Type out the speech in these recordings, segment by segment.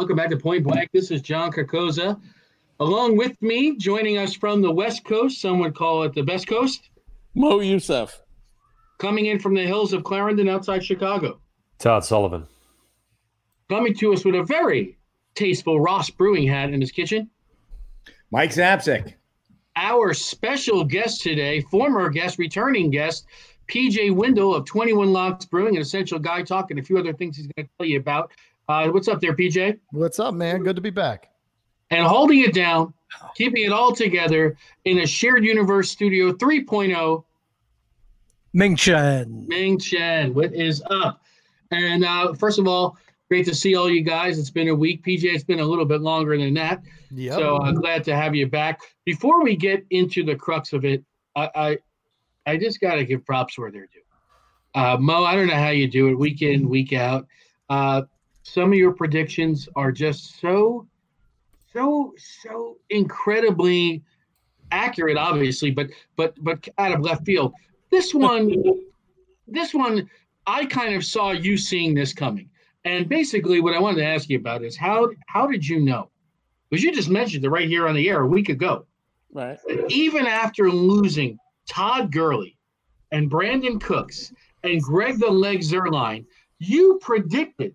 welcome back to Point Blank. This is John Carcosa. Along with me, joining us from the West Coast, some would call it the best coast, Mo Youssef. coming in from the hills of Clarendon outside Chicago. Todd Sullivan. Coming to us with a very tasteful Ross Brewing hat in his kitchen. Mike Zapcic. Our special guest today, former guest, returning guest, PJ Windle of 21 Locks Brewing, an essential guy talk, and a few other things he's going to tell you about. Uh, what's up there, PJ? What's up, man? Good to be back. And holding it down, keeping it all together in a shared universe studio 3.0, Ming Chen. Ming Chen. What is up? And uh, first of all, great to see all you guys. It's been a week. PJ, it's been a little bit longer than that. Yep. So I'm glad to have you back. Before we get into the crux of it, I I, I just got to give props where they're due. Uh, Mo, I don't know how you do it week in, week out. Uh, some of your predictions are just so, so, so incredibly accurate, obviously, but but but out of left field. This one, this one, I kind of saw you seeing this coming. And basically, what I wanted to ask you about is how how did you know? Because you just mentioned it right here on the air a week ago. Right. Even after losing Todd Gurley and Brandin Cooks and Greg the Leg Zuerlein, you predicted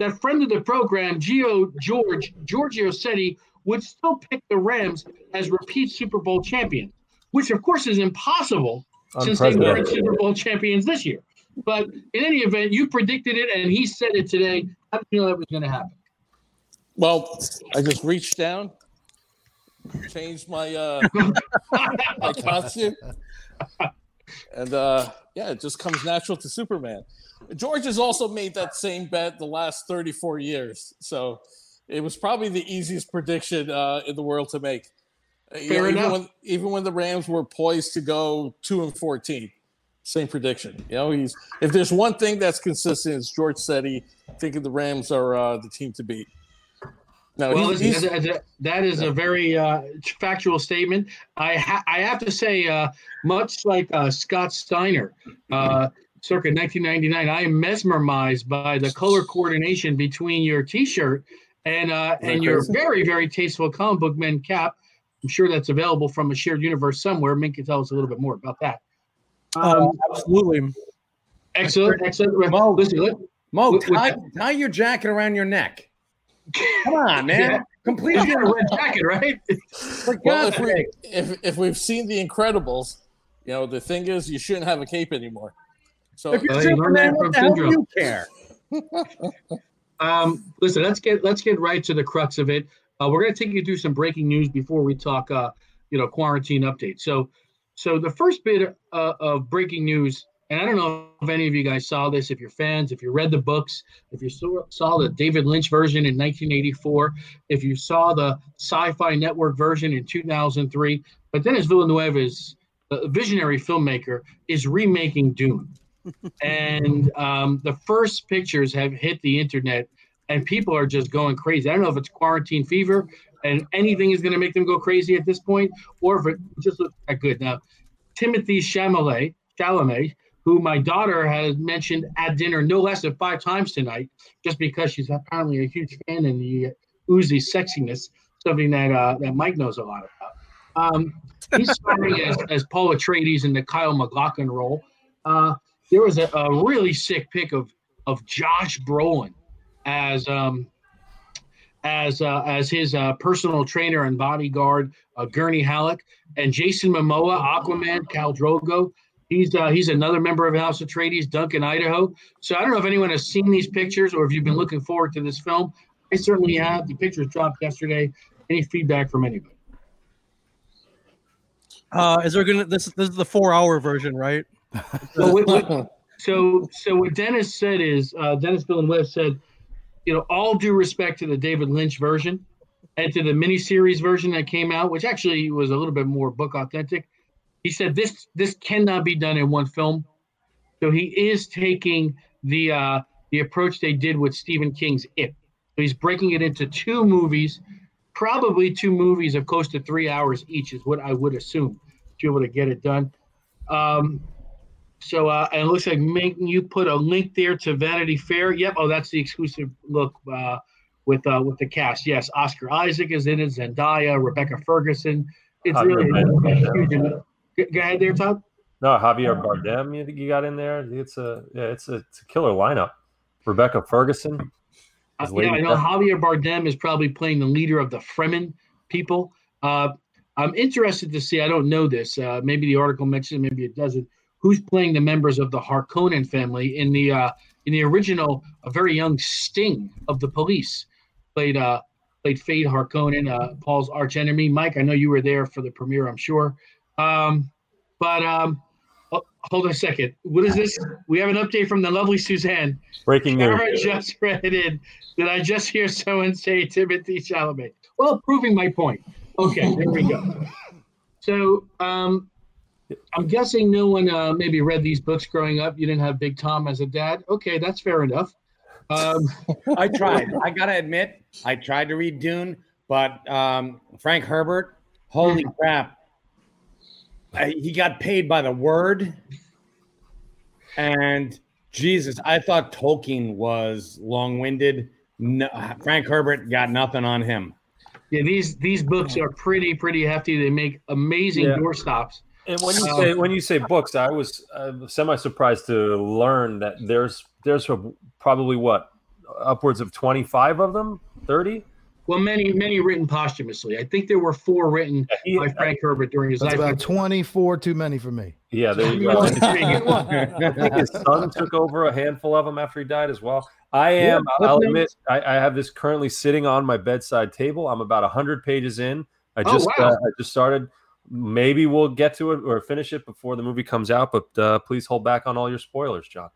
that friend of the program, Gio George Giorgio Setti, would still pick the Rams as repeat Super Bowl champions, which of course is impossible since they weren't Super Bowl champions this year. But in any event, you predicted it, and he said it today. How did you know that was going to happen? Well, I just reached down, changed my uh my costume, and uh yeah, it just comes natural to Superman. George has also made that same bet the last 34 years, so it was probably the easiest prediction uh, in the world to make. Fair know, even when even when the Rams were poised to go two and 14, same prediction. You know, he's if there's one thing that's consistent, it's George said he thinking the Rams are uh, the team to beat. No, Well, he's, he's, that is a very uh, factual statement. I ha- I have to say, uh, much like uh, Scott Steiner, uh, circa 1999, I am mesmerized by the color coordination between your T-shirt and uh, and your very very tasteful comic book men cap. I'm sure that's available from a shared universe somewhere. Ming can tell us a little bit more about that. Um, Um, absolutely. excellent, excellent. Mo. Listen, let- Mo, With- with- tie, tie your jacket around your neck. Come on, man. Yeah. Complete he's a your red jacket, right? well, if, we, if if we've seen The Incredibles, you know the thing is you shouldn't have a cape anymore. So If you're you learned that Superman, from what the hell do you care? Um, listen, let's get let's get right to the crux of it. Uh, we're going to take you through some breaking news before we talk, uh, you know, quarantine updates. So, so the first bit uh, of breaking news, and I don't know if any of you guys saw this. If you're fans, if you read the books, if you saw, saw the David Lynch version in 1984, if you saw the Sci-Fi Network version in 2003, but Denis Villeneuve is a visionary filmmaker is remaking Dune and um, the first pictures have hit the internet and people are just going crazy. I don't know if it's quarantine fever and anything is going to make them go crazy at this point or if it just looks that good. Now timothy chalamet chalamet who my daughter has mentioned at dinner no less than five times tonight just because she's apparently a huge fan in the oozy sexiness something that uh, that mike knows a lot about. Um, he's starring as, as paul atreides in the kyle MacLachlan role. Uh, there was a, a really sick pic of of Josh Brolin as um as uh, as his uh, personal trainer and bodyguard, uh, Gurney Halleck, and Jason Momoa, Aquaman, Khal Drogo. He's uh, he's another member of House of Atreides, Duncan, Idaho. So I don't know if anyone has seen these pictures or if you've been looking forward to this film. I certainly have. The pictures dropped yesterday. Any feedback from anybody? Uh, is there gonna this this is the four hour version, right? So what, what- so so what Denis said is uh, Denis Villeneuve said, you know, all due respect to the David Lynch version and to the miniseries version that came out, which actually was a little bit more book authentic. He said this this cannot be done in one film. So he is taking the uh, the approach they did with Stephen King's It. So he's breaking it into two movies, probably two movies of close to three hours each, is what I would assume to be able to get it done. Um, so uh, and it looks like making you put a link there to Vanity Fair. Yep. Oh, that's the exclusive look uh, with uh, with the cast. Yes, Oscar Isaac is in it, Zendaya, Rebecca Ferguson. It's Javier really Bardem. huge. Go- ahead there, Todd. No, Javier Bardem. You think you got in there? It's a yeah, it's a, it's a killer lineup. Rebecca Ferguson. Uh, yeah, I know Javier Bardem is probably playing the leader of the Fremen people. Uh, I'm interested to see. I don't know this. Uh, maybe the article mentions, it, maybe it doesn't. Who's playing the members of the Harkonnen family in the uh, in the original? A very young Sting of the Police played uh, played Feyd Harkonnen, uh, Paul's archenemy. Mike, I know you were there for the premiere. I'm sure. Um, but um, oh, hold on a second. What is this? We have an update from the lovely Suzanne. Breaking news. Kara just read in. Did I just hear someone say Timothy Chalamet? Well, proving my point. Okay, there we go. So um, I'm guessing no one uh, maybe read these books growing up. You didn't have Big Tom as a dad. Okay, that's fair enough. Um, I tried. I gotta admit, I tried to read Dune, but um, Frank Herbert, holy crap, I, he got paid by the word, and Jesus, I thought Tolkien was long-winded. No, Frank Herbert got nothing on him. yeah, these these books are pretty pretty hefty. They make amazing Yeah. doorstops. And when you say when you say books, I was uh, semi surprised to learn that there's there's a, probably what upwards of twenty five of them, thirty. Well, many many written posthumously. I think there were four written He- by Frank Herbert during his That's lifetime. about 24 too many for me. yeah, there you go. I think his son took over a handful of them after he died as well. I am. Yeah, I'll footnotes. admit, I, I have this currently sitting on my bedside table. I'm about hundred pages in. I Oh, just wow. uh, I just started. Maybe we'll get to it or finish it before the movie comes out. But uh, please hold back on all your spoilers, John.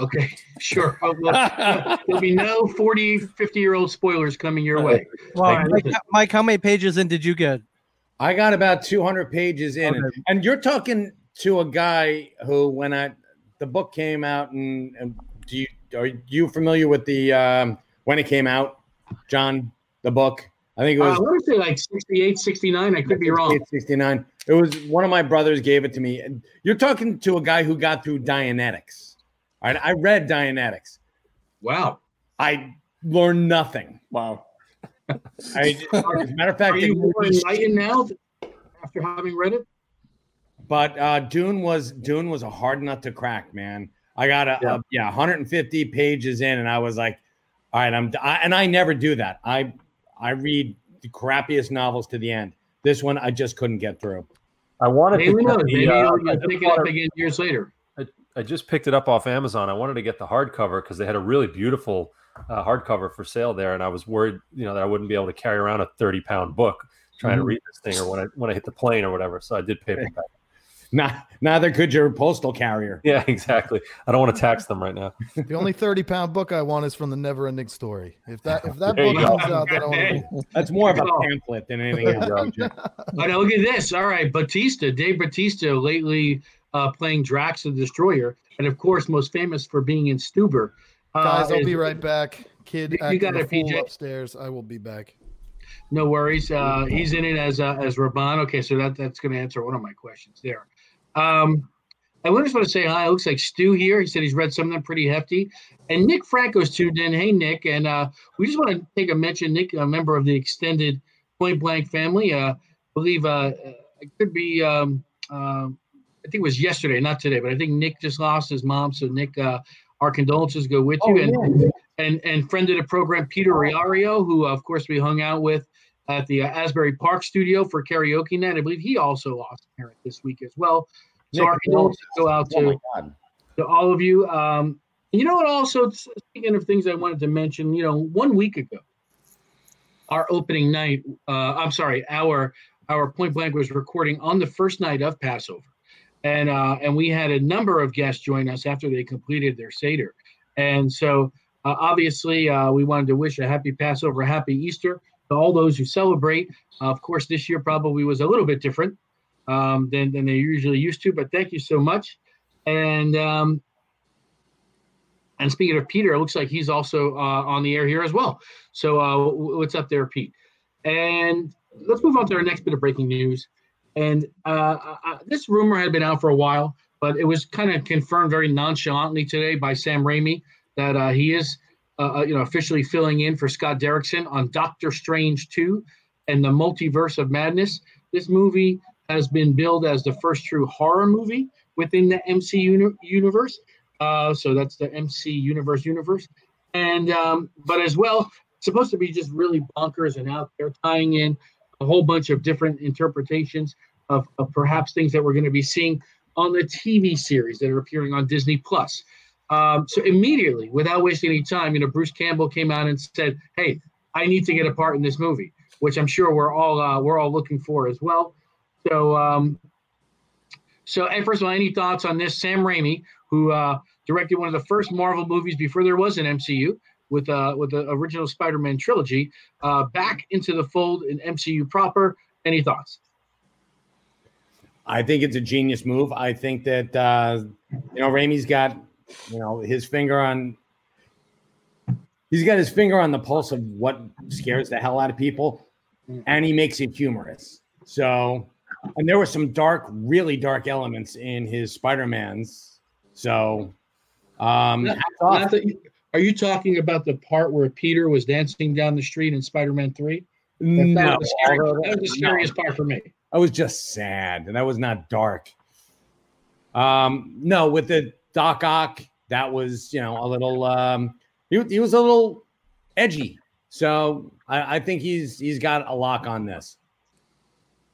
Okay, sure. Oh, well, There'll be no 40, 50 year old spoilers coming your way. Well, Mike, Mike, how many pages in did you get? I got about 200 pages in, and, Okay. and you're talking to a guy who, when I the book came out, and, and do you are you familiar with the um, when it came out, John? The book, I think it Uh, I was want to say like 68, 69. I could be wrong. 69. It was one of my brothers gave it to me. And You're talking to a guy who got through Dianetics. All right, I read Dianetics. Wow. I learned nothing. Wow. I, as a matter of fact, Are you it- more enlightened now after having read it? but uh, Dune was Dune was a hard nut to crack, man. I got a Yeah. yeah, yeah 150 pages in, and I was like, all right, I'm I, and I never do that. I I read the crappiest novels to the end. This one I just couldn't get through. I wanted Maybe, to. knows. the, Maybe uh, you'll, I you'll pick it up again years later. I just picked it up off Amazon. I wanted to get the hardcover because they had a really beautiful uh, hardcover for sale there, and I was worried, you know, that I wouldn't be able to carry around a thirty pound book trying to Mhm. read this thing, or when I when I hit the plane or whatever. So I did paperback. Not, neither could your postal carrier. yeah, exactly. I don't want to tax them right now. The only 30 pound book I want is from the Never Ending Story. If that if that book comes out, then I want That's more of a pamphlet than anything else. I know. Look at this. All right, Bautista, Dave Bautista, lately uh, playing Drax the Destroyer, and of course, most famous for being in Stuber. Uh, Guys, I'll is- be right back. Kid, You got a PJ. upstairs. I will be back. No worries. Uh, he's in it as uh, as Rabban. Okay, so that that's going to answer one of my questions there. Um, I just want to say hi. It looks like Stu here. He said he's read some of them pretty hefty. And Nick Franco's tuned in. Hey, Nick. And uh, we just want to take a mention. Nick, a member of the extended Point Blank family. Uh, I believe uh, it could be, um, um I think it was yesterday, not today, but I think Nick just lost his mom. So, Nick, uh, our condolences go with you. and, and and friend of the program, Peter Riario, who of course we hung out with at the uh, Asbury Park studio for karaoke night. I believe he also lost a parent this week as well. So Nick, our condolences go out Oh to, God. to all of you. Um, you know what? Also, speaking of things I wanted to mention, you know, one week ago, our opening night. Uh, I'm sorry, our our Point Blank was recording on the first night of Passover, and uh, and we had a number of guests join us after they completed their seder, and so uh, obviously uh, we wanted to wish a happy Passover, a happy Easter to all those who celebrate. Uh, of course, this year probably was a little bit different um, than than they usually used to, but thank you so much, and. Um, and speaking of Peter, it looks like he's also uh, on the air here as well. So uh, what's up there, Pete? And let's move on to our next bit of breaking news. And uh, this rumor had been out for a while, but it was kind of confirmed very nonchalantly today by Sam Raimi that uh, he is uh, uh, you know, officially filling in for Scott Derrickson on Doctor Strange 2 and the Multiverse of Madness. This movie has been billed as the first true horror movie within the MC uni- universe. Uh, so that's the MC universe universe, and um, but as well, supposed to be just really bonkers and out there, tying in a whole bunch of different interpretations of, of perhaps things that we're going to be seeing on the TV series that are appearing on Disney Plus. Um, so immediately, without wasting any time, you know, Bruce Campbell came out and said, "Hey, I need to get a part in this movie," which I'm sure we're all uh, we're all looking for as well. So, um, so and first of all, any thoughts on this? Sam Raimi, who uh, directed one of the first Marvel movies before there was an MCU, with uh, with the original Spider-Man trilogy, uh, back into the fold in MCU proper. Any thoughts? I think it's a genius move. I think that uh, you know Raimi's got you know his finger on he's got his finger on the pulse of what scares the hell out of people, and he makes it humorous. So, and there were some dark, really dark elements in his Spider Mans. So, um, Not- hats not that you- are you talking about the part where Peter was dancing down the street in Spider-Man Three? That, no, that was the, scary- that was the no. scariest part for me. I was just sad, and that was not dark. Um, no, with the Doc Ock, that was you know a little. Um, he, he was a little edgy, so I, I think he's he's got a lock on this.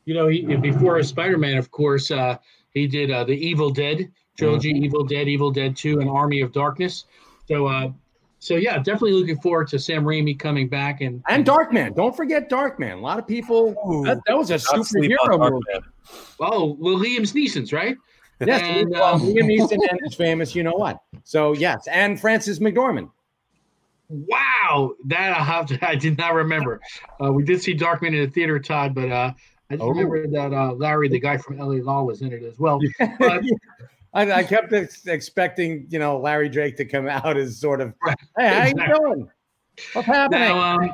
You know, he, before Spider-Man, of course, uh, he did uh, the Evil Dead trilogy, Evil Dead, Evil Dead Two, and Army of Darkness. So, uh, so yeah, definitely looking forward to Sam Raimi coming back and And Darkman, don't forget Darkman. A lot of people that, that was a Not sleep on superhero movie. Oh, well, Liam Neeson's right. Yes, And, well, um, Liam Neeson and his famous, you know what? So yes, and Frances McDormand. Wow, that I have to. I did not remember. Uh, we did see Darkman in the theater, Todd, but uh, I just Oh. remember that uh, Larry, the guy from LA Law, was in it as well. But- I, I kept ex- expecting, you know, Larry Drake to come out as sort of, hey, how Exactly. you doing? What's happening? Now, um,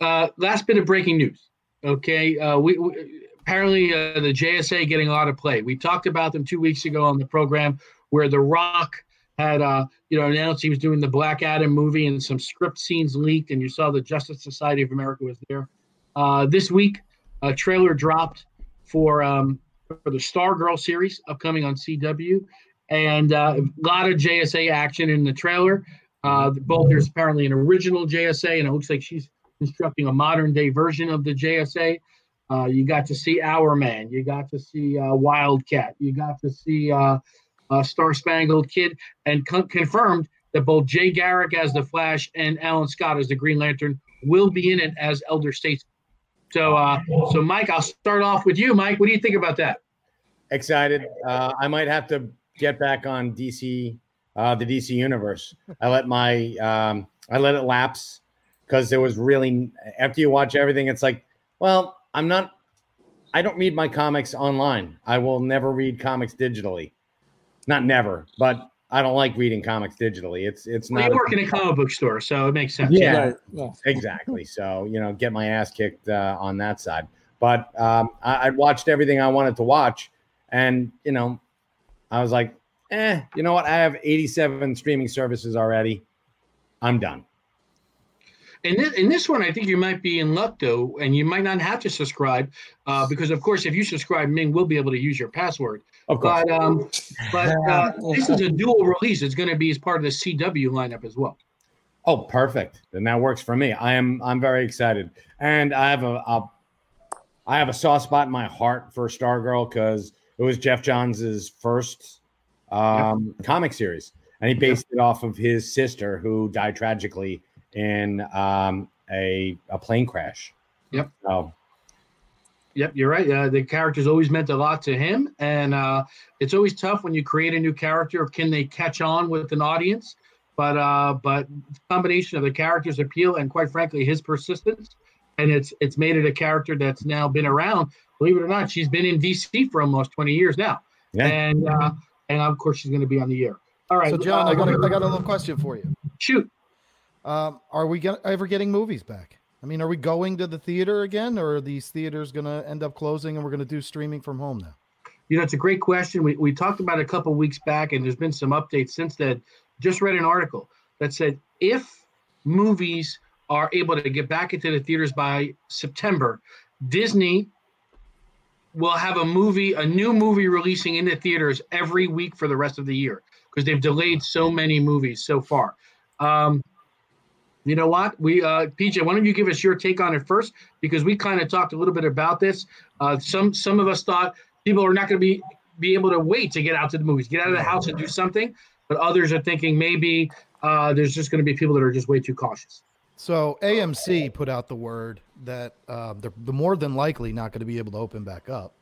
uh, last bit of breaking news. Okay, uh, we, we apparently uh, the JSA getting a lot of play. We talked about them two weeks ago on the program where The Rock had, uh, you know, announced he was doing the Black Adam movie and some script scenes leaked, and you saw the Justice Society of America was there. Uh, this week, a trailer dropped for um, for the Stargirl series upcoming on CW, and uh, a lot of JSA action in the trailer. Uh, both there's apparently an original JSA, and it looks like she's constructing a modern day version of the JSA. Uh, you got to see Hourman, you got to see uh, Wildcat, you got to see uh, uh, Star Spangled Kid, and con- confirmed that both Jay Garrick as the Flash and Alan Scott as the Green Lantern will be in it as Elder Statesman. So, uh, so Mike, I'll start off with you. Mike, what do you think about that? Excited. Uh, I might have to get back on DC, the DC universe. I let my, um, I let it lapse because there was really, after you watch everything, it's like, well, I'm not, I don't read my comics online. I will never read comics digitally. Not never, but I don't like reading comics digitally. It's, it's Well, not. you a- work in a comic book store, so it makes sense. Yeah. Right, yeah. exactly. So you know, get my ass kicked uh, on that side. But um, I, I watched everything I wanted to watch, and you know, I was like, eh, you know what? I have 87 streaming services already. I'm done. In this, in this one, I think you might be in luck though, and you might not have to subscribe uh, because, of course, if you subscribe, Ming will be able to use your password. Of course. But um, but uh, this is a dual release. It's going to be as part of the CW lineup as well. Oh, perfect. Then that works for me. I am. I'm very excited, and I have a. a I have a soft spot in my heart for Stargirl because it was Geoff Johns' first um, comic series, and he based it off of his sister who died tragically in um, a a plane crash. Yep. So Yep, you're right. Uh, the character's always meant a lot to him, and uh, it's always tough when you create a new character. Can they catch on with an audience? But uh, but combination of the character's appeal and quite frankly his persistence, and it's it's made it a character that's now been around. Believe it or not, she's been in DC for almost 20 years now, Yeah. and uh, and of course she's going to be on the air. All right, So, John, uh, I got a, I got a little question for you. shoot. Um, are we get, ever getting movies back? I mean, are we going to the theater again, or are these theaters going to end up closing and we're going to do streaming from home now? You know, it's a great question. We, we talked about it a couple weeks back, and there's been some updates since then. Just read an article that said if movies are able to get back into the theaters by September, Disney will have a movie, a new movie releasing in the theaters every week for the rest of the year because they've delayed so many movies so far. Um, you know what? We uh, PJ, why don't you give us your take on it first? Because we kind of talked a little bit about this. Uh, some some of us thought people are not going to be be able to wait to get out to the movies, get out of the house and do something. But others are thinking maybe uh, there's just going to be people that are just way too cautious. So AMC put out the word that uh, they're, they're more than likely not going to be able to open back up.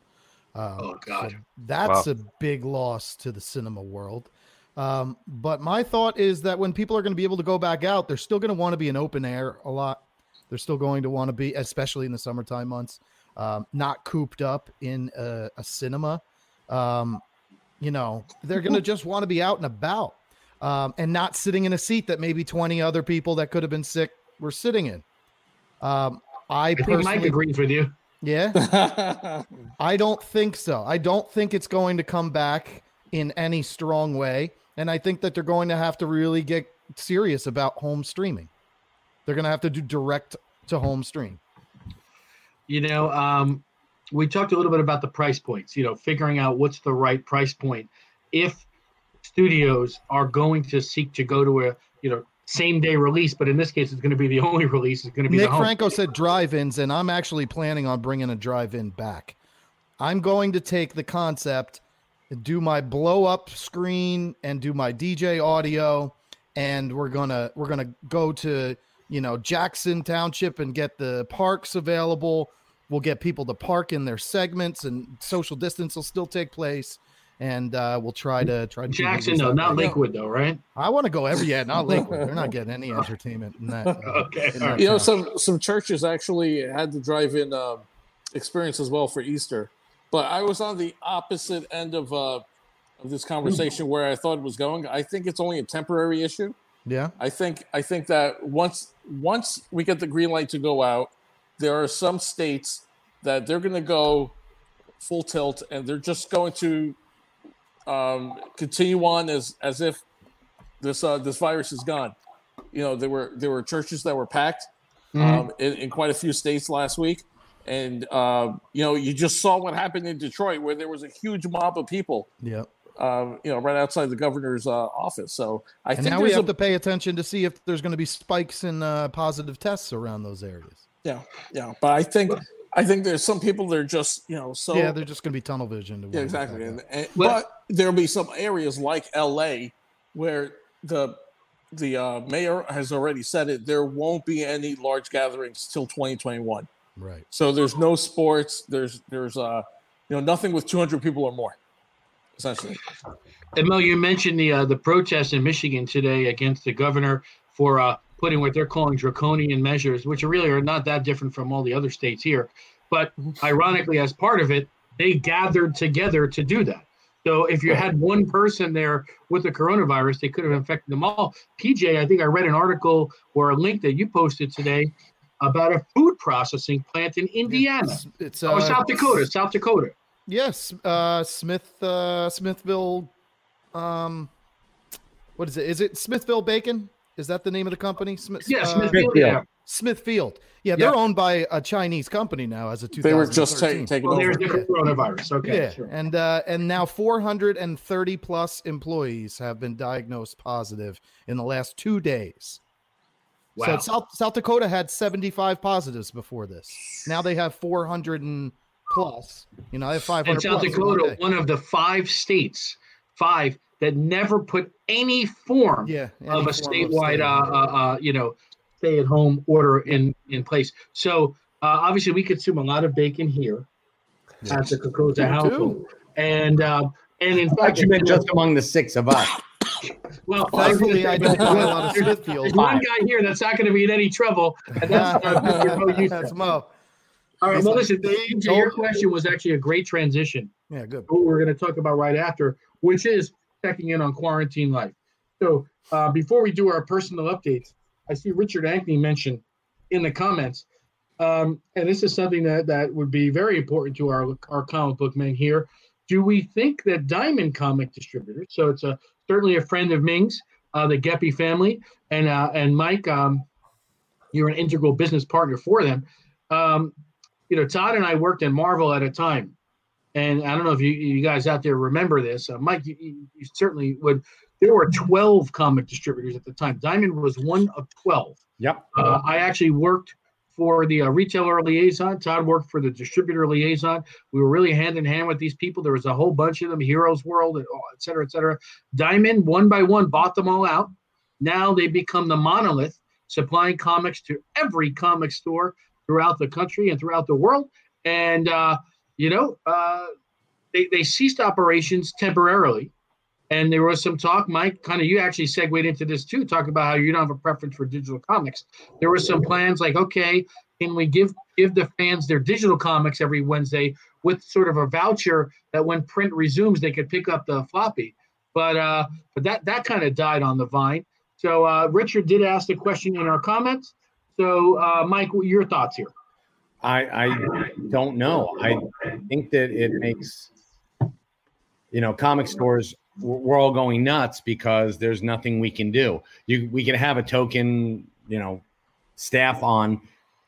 Um, Oh, God. so that's Wow. a big loss to the cinema world. Um, but my thought is that when people are going to be able to go back out, they're still going to want to be in open air a lot. They're still going to want to be, especially in the summertime months, um, not cooped up in a, a cinema. Um, you know, they're going to just want to be out and about um, and not sitting in a seat that maybe 20 other people that could have been sick were sitting in. Um, I I think Mike personally, agrees with you. yeah, I don't think so. I don't think it's going to come back in any strong way. And I think that they're going to have to really get serious about home streaming. They're going to have to do direct to home stream. You know, um, we talked a little bit about the price points. You know, figuring out what's the right price point. If studios are going to seek to go to a you know same day release, but in this case, it's going to be the only release. It's going to be Nick the home. Franco said drive-ins, and I'm actually planning on bringing a drive-in back. I'm going to take the concept, do my blow-up screen, and do my DJ audio, and we're gonna we're gonna go to you know Jackson Township and get the parks available. We'll get people to park in their segments, and social distance will still take place. And uh, we'll try to try to Jackson, movies though, not way. Lakewood, though, right? I want to go every yeah, not Lakewood. They're not getting any entertainment in that. uh, Okay. in that right. you know, some some churches actually had the drive-in um experience as well for Easter, but I was on the opposite end of uh, of this conversation where I thought it was going. I think it's only a temporary issue. yeah. I think I think that once once we get the green light to go out, there are some states that they're going to go full tilt and they're just going to um, continue on as as if this uh, this virus is gone. You know, there were there were churches that were packed um, in, in quite a few states last week, and uh, you know, you just saw what happened in Detroit, where there was a huge mob of people. Yeah. Um, you know, right outside the governor's uh, office. So I And think now we there's have a, to pay attention to see if there's going to be spikes in uh, positive tests around those areas. Yeah, yeah, but I think I think there's some people that are just you know so yeah, they're just going to be tunnel vision. yeah exactly, and, and, Well- but there'll be some areas like L.A. where the the uh, mayor has already said it. There won't be any large gatherings till 2021. Right. So there's no sports. There's there's uh you know nothing with 200 people or more, essentially. And Mel, you mentioned the uh, the protest in Michigan today against the governor for uh, putting what they're calling draconian measures, which really are not that different from all the other states here. But ironically, as part of it, they gathered together to do that. So if you had one person there with the coronavirus, they could have infected them all. PJ, I think I read an article or a link that you posted today about a food processing plant in Indiana. It's, it's Oh, uh, South Dakota, South Dakota. Yes, uh, Smith, uh, Smithville. Um, what is it? Is it Smithville Bacon? Is that the name of the company? Smith, Yeah, uh, Smithfield. Smithfield. Yeah. Smithfield. Yeah, they're owned by a Chinese company now as a two, They were just ta- taking Well, over. there's different coronavirus. Okay, yeah, sure. and uh, and now 430 plus employees have been diagnosed positive in the last two days. Wow. So South South Dakota had 75 positives before this. Now they have 400 and plus. You know, they have 500 and South plus in one Dakota, one of the five states, five that never put any form yeah, of a form statewide, stay uh, uh, uh, you know, stay-at-home order in in place. So uh, obviously, we consume a lot of bacon here at the Kokoza Me household, and uh, and in fact, you meant just among the six of us. Well, Thankfully, I don't buy a lot of Smithfield. There's one guy here that's not going to be in any trouble, and that's uh. Mo. That's Mo. All right. Well, listen, Dave, your question was actually a great transition. Yeah, good. what we're going to talk about right after, which is checking in on quarantine life. So uh, before we do our personal updates, I see Richard Ankney mentioned in the comments, um, and this is something that, that would be very important to our, our comic book men here. Do we think that Diamond Comic Distributors, so it's a certainly a friend of Ming's, uh, the Geppi family, and uh, and Mike, um, you're an integral business partner for them. Um, you know, Todd and I worked in Marvel at a time, and I don't know if you, you guys out there remember this. Uh, Mike, you, you certainly would. There were 12 comic distributors at the time. Diamond was one of 12. Yep. Uh, I actually worked for the uh, retailer liaison. Todd worked for the distributor liaison. We were really hand in hand with these people. There was a whole bunch of them, Heroes World, et cetera, et cetera. Diamond, one by one, bought them all out. Now they become the monolith, supplying comics to every comic store throughout the country and throughout the world. And, uh, you know, uh, they, they ceased operations temporarily and there was some talk, Mike, kind of you actually segued into this too, talk about how you don't have a preference for digital comics. There were some plans like, okay, can we give give the fans their digital comics every Wednesday with sort of a voucher that when print resumes they could pick up the floppy. But uh, but that that kind of died on the vine. So uh, Richard did ask the question in our comments. So uh, Mike, your thoughts here? I I don't know. I think that it makes you know comic stores we're all going nuts because there's nothing we can do. You we can have a token, you know, staff on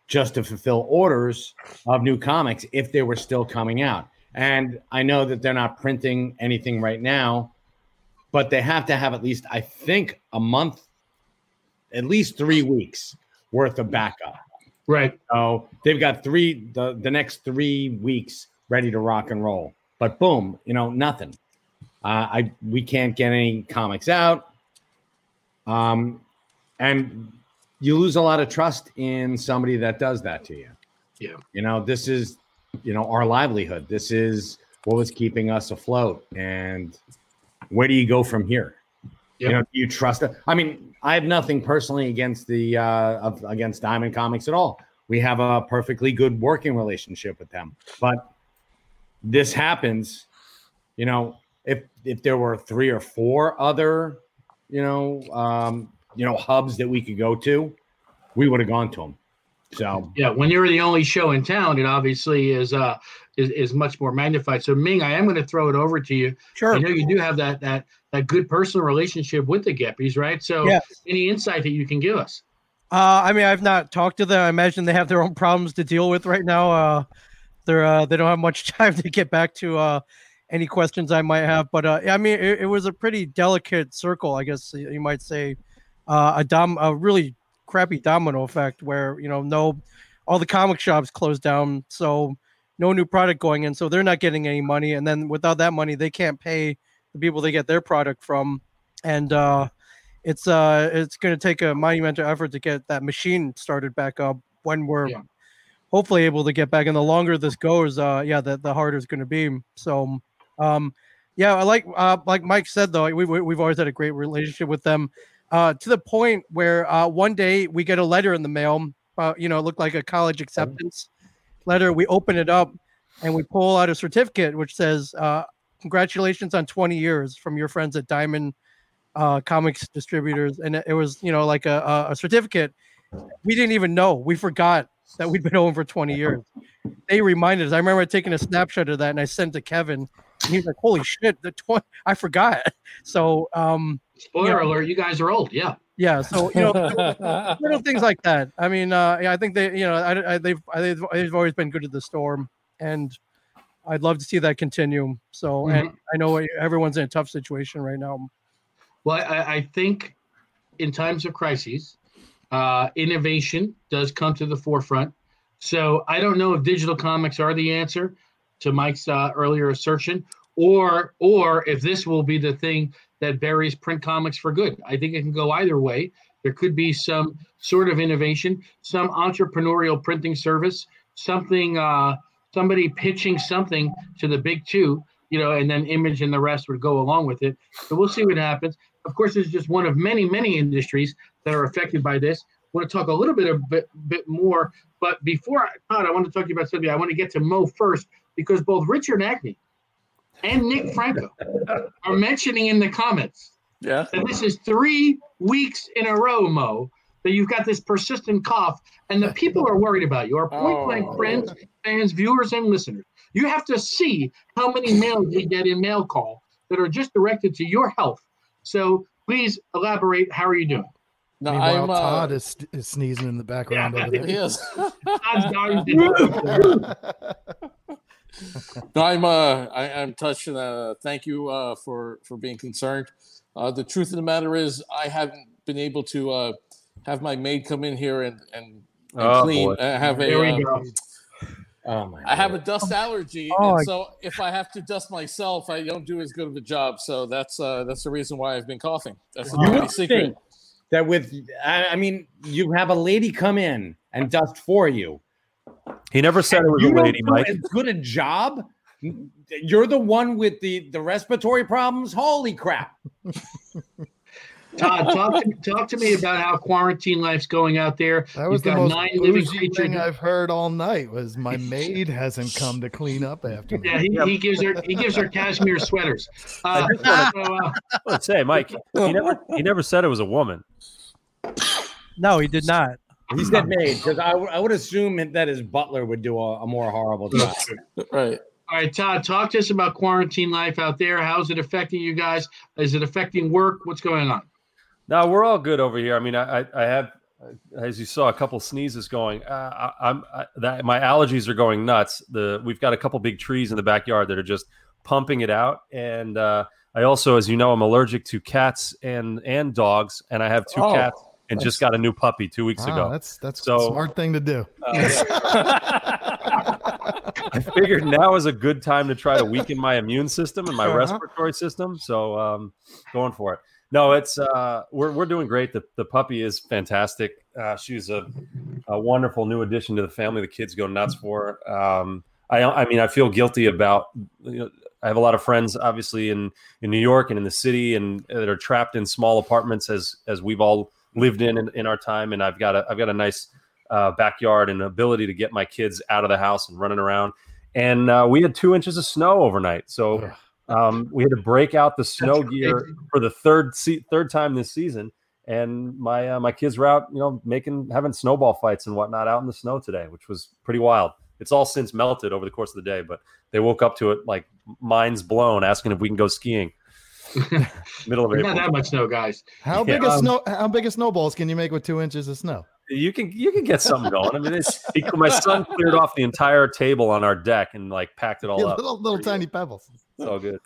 just to fulfill orders of new comics if they were still coming out. And I know that they're not printing anything right now, but they have to have at least I think a month at least 3 weeks worth of backup. Right. So they've got 3 the the next 3 weeks ready to rock and roll. But boom, you know, nothing. Uh, I we can't get any comics out, um, and you lose a lot of trust in somebody that does that to you. Yeah, you know this is you know our livelihood. This is what was keeping us afloat, and where do you go from here? Yep. You know, do you trust? I mean, I have nothing personally against the uh, against Diamond Comics at all. We have a perfectly good working relationship with them, but this happens. You know, if if there were three or four other, you know, um, you know, hubs that we could go to, we would have gone to them. So yeah, when you're the only show in town, it obviously is uh is, is much more magnified. So Ming, I am going to throw it over to you. Sure. I know you do have that that that good personal relationship with the Geppis, right? So yes. any insight that you can give us? Uh, I mean, I've not talked to them. I imagine they have their own problems to deal with right now. Uh, they're uh, they don't have much time to get back to uh any questions I might have. But uh, I mean, it, it, was a pretty delicate circle, I guess you might say, uh, a dom, a really crappy domino effect where you know no, all the comic shops closed down, so no new product going in, so they're not getting any money, and then without that money, they can't pay the people they get their product from, and uh, it's uh it's going to take a monumental effort to get that machine started back up when we're yeah. hopefully able to get back. And the longer this goes, uh, yeah, the, the harder it's going to be. So um, yeah, I like uh, like Mike said though, we, we have always had a great relationship with them. Uh, to the point where uh, one day we get a letter in the mail. Uh, you know, it looked like a college acceptance letter. We open it up and we pull out a certificate which says, uh, "Congratulations on 20 years from your friends at Diamond uh, Comics Distributors." And it, it was, you know, like a, a certificate. We didn't even know. We forgot that we'd been for 20 years. They reminded us. I remember taking a snapshot of that and I sent to Kevin he's like, "Holy shit, the twenty, I forgot." So, um, spoiler you know, alert, you guys are old, yeah. Yeah, so you know, little things like that. I mean, uh, yeah, I think they, you know, I, I, they've, I, they've always been good to the storm, and I'd love to see that continue. So, mm-hmm. and I know everyone's in a tough situation right now. Well, I, I think in times of crises, uh, innovation does come to the forefront. So I don't know if digital comics are the answer to Mike's uh, earlier assertion, or or if this will be the thing that buries print comics for good. I think it can go either way. There could be some sort of innovation, some entrepreneurial printing service, something, uh, somebody pitching something to the big two, you know, and then Image and the rest would go along with it. So we'll see what happens. Of course, it's just one of many, many industries that are affected by this. I want to talk a little bit a bit, bit more, but before I, Todd, I want to talk to you about something. I want to get to Mo first because both Richard Acme and Nick Franco are mentioning in the comments yeah. that this is three weeks in a row, Mo, that you've got this persistent cough, and the people are worried about you. Our point blank oh. friends, fans, viewers, and listeners. You have to see how many mails we get in mail call that are just directed to your health. So please elaborate. How are you doing? No, Meanwhile, I'm. Uh, Todd is, is sneezing in the background over there. he is. Todd's dying to know. No, I'm uh, I, I'm touched. and, Uh, thank you uh, for for being concerned. Uh, the truth of the matter is, I haven't been able to uh, have my maid come in here and and, and Oh, clean. boy. I have a There we uh, go. Oh my! I have a dust allergy, Oh, and I- so if I have to dust myself, I don't do as good of a job. So that's uh, that's the reason why I've been coughing. That's the You secret. think that with, I, I mean, you have a lady come in and dust for you. He never said it was a lady, don't Mike. as good a job. You're the one with the the respiratory problems. Holy crap! Todd, talk to, talk to me about how quarantine life's going out there. That was You've the got most nine living thing I've heard all night. Was my maid hasn't come to clean up after me. Yeah, he, he gives her he gives her cashmere sweaters. Uh, so, uh, Let's say, Mike. He never he never said it was a woman. No, he did not. He said maid because I, I would assume that his butler would do a, a more horrible job. Right. all right, Todd, talk to us about quarantine life out there. How's it affecting you guys? Is it affecting work? What's going on? No, we're all good over here. I mean, I, I, have, as you saw, a couple sneezes going. Uh, I, I'm I, that my allergies are going nuts. The we've got a couple big trees in the backyard that are just pumping it out, and uh, I also, as you know, I'm allergic to cats and and dogs, and I have two Oh, cats and just got a new puppy two weeks Ah, ago. that's that's So- a smart thing to do. I figured now is a good time to try to weaken my immune system and my Uh-huh. respiratory system. So um, going for it. No, it's uh, we're we're doing great. The the puppy is fantastic. Uh, she's a, a wonderful new addition to the family. The kids go nuts for. her. Um, I I mean I feel guilty about. You know, I have a lot of friends, obviously in in New York and in the city, and that are trapped in small apartments as as we've all lived in in, in our time. And I've got a I've got a nice uh, backyard and ability to get my kids out of the house and running around. And uh, we had two inches of snow overnight, so um, we had to break out the snow gear for the third se- third time this season. And my uh, my kids were out, you know, making having snowball fights and whatnot out in the snow today, which was pretty wild. It's all since melted over the course of the day, but they woke up to it like minds blown, asking if we can go skiing. Middle of Not April. that much snow, guys. How Yeah. big a Um, snow? How big of snowballs can you make with two inches of snow? You can you can get something going. I mean, it's, my son cleared off the entire table on our deck and like packed it all Yeah, up. little little tiny pebbles. It's all good.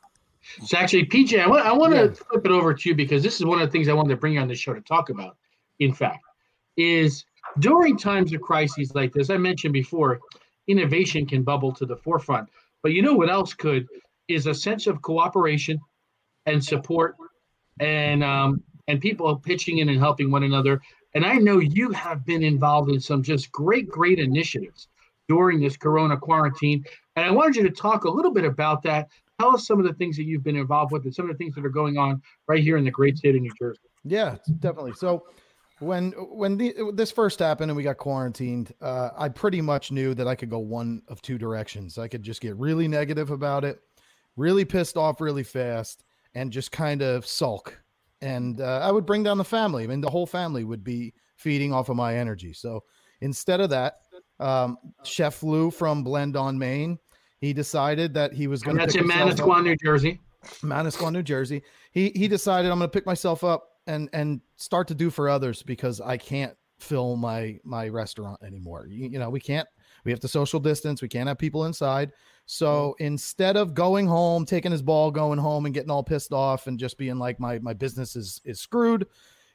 So actually, PJ, I want, I want to flip it over to you because this is one of the things I wanted to bring you on the show to talk about. In fact, is during times of crises like this, I mentioned before, innovation can bubble to the forefront. But you know what else could is a sense of cooperation and support, and um, and people pitching in and helping one another. And I know you have been involved in some just great, great initiatives during this Corona quarantine. And I wanted you to talk a little bit about that tell us some of the things that you've been involved with and some of the things that are going on right here in the great state of New Jersey. Yeah, definitely. So when when the, this first happened and we got quarantined, uh, I pretty much knew that I could go one of two directions. I could just get really negative about it, really pissed off really fast, and just kind of sulk. And uh, I would bring down the family. I mean, the whole family would be feeding off of my energy. So instead of that, um, Chef Lou from Blend on Main, he decided that he was going to. that's in Manasquan, New Jersey. Manasquan, New Jersey. He he decided I'm going to pick myself up and and start to do for others because I can't fill my my restaurant anymore. You, you know, we can't. We have to social distance. We can't have people inside. So mm-hmm. instead of going home, taking his ball, going home, and getting all pissed off, and just being like my my business is is screwed,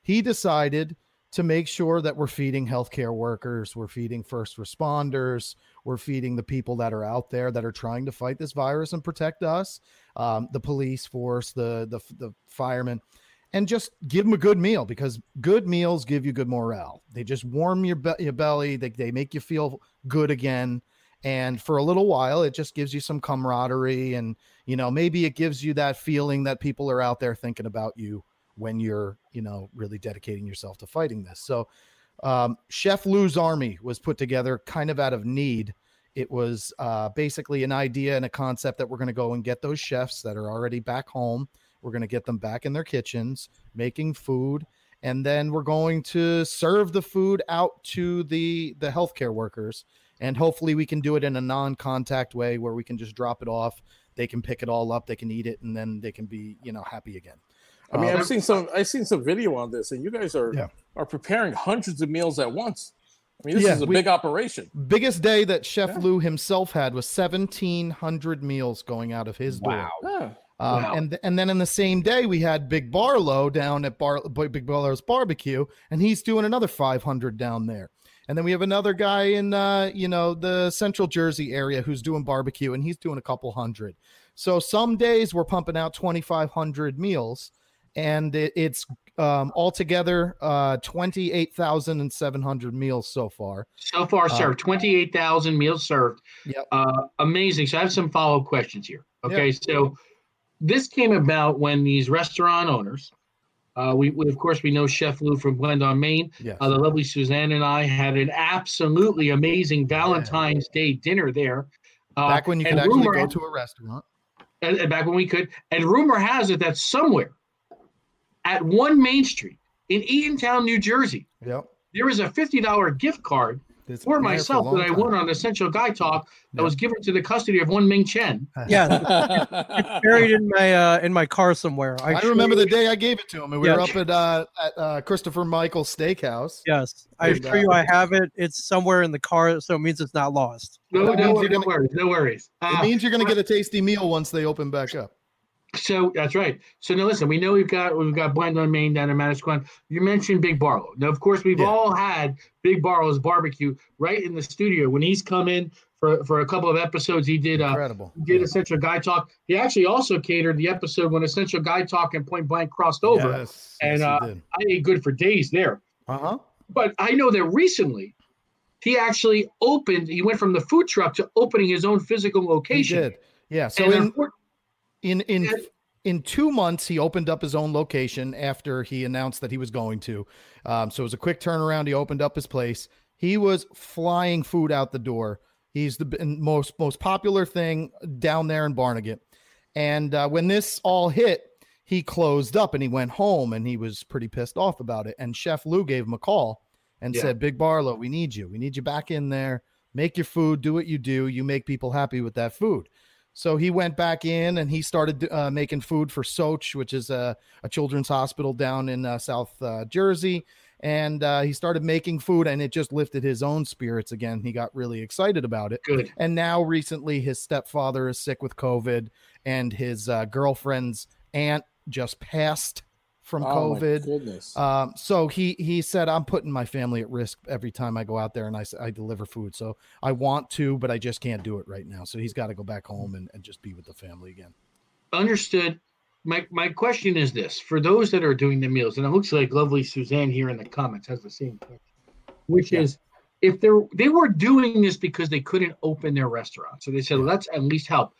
he decided to make sure that we're feeding healthcare workers, we're feeding first responders, we're feeding the people that are out there that are trying to fight this virus and protect us, um, the police force, the, the the firemen, and just give them a good meal because good meals give you good morale. They just warm your be- your belly. They they make you feel good again. And for a little while, it just gives you some camaraderie, and you know maybe it gives you that feeling that people are out there thinking about you when you're you know really dedicating yourself to fighting this. So um, Chef Lou's Army was put together kind of out of need. It was uh, basically an idea and a concept that we're going to go and get those chefs that are already back home. We're going to get them back in their kitchens making food, and then we're going to serve the food out to the the healthcare workers. And hopefully, we can do it in a non-contact way where we can just drop it off. They can pick it all up, they can eat it, and then they can be you know happy again. I mean, Uh, I've seen some. I've seen some video on this, and you guys are Yeah. are preparing hundreds of meals at once. I mean, this Yeah, is a we- big operation. biggest day that Chef Yeah. Lou himself had was 1,700 meals going out of his door. Wow. Yeah. Um, Wow. and th- and then in the same day we had Big Barlow down at Bar Big Barlow's barbecue, and he's doing another 500 down there. And then we have another guy in uh, you know the Central Jersey area who's doing barbecue, and he's doing a couple hundred. So some days we're pumping out 2,500 meals, and it, it's um, altogether uh, 28,700 meals so far. So far Uh, served, 28,000 meals served. Yep. Uh, amazing. So I have some follow up questions here. Okay. So this came about when these restaurant owners, uh, we, we, of course, we know Chef Lou from Blend on Main. Yes. Uh, the lovely Suzanne and I had an absolutely amazing Valentine's Day dinner there. Uh, Back when you could actually rumor- go to a restaurant. and, and back when we could. And rumor has it that somewhere at one Main Street in Eatontown, New Jersey, Yep. there is a $50 gift card It's for been there a myself long that I time. won on Essential Guy Talk that Yeah. was given to the custody of one Ming Chen. Yeah, buried in my uh in my car somewhere. I, assure remember you- the day I gave it to him, and we Yeah. were up at uh, at uh, Christopher Michael's Steakhouse. Yes, I assure you, uh, I have it. It's somewhere in the car, so it means it's not lost. No, That no, no worries. No worries. It Uh, means you're going to get a tasty meal once they open back up. So that's right. So now listen, we know we've got we've got Blend on Main down in Manasquan. You mentioned Big Barlow. Now, of course, we've Yeah. all had Big Barlow's barbecue right in the studio when he's come in for for a couple of episodes. He did uh, Incredible. He did Essential Guy Talk. He actually also catered the episode when Essential Guy Talk and Point Blank crossed over. Yes, And, yes, uh. I ate good for days there. Uh-huh. But I know that recently he actually opened, he went from the food truck to opening his own physical location. He did. Yeah. So And in in in in two months, he opened up his own location after he announced that he was going to. Um, so it was a quick turnaround. He opened up his place. He was flying food out the door. He's the most most popular thing down there in Barnegat. And uh, when this all hit, he closed up and he went home and he was pretty pissed off about it. And Chef Lou gave him a call and Yeah. said, "Big Barlow, we need you. We need you back in there. Make your food. Do what you do. You make people happy with that food." So he went back in and he started uh, making food for Soch, which is a, a children's hospital down in uh, South uh, Jersey. And uh, he started making food and it just lifted his own spirits again. He got really excited about it. good. And now, recently, his stepfather is sick with COVID and his uh, girlfriend's aunt just passed from Oh, my COVID. goodness. Um, so he he said, "I'm putting my family at risk every time I go out there and I I deliver food. So I want to, but I just can't do it right now. So he's got to go back home and, and just be with the family again." Understood. My my question is this: for those that are doing the meals, and it looks like lovely Suzanne here in the comments has the same question, which Yeah. is if they're they were doing this because they couldn't open their restaurant, so they said, "Let's at least help."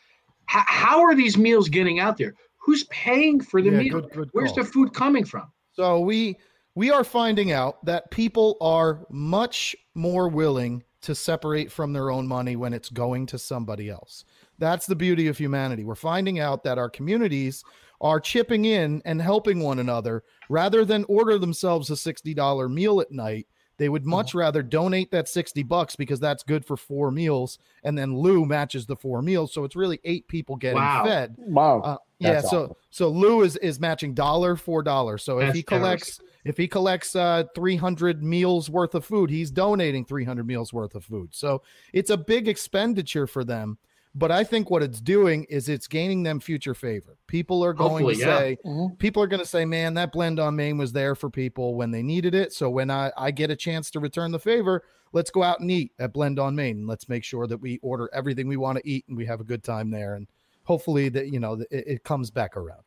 H- how are these meals getting out there? Who's paying for the Yeah, meal? good- good Where's the food coming from? So we we are finding out that people are much more willing to separate from their own money when it's going to somebody else. That's the beauty of humanity. We're finding out that our communities are chipping in and helping one another rather than order themselves a $60 meal at night. They would much rather donate that 60 bucks because that's good for four meals and then Lou matches the four meals so it's really eight people getting Wow. fed. wow. Uh, yeah, That's so awesome. so Lou is is matching dollar for dollar. So if That's he collects if he collects uh 300 meals worth of food, he's donating 300 meals worth of food. So it's a big expenditure for them. But I think what it's doing is it's gaining them future favor. People are going Hopefully, to yeah. say, Mhm. people are going to say, man, that blend on Main was there for people when they needed it. So when I, I get a chance to return the favor, let's go out and eat at Blend on Main. And let's make sure that we order everything we want to eat and we have a good time there. And hopefully that, you know, it, it comes back around.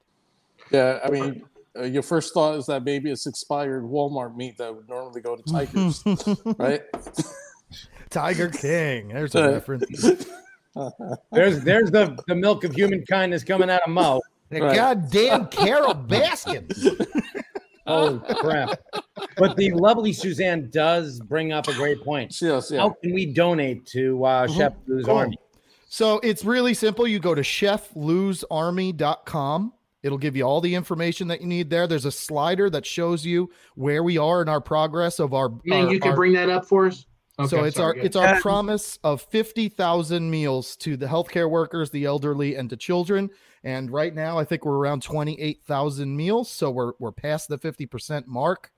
Yeah, I mean, uh, your first thought is that maybe it's expired Walmart meat that would normally go to Tigers, right? Tiger King. There's a reference. There's there's the, the milk of human kindness coming out of Mo. The Right. goddamn Carole Baskin. Oh crap! But the lovely Suzanne does bring up a great point. yes, yeah. How can we donate to uh, Chef Lou's Cool. Army? So it's really simple. You go to cheflosearmy.com. It'll give you all the information that you need there. There's a slider that shows you where we are in our progress of our. Man, our- you can our- bring that up for us. So it's sorry, our it's our promise of 50,000 meals to the healthcare workers, the elderly and to children. And right now I think we're around 28,000 meals, so we're we're past the 50% mark.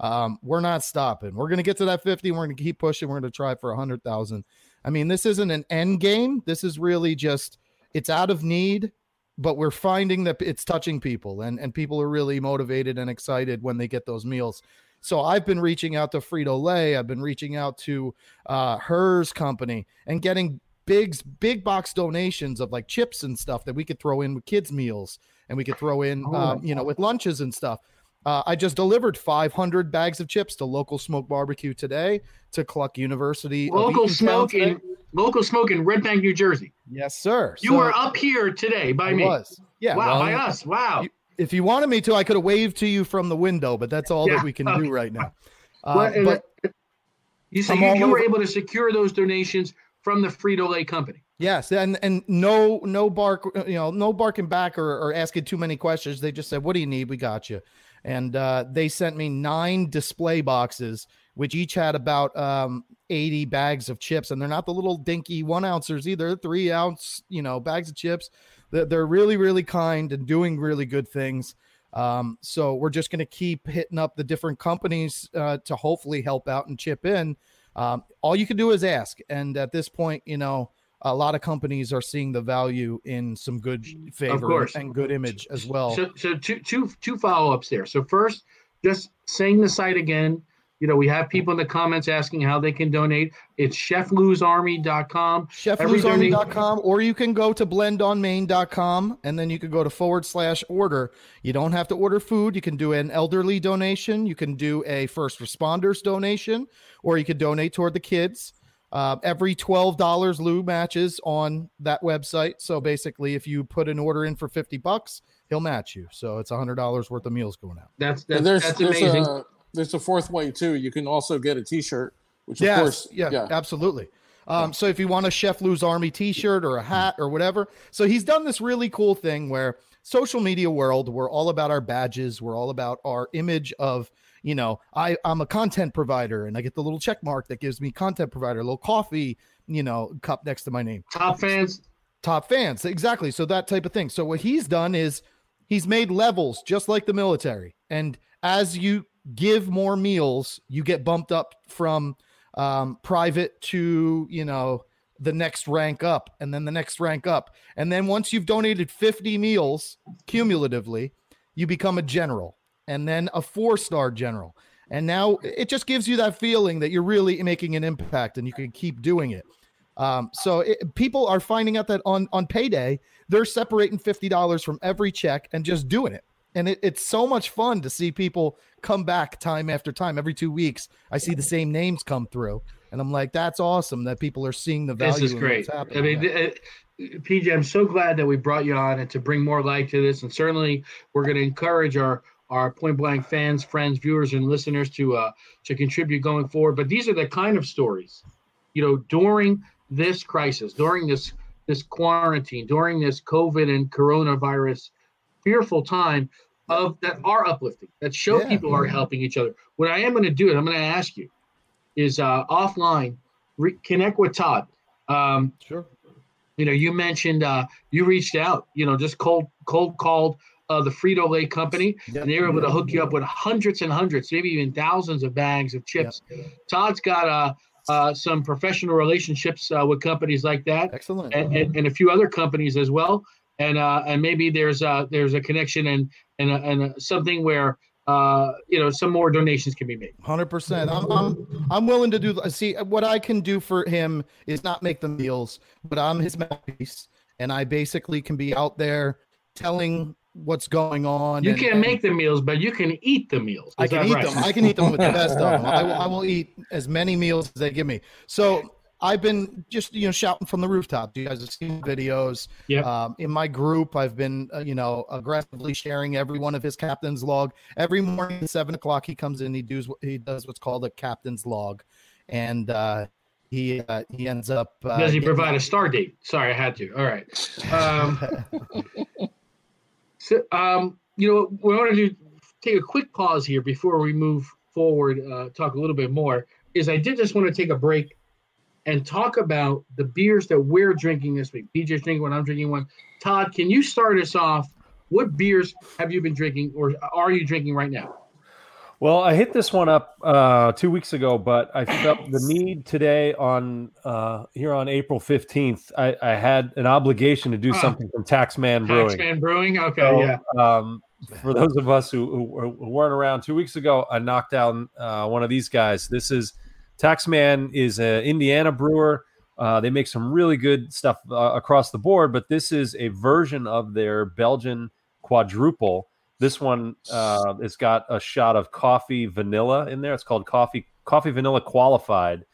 Um, we're not stopping. We're going to get to that 50 we're going to keep pushing. We're going to try for 100,000. I mean, this isn't an end game. This is really just it's out of need, but we're finding that it's touching people and and people are really motivated and excited when they get those meals. So I've been reaching out to Frito Lay. I've been reaching out to uh, Hers Company and getting big big box donations of like chips and stuff that we could throw in with kids meals and we could throw in Oh, um, you know with lunches and stuff. Uh, I just delivered 500 bags of chips to local smoke barbecue today to Cluck University. Local smoke in local smoke in Red Bank, New Jersey. yes, sir. You So were up here today by I me. was. Yeah. wow, well, by us. Wow. you- if you wanted me to, I could have waved to you from the window, but that's all Yeah, that we can do right now. Uh, but you said you, you were able to secure those donations from the Frito Lay company. Yes, and and no no bark, you know, no barking back or, or asking too many questions. They just said, "What do you need? We got you." And uh, they sent me nine display boxes, which each had about um, eighty bags of chips, and they're not the little dinky one ouncers either. Three ounce, you know, bags of chips. They're, they're really really kind and doing really good things. Um, so we're just going to keep hitting up the different companies uh, to hopefully help out and chip in. Um, all you can do is ask, and at this point, you know a lot of companies are seeing the value in some good favor and good image as well. So, so two, two, two follow ups there. So first, just saying the site again. You know, we have people in the comments asking how they can donate. It's cheflosearmy.com. every cheflosearmy.com or you can go to blendonmain.com and then you can go to forward slash order. You don't have to order food. You can do an elderly donation. You can do a first responders donation or you could donate toward the kids. Uh, every $12 lou matches on that website. So basically if you put an order in for 50 bucks he'll match you. So it's $100 worth of meals going out. That's that's, there's that's there's amazing. a there's a fourth way too. You can also get a T-shirt, which of course, yeah, yeah. absolutely. Um, so if you want a Chef Lou's Army T-shirt or a hat or whatever, so he's done this really cool thing where social media world, we're all about our badges, we're all about our image of, you know, I I'm a content provider and I get the little check mark that gives me content provider, a little coffee, you know, cup next to my name. Top fans. top fans. Exactly. So that type of thing. So what he's done is he's made levels just like the military. And as you give more meals you get bumped up from um, private to you know the next rank up and then the next rank up. And then once you've donated 50 meals cumulatively you become a general and then a four star general. And now it just gives you that feeling that you're really making an impact and you can keep doing it. Um, so it, people are finding out that on on payday they're separating fifty dollars from every check and just doing it, and it, it's so much fun to see people come back time after time. Every two weeks, I see the same names come through, and I'm like, that's awesome that people are seeing the value. This is great. I mean, uh, PJ, I'm so glad that we brought you on and to bring more light to this. And certainly, we're going to encourage our our point blank fans, friends, viewers, and listeners to uh, to contribute going forward. But these are the kind of stories, you know, during this crisis, during this this quarantine, during this COVID and coronavirus fearful time of that are uplifting, that show Yeah. people are helping each other. What I am going to do, and I'm going to ask you, is uh, offline re- connect with Todd. Um, sure. you know, you mentioned uh, you reached out, you know, just cold cold called uh, the Frito Lay company, and they were able to hook you up with hundreds and hundreds, maybe even thousands of bags of chips. Todd's got uh, uh, some professional relationships uh, with companies like that, Excellent. and, and, and a few other companies as well. And uh, and maybe there's uh, there's a connection and and a, and a, something where uh, you know some more donations can be made. Hundred percent. I'm, I'm I'm willing to do. See, what I can do for him is not make the meals, but I'm his mouthpiece, and I basically can be out there telling what's going on. You and- can't make the meals, but you can eat the meals. I can eat right? them. I can eat them with the best of them. I will, I will eat as many meals as they give me. So I've been just you know shouting from the rooftop. Do you guys have seen videos. Yep. Um, in my group, I've been uh, you know aggressively sharing every one of his captain's log. Every morning at seven o'clock, he comes in. He does he does what's called a captain's log, and uh, he uh, he ends up. Uh, Does he provide a star date? Sorry, I had to. All right. Um, so, um, you know, we want to do take a quick pause here before we move forward. Uh, talk a little bit more. is I did just want to take a break and talk about the beers that we're drinking this week. PJ's drinking one, I'm drinking one. Todd, can you start us off? What beers have you been drinking or are you drinking right now? Well, I hit this one up uh, two weeks ago, but I felt the need today on uh, here on April fifteenth. I, I, had an obligation to do Huh. something from Taxman Brewing. Taxman Brewing. Okay, So, yeah. Um, for those of us who, who, who weren't around two weeks ago, I knocked down uh, one of these guys. This is Taxman is an Indiana brewer. Uh, they make some really good stuff uh, across the board, but this is a version of their Belgian quadruple. This one uh, it's got a shot of coffee vanilla in there. It's called coffee coffee vanilla qualified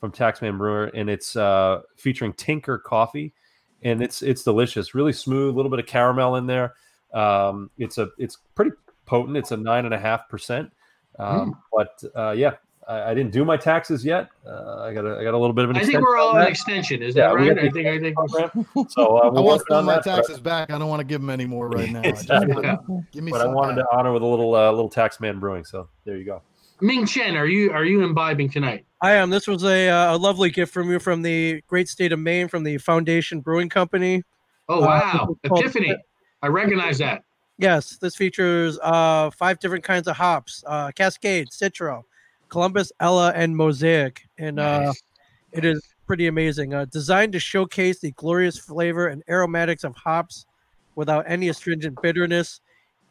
from Taxman Brewer, and it's uh, featuring Tinker coffee, and it's it's delicious. Really smooth, a little bit of caramel in there. Um, it's a it's pretty potent. It's a nine and a half percent. Um, But uh, yeah, I, I didn't do my taxes yet. Uh, I got a, I got a little bit of an. I think we're all on on extension. Is Yeah, that right? I think I think program. So uh, I we're want working some my taxes back. I don't want to give them any more right now. I just Exactly. want- give me But I wanted back. to honor with a little uh, little Taxman Brewing. So there you go. Ming Chen, are you are you imbibing tonight? I am. This was a, uh, a lovely gift from you from the great state of Maine, from the Foundation Brewing Company. Oh Uh, wow, it's called- Epiphany. I recognize that. Yes, this features uh, five different kinds of hops: uh, Cascade, Citra, Columbus, Ella, and Mosaic. And uh, it is pretty amazing. Uh, designed to showcase the glorious flavor and aromatics of hops without any astringent bitterness.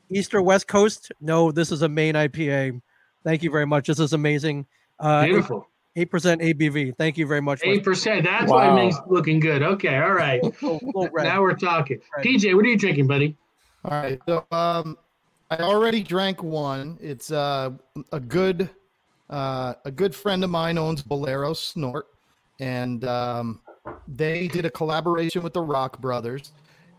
East or West Coast? No, this is a Maine IPA. Thank you very much. This is amazing. Uh, Beautiful. Eight percent ABV. Thank you very much. Eight percent. That's why Wow. Ming's looking good. Okay, all right. Little- little. Now we're talking. Right. PJ, what are you drinking, buddy? All right. So um, I already drank one. It's uh, a good uh, a good friend of mine owns Bolero Snort, and um, they did a collaboration with the Rock Brothers,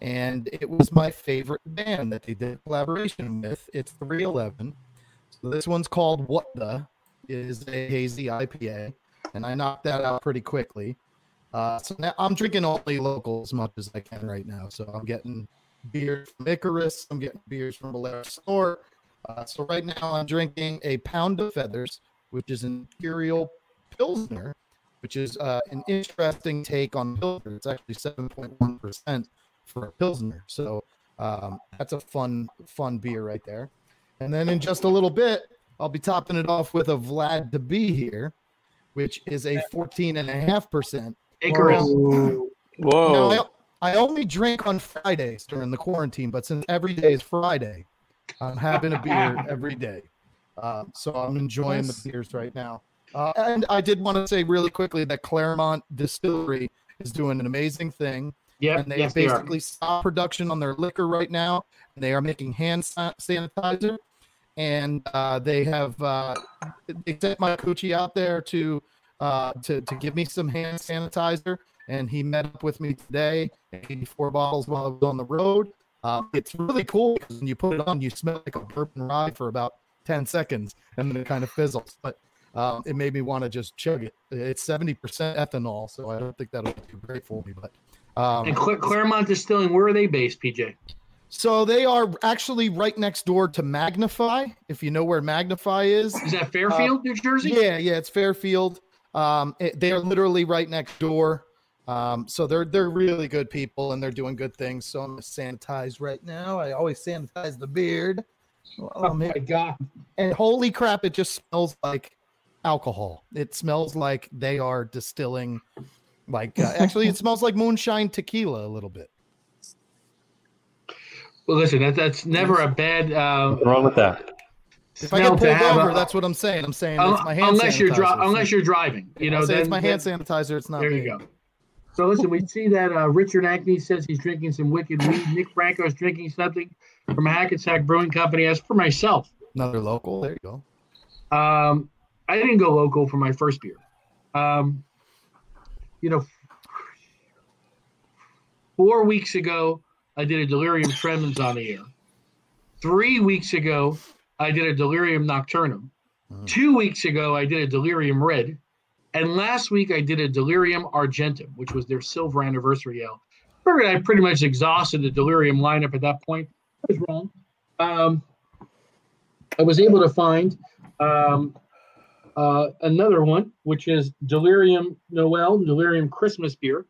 and it was my favorite band that they did a collaboration with. It's 311. So this one's called What the is a hazy IPA, and I knocked that out pretty quickly. Uh, so now I'm drinking only local as much as I can right now. So I'm getting beers from Icarus. I'm getting beers from Bolero Snort. Uh, so right now I'm drinking a pound of feathers, which is an imperial pilsner, which is uh, an interesting take on pilsner. It's actually 7.1 percent for a pilsner. So um, that's a fun, fun beer right there. And then in just a little bit, I'll be topping it off with a Vlad to be here, which is a 14 and a half percent. Icarus. Whoa. Now, I, I only drink on Fridays during the quarantine, but since every day is Friday, I'm having a beer every day. Um, so I'm enjoying Nice. the beers right now. Uh, and I did want to say really quickly that Claremont Distillery is doing an amazing thing. Yep. and they yes, they basically stop production on their liquor right now. And they are making hand sanitizer, and uh, they have uh, they sent my coochie out there to uh, to to give me some hand sanitizer, and he met up with me today. 84 bottles while I was on the road. Uh, it's really cool because when you put it on, you smell like a bourbon rye for about 10 seconds, and then it kind of fizzles. But um, it made me want to just chug it. It's 70% ethanol, so I don't think that'll be too great for me. But um, And Cla- Claremont Distilling, where are they based, PJ? so they are actually right next door to Magnify. If you know where Magnify is, Is that Fairfield, New Jersey? yeah, yeah, it's Fairfield. Um, it- they are literally right next door. Um, so they're they're really good people and they're doing good things. So I'm gonna sanitize right now. I always sanitize the beard. While Oh my. God. And holy crap, it just smells like alcohol. It smells like they are distilling. Like uh, actually, it smells like moonshine tequila a little bit. Well, listen, that, that's never a bad uh, Nothing wrong with that. If I get pulled over, a- that's what I'm saying. I'm saying un- it's my hand unless you're dri- unless you're driving, you know. I'll then, it's my hand sanitizer. It's not. There me. you go. So listen, we see that uh, Richard Ackney says he's drinking some wicked weed. Nick Franco is drinking something from Hackensack Brewing Company. As for myself, Another local. There you go. um, I didn't go local for my first beer. Um, you know, four weeks ago, I did a Delirium Tremens on the air. Three weeks ago, I did a Delirium Nocturnum. Mhm. Two weeks ago, I did a Delirium Red. And last week, I did a Delirium Argentum, which was their silver anniversary ale. I pretty much exhausted the Delirium lineup at that point. I was wrong. Um, I was able to find um, uh, another one, which is Delirium Noel, Delirium Christmas beer,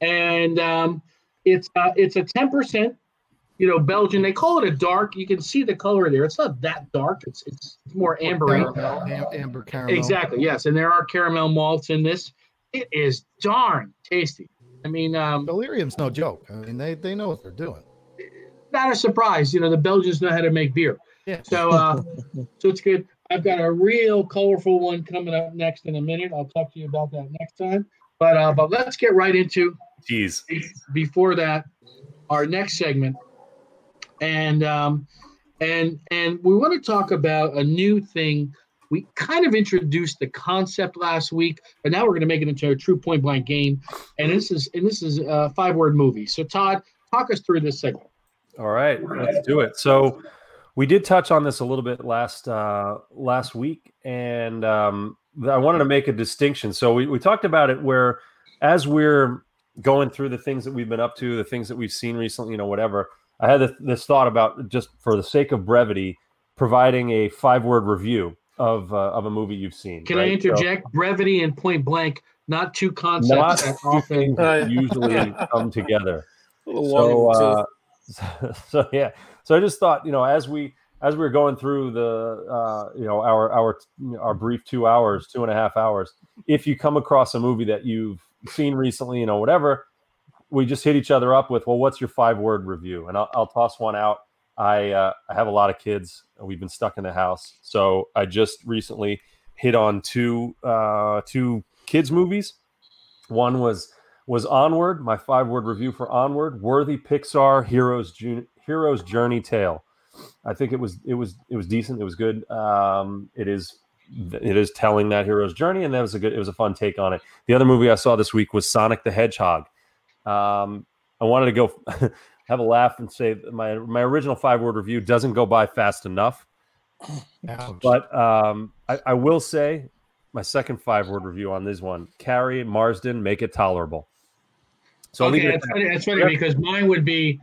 and um, it's uh, it's a ten percent, you know, Belgian. They call it a dark. You can see the color there. It's not that dark. It's it's, it's more ambery. Caramel, amber caramel. Exactly. Yes, and there are caramel malts in this. It is darn tasty. I mean, um, Delirium's no joke. I mean, they they know what they're doing. not a surprise. You know, the Belgians know how to make beer. Yeah. So, uh, so it's good. I've got a real colorful one coming up next in a minute. I'll talk to you about that next time. But uh, but let's get right into Jeez. before that our next segment, and um, and and we want to talk about a new thing. We kind of introduced the concept last week, but now we're going to make it into a true point blank game. And this is and this is a five word movie. So Todd, talk us through this segment. All right, let's do it. So we did touch on this a little bit last uh, last week, and um, I wanted to make a distinction. So we, we talked about it where as we're going through the things that we've been up to, the things that we've seen recently, you know, whatever. I had this, this thought about just for the sake of brevity, providing a five word review of uh, of a movie you've seen. Can I right? So- interject? Brevity and point blank, not two concepts not that two often. things usually come together. A little So, uh, so yeah, so I just thought, you know, as we as we were going through the, uh, you know, our our our brief two hours, two and a half hours, if you come across a movie that you've seen recently, you know, whatever, we just hit each other up with, well, what's your five word review? And I'll, I'll toss one out. I uh, I have a lot of kids. We've been stuck in the house, so I just recently hit on two uh, two kids movies. One was was Onward, my five word review for Onward, worthy Pixar heroes heroes journey tale. I think it was it was it was decent. It was good. Um, it is it is telling that hero's journey, and that was a good. It was a fun take on it. The other movie I saw this week was Sonic the Hedgehog. Um, I wanted to go have a laugh and say my my original five word review doesn't go by fast enough. Ouch. But um, I, I will say my second five word review on this one: Carrey Marsden, make it tolerable. So okay, that's funny, that's funny because mine would be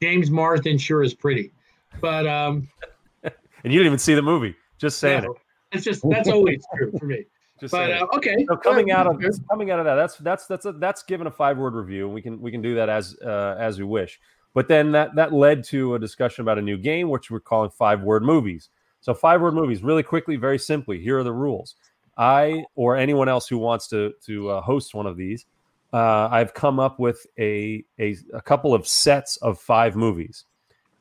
James Marsden sure is pretty, but um, and you didn't even see the movie. Just saying no, it. it's just that's always true for me. Just But saying uh, okay, So coming out of coming out of that, that's that's that's a, that's given a five word review, and we can we can do that as uh, as we wish. But then that that led to a discussion about a new game, which we're calling five word movies. So five word movies, really quickly, very simply. Here are the rules. I or anyone else who wants to to uh, host one of these, uh, I've come up with a, a a couple of sets of five movies.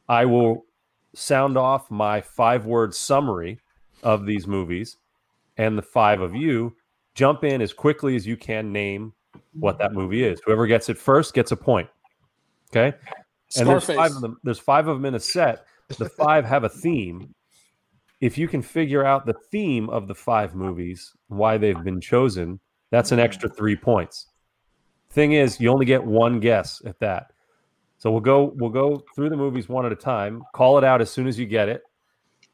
I will sound off my five word summary of these movies and the five of you jump in as quickly as you can name what that movie is. Whoever gets it first gets a point. Okay. And there's five of them. There's five of them in a set. The five have a theme. If you can figure out the theme of the five movies, why they've been chosen, that's an extra three points. Thing is, you only get one guess at that. So we'll go we'll go through the movies one at a time. Call it out as soon as you get it.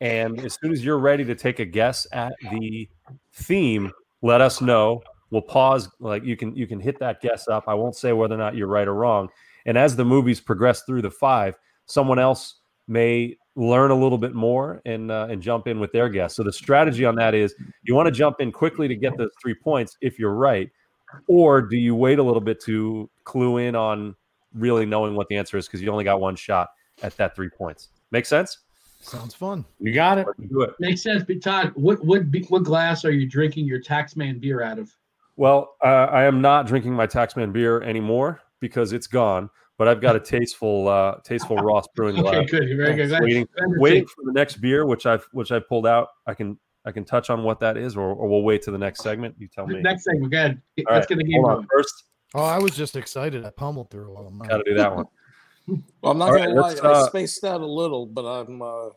And as soon as you're ready to take a guess at the theme, let us know. We'll pause. Like you can you can hit that guess up. I won't say whether or not you're right or wrong. And as the movies progress through the five, someone else may learn a little bit more and uh, and jump in with their guess. So the strategy on that is you want to jump in quickly to get those three points if you're right, or do you wait a little bit to clue in on really knowing what the answer is because you only got one shot at that three points. Make sense? Sounds fun. You got it. Let's do it. makes sense. But Todd, what what be- what glass are you drinking your Taxman beer out of? Well, uh, I am not drinking my Taxman beer anymore because it's gone. But I've got a tasteful, uh, tasteful Ross Brewing Okay, glass. good. Very good. Waiting, waiting for the next beer, which I've which I pulled out. I can I can touch on what that is, or, or we'll wait to the next segment. You tell me. Next thing, we got. All Let's right, get the game hold on. First, Oh, I was just excited. I pummeled through all of Got to do that one. Well, I'm not All gonna right, lie, let's, I uh, spaced out a little, but I'm, uh,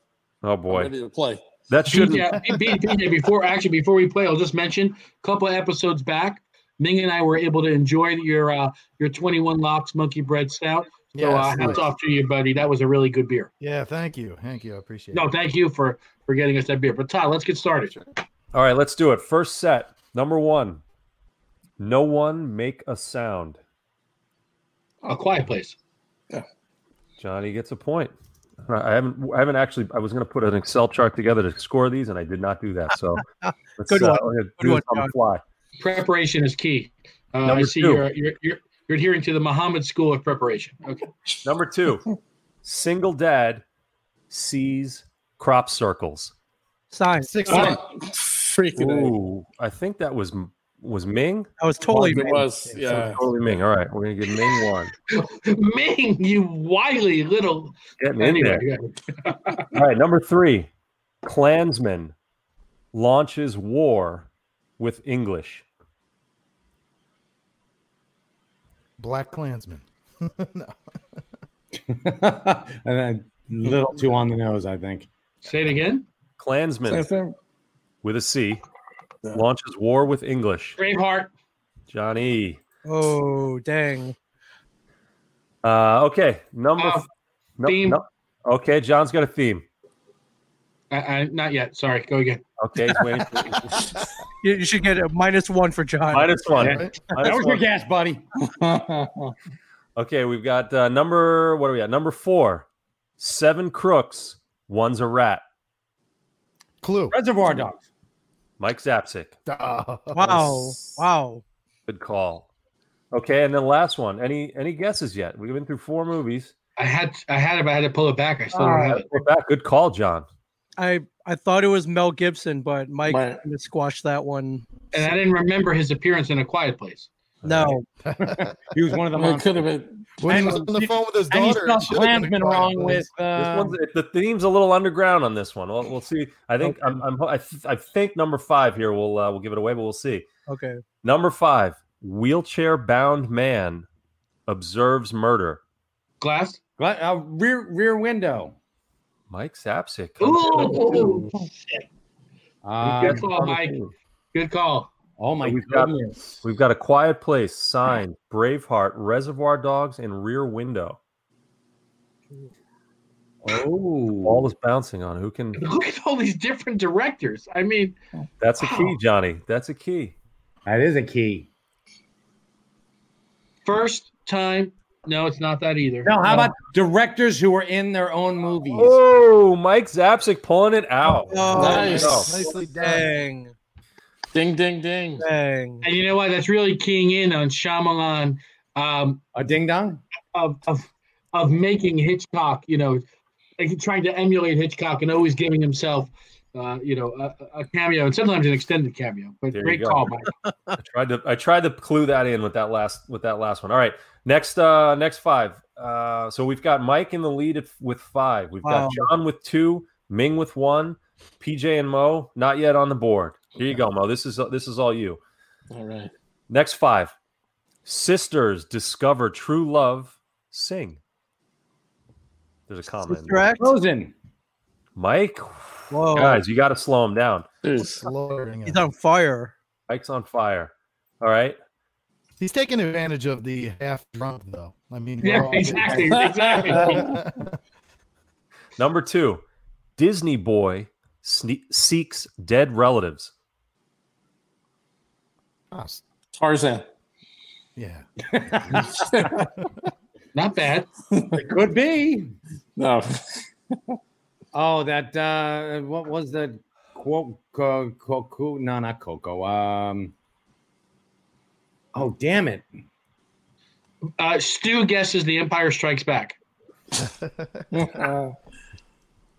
Oh I'm boy, ready to play. that shouldn't. PJ, before actually before we play, I'll just mention a couple of episodes back, Ming and I were able to enjoy your uh, your 21 locks monkey bread stout. So uh, hats off to you, buddy. That was a really good beer. Yeah, thank you. Thank you. I appreciate No, it. No, thank you for for getting us that beer. But Todd, let's get started. All right, let's do it. First set, number one. No one make a sound. A quiet place. Johnny gets a point. I haven't. I haven't actually. I was going to put an Excel chart together to score these, and I did not do that. So let's, Good uh, one. we're Good do one, this on the fly. Preparation is key. Uh, I Number see two. you're, you're you're you're adhering to the Muhammad school of preparation. Okay. Number two, single dad sees crop circles. Sign. Six. Oh, freaking Ooh, I think that was was Ming. I was totally. It was, yeah. Totally Ming. All right, we're gonna give Ming one. Ming, you wily little. Getting in Anyway, there. All right, number three, Klansman launches war with English. Black Klansman. no. and then a little too on the nose, I think. Say it again. Klansman Same thing. with a C Yeah. launches war with English. Braveheart. Johnny. Oh dang! Uh, okay, number. Uh, f- no- theme. no- okay, John's got a theme. I, I, not yet. Sorry. Go again. Okay, he's waiting. For, You, you should get a minus one for John. minus one. Yeah. Minus That was your one. gas, buddy. Okay, we've got uh, number. What are we at? Number four. Seven crooks. One's a rat. Clue. Reservoir Dogs. Mike Zapcic. Oh. Wow! Wow! Good call. Okay, and then last one. Any any guesses yet? We've been through four movies. I had I had it, but I had to pull it back. I still don't uh, have it. Back. Good call, John. I I thought it was Mel Gibson, but Mike Right. kinda squashed that one. And I didn't remember his appearance in A Quiet Place. No, He was one of the it monsters. could have been. When he And was on the phone with his And he daughter, it spelled should been Klansman wrong with. Uh, one's the theme's a little underground on this one. We'll, we'll see. I think I'm, I'm I, th- I think number five here We'll uh, will give it away, but we'll see. okay. Number five, wheelchair bound man observes murder. Glass. gla- uh, rear rear window. Mike Zapcic. Ooh. Uh, Good call, Mike. Good call. Oh my We've got- goodness. We've got a quiet place, sign, Braveheart, Reservoir Dogs, and Rear Window. Oh, Ball is bouncing on. Who can? Look at all these different directors. I mean, That's a key, Johnny. That's a key. that is a key. first time. No, it's not that either. Now, how about directors who were in their own movies? Oh, Mike Zapcic pulling it out. Oh, Nice. Nicely done. Dang! Ding, ding, ding. Dang! And you know what? That's really keying in on Shyamalan um, A ding dong. of, of of making Hitchcock. You know, like trying to emulate Hitchcock and always giving himself, uh, you know, a, a cameo and sometimes an extended cameo. But There great go. call, Mike. I tried to I tried to clue that in with that last with that last one. All right, next uh next five. Uh, so we've got Mike in the lead at, with five. We've Wow. got John with two, Ming with one, PJ and Mo not yet on the board. Here you go, Mo. This is this is all you. All right. Next five. Sisters discover true love. Sing. There's a comment. Sister Act? Frozen. Mike, Whoa! guys, you got to slow him down. Jeez. He's on fire. Mike's on fire. All right. He's taking advantage of the half drunk, though. I mean, we're Yeah, all- exactly, exactly. Number two, Disney boy sne- seeks dead relatives. Ah, Tarzan. yeah. Not bad. It could be. No. Oh, that uh what was the quote co, co, co, no not Coco. Um Oh damn it. Uh, Stu guesses The Empire Strikes Back.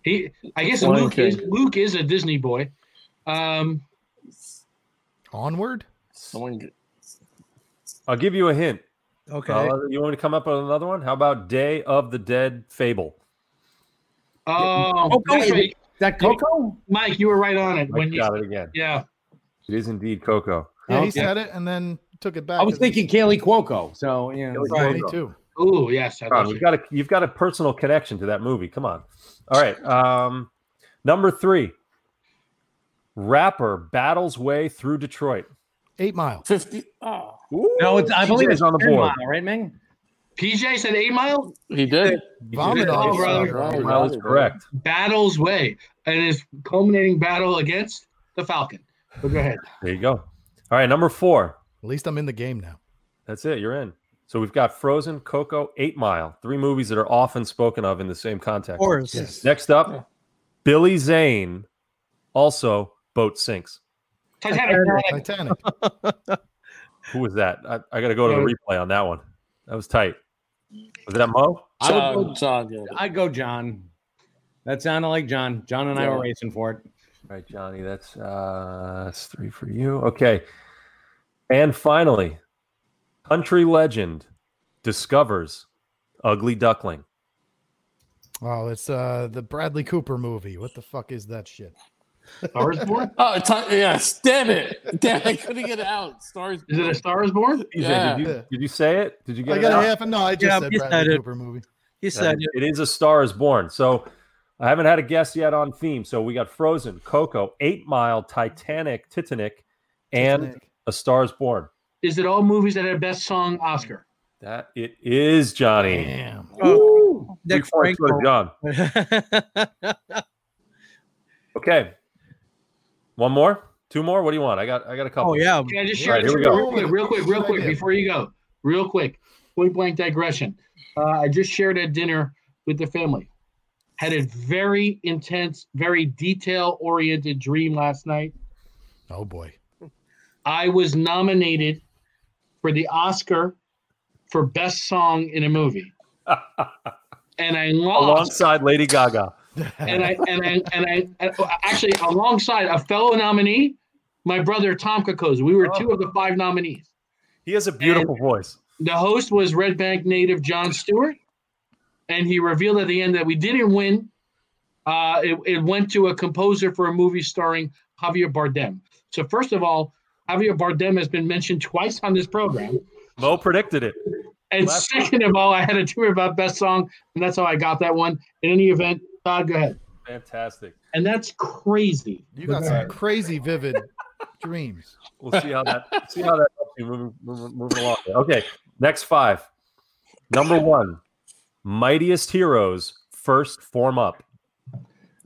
He, I guess Luke is, Luke is a Disney boy. Um, Onward. Someone I'll give you a hint. Okay. Uh, you want me to come up with another one? How about Day of the Dead Fable? oh, Coco, that's is that Coco? Mike, you were right on it Mike when you. got it again. Yeah, It is indeed Coco. Yeah, he Okay. said it and then took it back. I was thinking Kaley Cuoco. So yeah. Right, me too. Ooh, yes. I Come on, love we've got a you've got a personal connection to that movie. Come on. All right. Um, number three. Rapper battles way through Detroit. Eight Mile. 50. Oh, No, it's I believe it's on the board. Mile, right, Ming? PJ said Eight Mile he did. Vomit on Oh, brother. side. Is correct. battles way and his culminating battle against the Falcon. But go ahead. There you go. All right, number four. At least I'm in the game now. That's it. You're in. So we've got Frozen, Coco, Eight Mile, three movies that are often spoken of in the same Of context. course. Yes. Next up, Billy Zane, also Boat Sinks. Titanic. Titanic. Who was that? I, I got to go to the replay on that one. That was tight. Was that Mo? I would go, John. I'd go John. That sounded like John. John and I were racing for it. All right, Johnny, that's uh that's three for you. Okay. And finally, country legend discovers ugly duckling. Oh, it's uh the Bradley Cooper movie. What the fuck is that shit? Stars Born? Oh, ti- yes. Damn it. Damn, I couldn't get it out. Stars. Is it a Stars Born? TJ, Yeah. did, you, did you say it? Did you get it? I it? got out? a half. No, I just Yeah, said you Bradley said it. Cooper movie. He said it. it is a star is born. So I haven't had a guess yet on theme. So we got Frozen, Coco, Eight Mile, Titanic, Titanic, and Titanic. A Star is Born. Is it all movies that had best song Oscar? That it is Johnny. Damn. Oh, Three Nick points Franco. John. Okay. One more? Two more? What do you want? I got I got a couple. oh yeah. Can I just share right, here we go. real quick, real quick, real quick, before you go, real quick, point blank digression. Uh, I just shared at dinner with the family. Had a very intense, very detail oriented dream last night. Oh boy. I was nominated for the Oscar for Best Song in a Movie, and I lost. Alongside Lady Gaga. And I and I and I and actually alongside a fellow nominee, my brother Tom Kokoza. We were two of the five nominees. He has a beautiful voice. The host was Red Bank native Jon Stewart, and he revealed at the end that we didn't win. Uh, it, it went to a composer for a movie starring Javier Bardem. So first of all, Javier Bardem has been mentioned twice on this program. Mo predicted it. And Last- second of all, I had a dream about best song, and that's how I got that one. In any event, Todd, go ahead. Fantastic. And that's crazy. You got some crazy vivid dreams. We'll see how that see how that helps you moving, moving, moving along. Okay, next five. Number one, mightiest heroes first form up.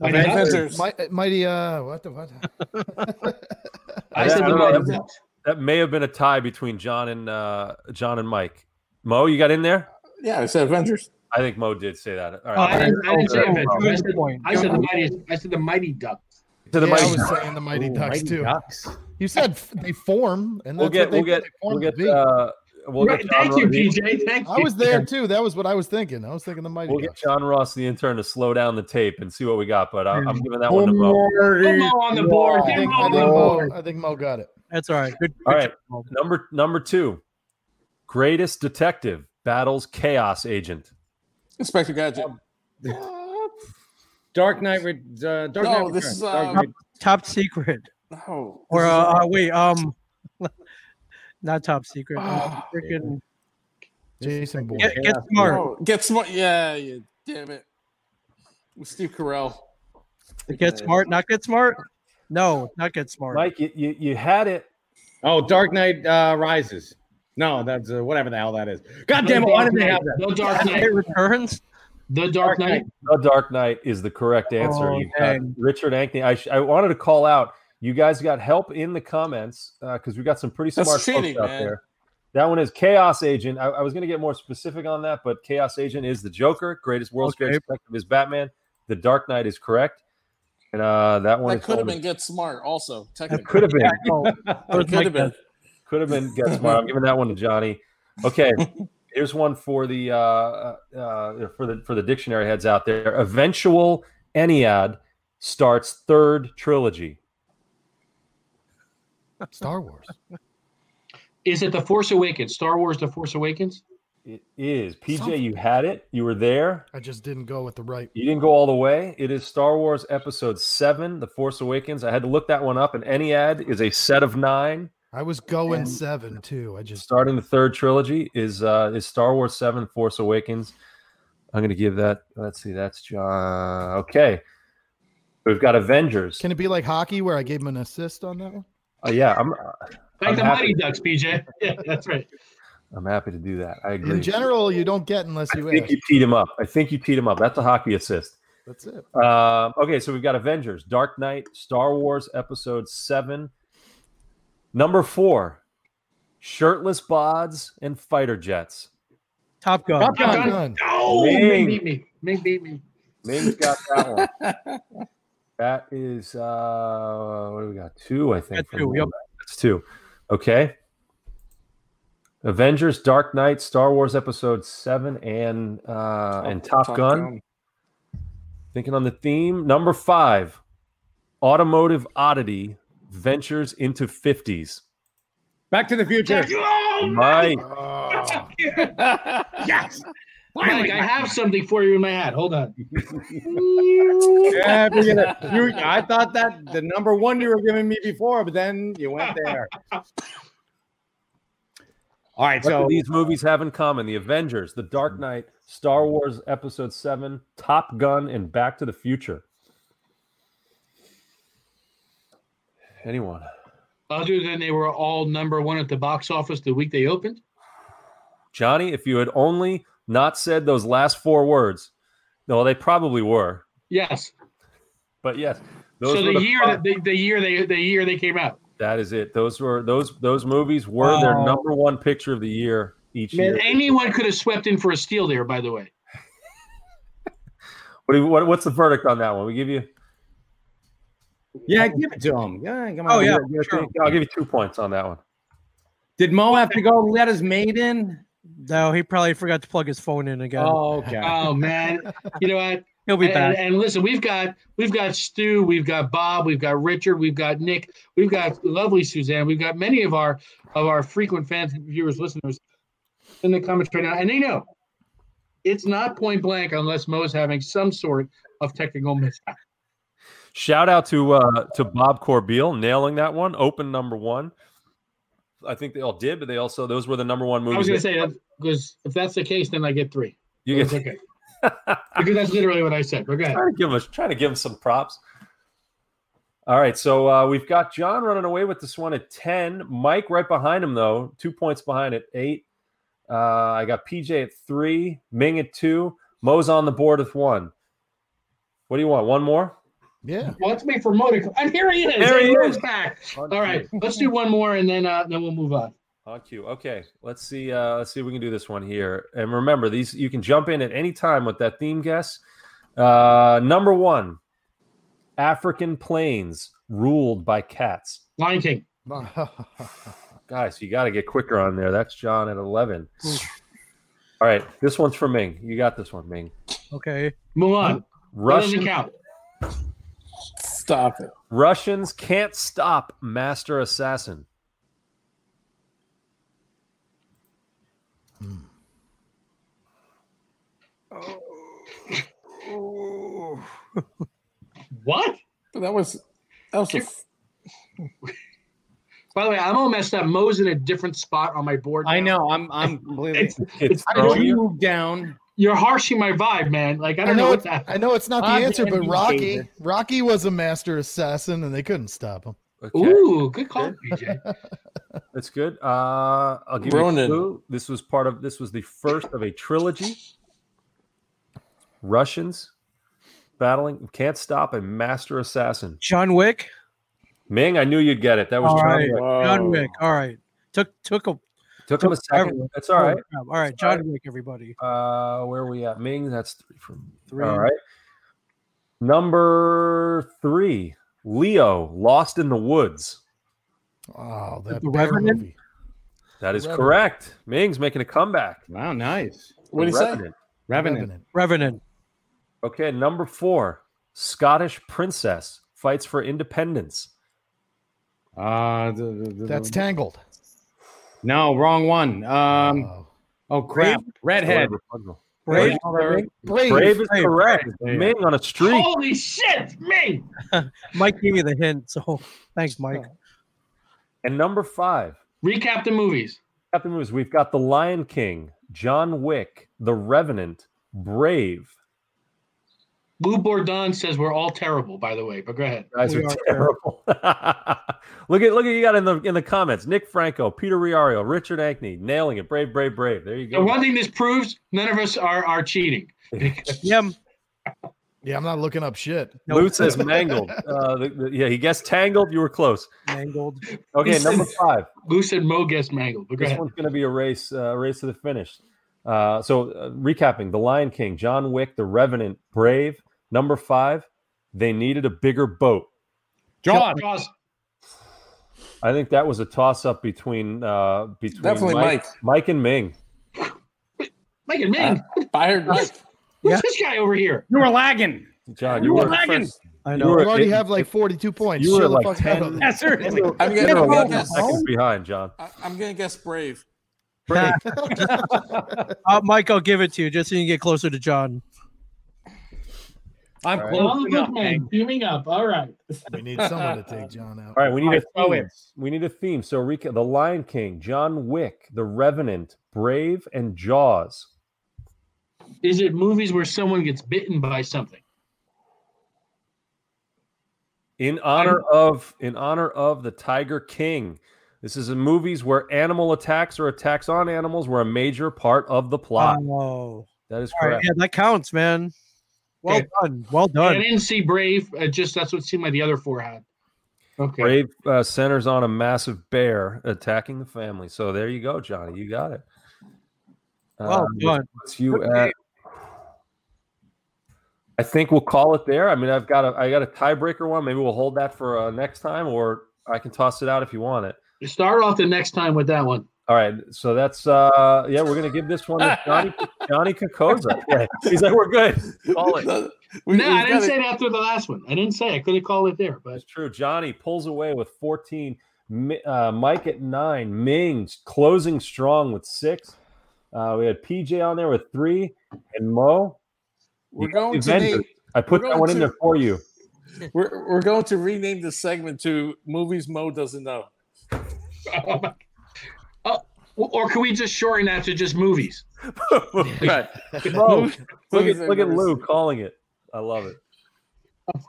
Mighty Avengers. Mi- mighty uh what the what? I said I the don't know, Mighty that- That may have been a tie between John and uh, John and Mike. Mo, you got in there? Yeah, I said Avengers. I think Mo did say that. All Oh, I didn't, say Okay. Avengers. I said, I said the mighty. I said the Mighty Ducks. to the Yeah, I mighty. was saying the Mighty Ooh, Ducks Mighty too. Ducks. You said they form, and that's We'll get what they, we'll get they we'll form get to be. uh, we'll Right, get John thank you, PJ. Thank you. I was there too. That was what I was thinking. I was thinking the Mighty we'll get John Ross the intern to slow down the tape and see what we got. But I, I'm giving that one to Mo. Put Mo on the board. I think, Mo I think Mo. I think Mo got it. That's all right. Good. All good right. job. Number number two, greatest detective battles chaos agent. Inspector Gadget. Dark Knight. Re- uh, Dark No, Knight this is, Dark uh, Knight- Top secret. No. Or this uh, uh wait, um not top secret. Uh, Ah, freaking Jason Bourne. get, get smart. no, get smart. Yeah, yeah. Damn it. With Steve Carell. Get smart, not get smart. No, not get smart. Mike, you, you, you had it. Oh, Dark Knight uh, Rises. No, that's uh, whatever the hell that is. God damn it! Why did they have that? The Dark Knight. Returns. The Dark Knight. The Dark Knight is the correct answer. Oh, You got. Richard Ankney. I, sh- I wanted to call out. You guys got help in the comments because we got some pretty That's smart cheating, folks out man. there. That one is Chaos Agent. I, I was going to get more specific on that, but Chaos Agent is the Joker. Greatest world's Okay. greatest detective is Batman. The Dark Knight is correct, and uh, that one That is could have been Get Smart also. Technically. could have been Oh, It could have been. Could have been get smart. I'm giving that one to Johnny. Okay, here's one for the uh, uh, for the for the dictionary heads out there. Eventual Ennead starts third trilogy. Star Wars. Is it The Force Awakens? Star Wars: The Force Awakens. It is PJ. You had it. You were there. I just didn't go with the right. You didn't go all the way. It is Star Wars Episode Seven: The Force Awakens. I had to look that one up. And Ennead is a set of nine. I was going And- seven too. I just Starting the third trilogy is uh, is Star Wars Seven: Force Awakens. I'm going to give that. Let's see. That's John. Okay. We've got Avengers. can it be like hockey where I gave him an assist on that one? Uh, yeah, I'm. Like I'm the happy. Mighty Ducks, PJ. Yeah, that's right. I'm happy to do that. I agree. In general, you don't get unless you. I you think ask. you teed him up. I think you teed him up. That's a hockey assist. That's it. Uh, okay, so we've got Avengers, Dark Knight, Star Wars Episode Seven. Number four, shirtless bods and fighter jets. Top Gun. Top Gun. Gun. Gun. Oh, Ming. Ming beat me. Ming beat me. Ming's got that one. that is uh what do we got? Two, I think. Got from two, yep. That's two. Okay. Avengers, Dark Knight, Star Wars Episode Seven, and uh and Top, Gun. Thinking on the theme. Number five, Automotive Oddity Ventures into 50s. Back to the future. Oh, Mike. yes. Mike, I have something for you in my hat. Hold on. Yeah, bring it. You, I thought that the number one you were giving me before, but then you went there. All right, What so do these movies have in common? The Avengers, The Dark Knight, Star Wars Episode 7, Top Gun, and Back to the Future. Anyone? Other than they were all number one at the box office the week they opened. Johnny, if you had only not said those last four words, no, they probably were. Yes. But yes, those so were the year five- that the, the year they the year they came out. that is it. Those were those those movies were their number one picture of the year each Man, year. anyone could have swept in for a steal there. By the way, What, do you- what, what's the verdict on that one? We give you. Yeah, oh. give it to him. Yeah, come on. Oh, yeah. give it- sure. I'll give you two points on that one. Did Mo have to go let his maid in? No, he probably forgot to plug his phone in again. Oh, okay. oh man, you know what? He'll be and, back. and listen, we've got we've got Stu, we've got Bob, we've got Richard, we've got Nick, we've got lovely Suzanne, we've got many of our of our frequent fans, viewers, listeners in the comments right now, and they know it's not point blank unless Mo's having some sort of technical mishap. Shout out to uh, to Bob Corbeil nailing that one. Open number one. I think they all did, but they also those were the number one movies. I was going to say because if that's the case, then I get three. you get okay because that's literally what I said. But go ahead. trying to give him a, trying to give him some props. All right, so uh, we've got John running away with this one at ten. Mike right behind him though, two points behind at eight. Uh, I got PJ at three, Ming at two, Mo's on the board with one. What do you want? One more? Yeah. Well, let's wait for Mo. And here he is. There he And is. back. All right, let's do one more and then uh, then we'll move on. On cue. Okay, let's see. Uh, let's see if we can do this one here. And remember, these you can jump in at any time with that theme guess. Uh, number one, African plains ruled by cats. Lion King. Guys, you got to get quicker on there. That's John at eleven. All right, this one's for Ming. You got this one, Ming. Okay. Mulan. That doesn't Russian, count. Stop it. Russians can't stop Master Assassin. What? That was that was a f- By the way, I'm all messed up. Mo's in a different spot on my board. I know. I'm. I'm completely. It's, It's I How you you. down? You're harshing my vibe, man. Like I I don't know know, what it's, that. I know it's not the Ah, answer, but Rocky, gave it. Rocky was a master assassin, and they couldn't stop him. Okay, Ooh, good call, PJ. that's good. Uh, I'll give you a Ronan. clue. This was part of. This was the first of a trilogy. Russians battling can't stop a Master Assassin. John Wick. Ming, I knew you'd get it. That was All John right. Wick. John Wick. All right. Took took a Took him a second. That's all right. All right. John Wick. Everybody. Uh, where are we at? Ming, that's three from Three. All right. Number three, Leo, Lost in the Woods. Oh, that The bear Revenant? movie. That is Revenant. correct. Ming's making a comeback. Wow, nice. what do you The say? Revenant. Revenant. Revenant. Revenant. Okay, number four, Scottish princess fights for independence. Uh, the- the- the- That's the- Tangled. No wrong one. Um. Oh. Oh crap. Redhead. Brave. Brave. Brave. Brave is Brave. correct. Brave. Ming on a streak. Holy shit, me! Mike gave me the hint, so thanks, Mike. And number five, Recap the movies. got the movies. We've got The Lion King, John Wick, The Revenant, Brave. Lou Bourdon says we're all terrible, by the way. But go ahead. guys We are are terrible. look at look at you got in the in the comments. Nick Franco, Peter Riario, Richard Ankney, nailing it. Brave, brave, brave. There you go. The go. one thing this proves, none of us are are cheating. Yeah. Yeah, I'm not looking up shit. Lou says mangled. Uh, the, the- yeah, he guessed tangled. You were close. Mangled. Okay, He number said- five. Lou said Mo guessed mangled. But go This ahead. one's going to be a race, uh, race to the finish. Uh, so uh, recapping: The Lion King, John Wick, The Revenant, Brave. Number five, they needed a bigger boat. Jaws. Jaws. I think that was a toss-up between uh, between Definitely Mike, Mike and Ming. Mike and Ming. Fired Mike. Who's this guy over here? You were lagging. John, You you were were lagging. I You know. were- You already it- have like 42 points. you were Chill the like fuck 10 out. Yeah, seriously. I'm gonna, you I'm gonna guess. seconds behind, John. I- I'm gonna guess Brave. uh, Mike, I'll give it to you just so you can get closer to John. I'm All right. close Long enough. good man. Beaming up. All right. We need someone to take John out. All right, we need a theme. it's- We need a theme. So, Rika, The Lion King, John Wick, The Revenant, Brave, and Jaws. Is it movies where someone gets bitten by something? In honor of in honor of the Tiger King. This is in movies where animal attacks or attacks on animals were a major part of the plot. Oh, that is all right, correct. yeah, that counts, man. Well Okay. done. Well done. I didn't see Brave. Uh, just that's what seemed like the other four had. Okay. Brave uh, centers on a massive bear attacking the family. So there you go, Johnny. You got it. Well Um, done. puts you at. I think we'll call it there. I mean, I've got a I got a tiebreaker one. Maybe we'll hold that for uh, next time, or I can toss it out if you want it. You start off the next time with that one. All right, so that's uh yeah, we're gonna give this one to Johnny Johnny Kokoza. Yeah. He's like, we're good. Call it. We- no, we've I didn't gotta- say it after the last one. I didn't say I could have called it there, but That's true. Johnny pulls away with 14. Uh, Mike at nine. Ming's closing strong with six. Uh, we had PJ on there with three, and Mo. We're going the to name, I put that going one in there for you. we're, we're going to rename this segment to movies Mo doesn't know. oh, or can we just shorten that to just movies? Right. Mo, look at I've look at Lou calling it. I love it.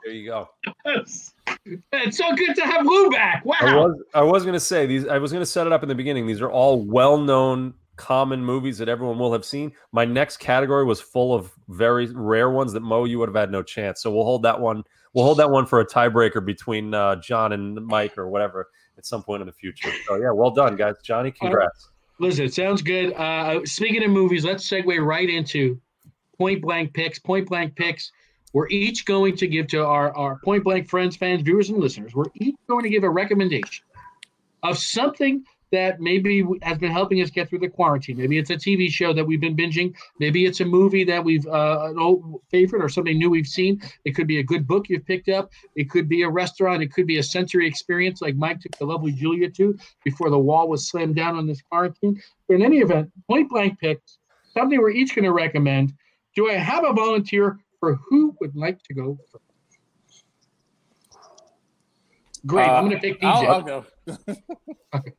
There you go. It's so good to have Lou back. I Wow. was I was gonna say these. I was gonna set it up in the beginning. These are all well known, common movies that everyone will have seen. My next category was full of very rare ones that Mo you would have had no chance. So we'll hold that one. We'll hold that one for a tiebreaker between uh, John and Mike or whatever at some point in the future. So yeah, well done, guys. Johnny, congrats. Listen, it sounds good. Uh, speaking of movies, let's segue right into point blank picks. Point blank picks. We're each going to give to our, our point blank friends, fans, viewers, and listeners. We're each going to give a recommendation of something that maybe has been helping us get through the quarantine. Maybe it's a TV show that we've been binging. Maybe it's a movie that we've uh, an old favorite or something new we've seen. It could be a good book you've picked up. It could be a restaurant. It could be a sensory experience like Mike took the lovely Julia to before the wall was slammed down on this quarantine. But in any event, point blank picks, something we're each going to recommend. Do I have a volunteer for who would like to go first? Great. I'm going to pick DJ. Uh, I'll, I'll go.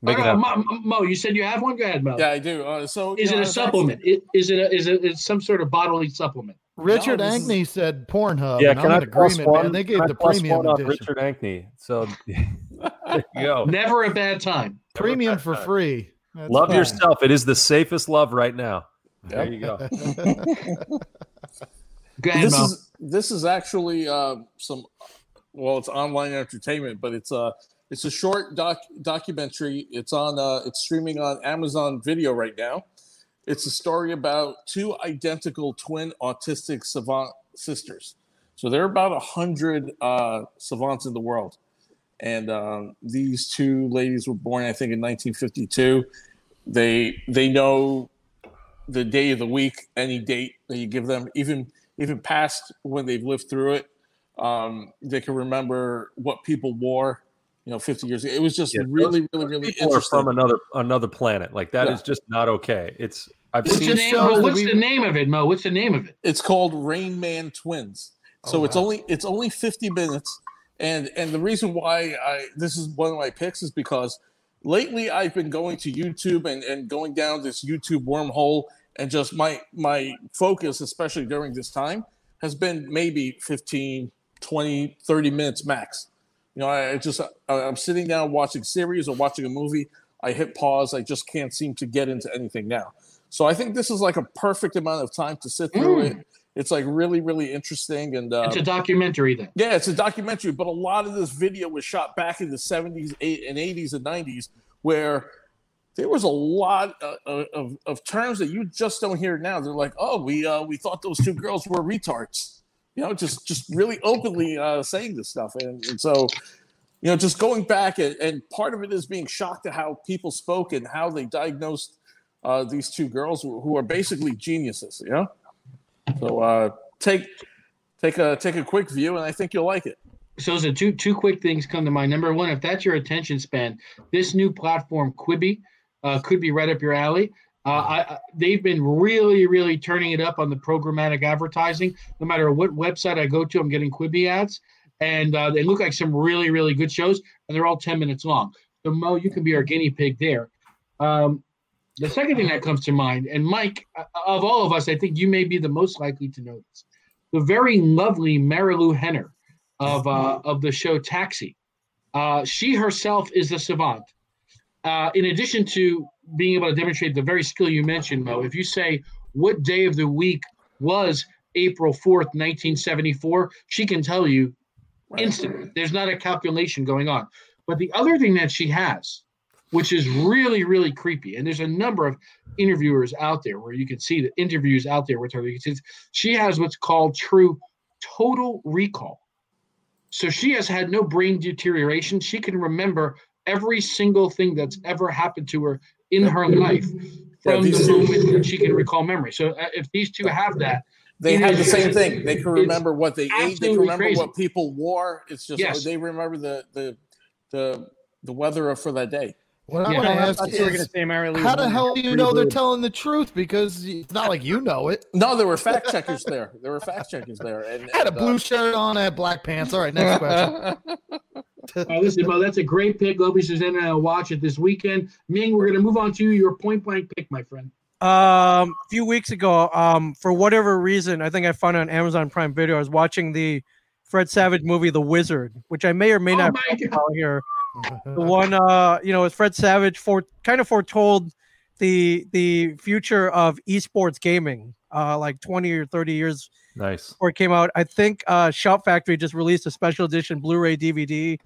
Make it Uh. Mo, Mo, you said you have one. Go ahead, Mo. Yeah, I do. Uh, so Is you know, it a I was supplement? I- Is it a, is it is some sort of bodily supplement? Richard No, this is- said Pornhub. Yeah, and can I'm I plus agreement, one? man. They gave Can the plus premium one edition. Richard Ankney. So there you go. Never a bad time. Premium Never for bad. free. That's Love fine. yourself. It is the safest love right now. There you go. Go ahead, this Mo. is this is actually uh, some well it's online entertainment but it's a it's a short doc documentary. It's on uh, it's streaming on amazon video right now. It's a story about two identical twin autistic savant sisters. So there are about a hundred uh, savants in the world. And um, these two ladies were born i think in 1952 they they know the day of the week any date that you give them even even past when they've lived through it. Um, they can remember what people wore, you know, 50 years ago. It was just Yeah, really, really, really People are interesting. from another another planet. Like that is Yeah. just not okay. It's I've What's, seen the name, shows What's we- the name of it, Mo? What's the name of it? It's called Rain Man Twins. Oh, so Oh, it's wow. only it's only 50 minutes. And and the reason why I this is one of my picks is because lately I've been going to YouTube and, and going down this YouTube wormhole and just my my focus, especially during this time, has been maybe 15, 20, 30 minutes max. You know, I I just I- I'm sitting down watching series or watching a movie. I hit pause. I just can't seem to get into anything now. So I think this is like a perfect amount of time to sit through Mm. it. It's like really, really interesting. And uh, It's a documentary then. yeah, it's a documentary, but a lot of this video was shot back in the 70s, eight- and 80s and 90s, where there was a lot of, of, of, terms that you just don't hear now. They're like, oh, we uh, we thought those two girls were retards. You know, just just really openly uh, saying this stuff, and, and so you know, just going back and, and, part of it is being shocked at how people spoke and how they diagnosed uh, these two girls who, are basically geniuses. You know, so uh, take take a take a quick view, and I think you'll like it. So, so two two quick things come to mind. Number one, if that's your attention span, this new platform Quibi uh, could be right up your alley. Uh, I, they've been really, really turning it up on the programmatic advertising. No matter what website I go to, I'm getting Quibi ads, and uh, they look like some really, really good shows, and they're all 10 minutes long. So, Mo, you can be our guinea pig there. Um, the second thing that comes to mind, and Mike, uh, of all of us, I think you may be the most likely to know this. The very lovely Marilu Henner of uh, of the show Taxi. Uh, she herself is a savant. Uh, in addition to being able to demonstrate the very skill you mentioned, Mo, if you say what day of the week was April 4th, 1974, she can tell you instantly. There's not a calculation going on. But the other thing that she has, which is really, really creepy, and there's a number of interviewers out there where you can see the interviews out there with her. She has what's called true total recall. So she has had no brain deterioration. She can remember every single thing that's ever happened to her in her life from the moment that she can recall memory. So uh, if these two have that, they have the same thing. They can remember what they ate. They can remember crazy. what people wore. It's just yes. they remember the the the the weather for that day. What I want to ask is, going to say Marilu how the hell do you know they're telling the truth? Because it's not like you know it. No, there were fact checkers there. There were fact checkers there. And, I had a blue uh, shirt on. I had black pants. All right, next question. Uh, listen, Mo, that's a great pick. Lobie Susanna, I'll watch it this weekend. Ming, we're going to move on to your point blank pick, my friend. Um, a few weeks ago, um, for whatever reason, I think I found it on Amazon Prime Video. I was watching the Fred Savage movie, The Wizard, which I may or may oh not here the one uh you know as fred savage for kind of foretold the the future of esports gaming uh like 20 or 30 years nice before it came out i think uh shout factory just released a special edition blu-ray dvd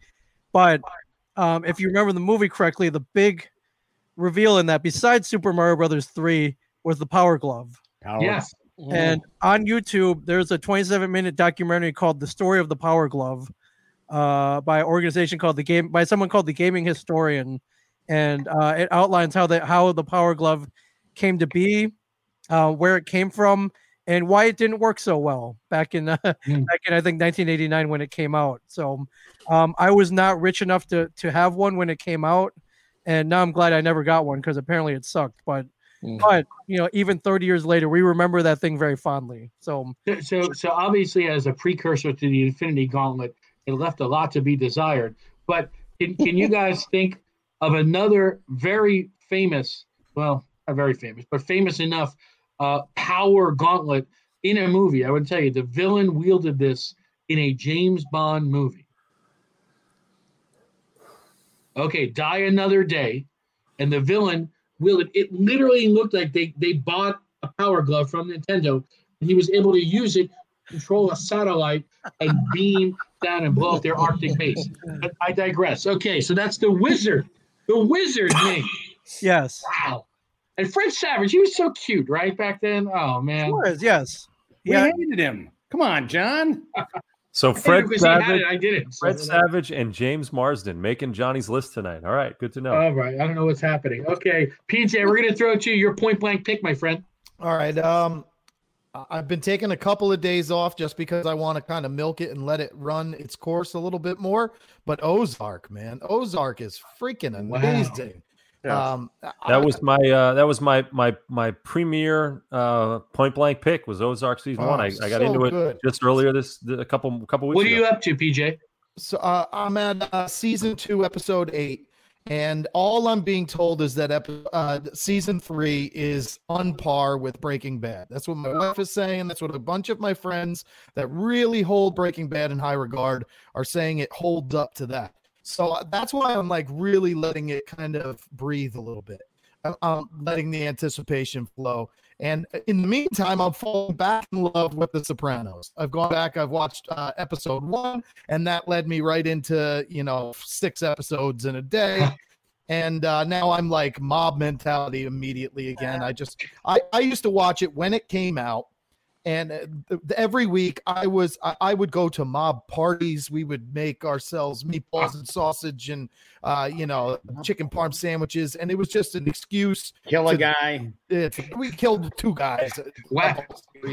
but um if you remember the movie correctly the big reveal in that besides super mario brothers 3 was the power glove. Power. yes. And on youtube there's a 27 minute documentary called the story of the power glove uh, by an organization called the game by someone called the Gaming Historian, and uh, it outlines how the how the Power Glove came to be, uh, where it came from, and why it didn't work so well back in uh, mm. back in I think 1989 when it came out. So um, I was not rich enough to to have one when it came out, and now I'm glad I never got one because apparently it sucked. But mm. but you know even 30 years later we remember that thing very fondly. So so so obviously as a precursor to the Infinity Gauntlet it left a lot to be desired. But can, can you guys think of another very famous, well, not very famous, but famous enough uh, power gauntlet in a movie? I would tell you the villain wielded this in a James Bond movie. Okay, Die Another Day, and the villain wielded it. Literally looked like they they bought a power glove from Nintendo, and he was able to use it to control a satellite and beam down and blow up their Arctic base. But I digress. Okay, so that's the wizard. The wizard name. Yes. Wow. And Fred Savage, he was so cute, right? Back then. Oh man. He was, yes. We yeah. hated him. Come on, John. So Fred Savage, I did it. Fred Savage and James Marsden making Johnny's list tonight. All right, good to know. All right, I don't know what's happening. Okay, PJ, we're gonna throw it to you. Your point blank pick, my friend. All right. Um, I've been taking a couple of days off just because I want to kind of milk it and let it run its course a little bit more. But Ozark, man, Ozark is freaking amazing. Wow. Yeah. Um, that I, was my uh, that was my my my premier uh, point blank pick was Ozark season oh, one. I, I got so into it good. just earlier this a couple couple weeks. What are ago. you up to, PJ? So uh, I'm at uh, season two, episode eight. And all I'm being told is that uh, season three is on par with Breaking Bad. That's what my wife is saying. That's what a bunch of my friends that really hold Breaking Bad in high regard are saying it holds up to that. So uh, that's why I'm like really letting it kind of breathe a little bit. I'm letting the anticipation flow. And in the meantime, I'm falling back in love with The Sopranos. I've gone back, I've watched uh, episode one, and that led me right into, you know, six episodes in a day. and uh, now I'm like mob mentality immediately again. I just I, I used to watch it when it came out, and uh, th- every week I was I, I would go to mob parties. We would make ourselves meatballs and sausage and uh, you know chicken parm sandwiches, and it was just an excuse. Kill a To- guy. It, we killed two guys. Whack-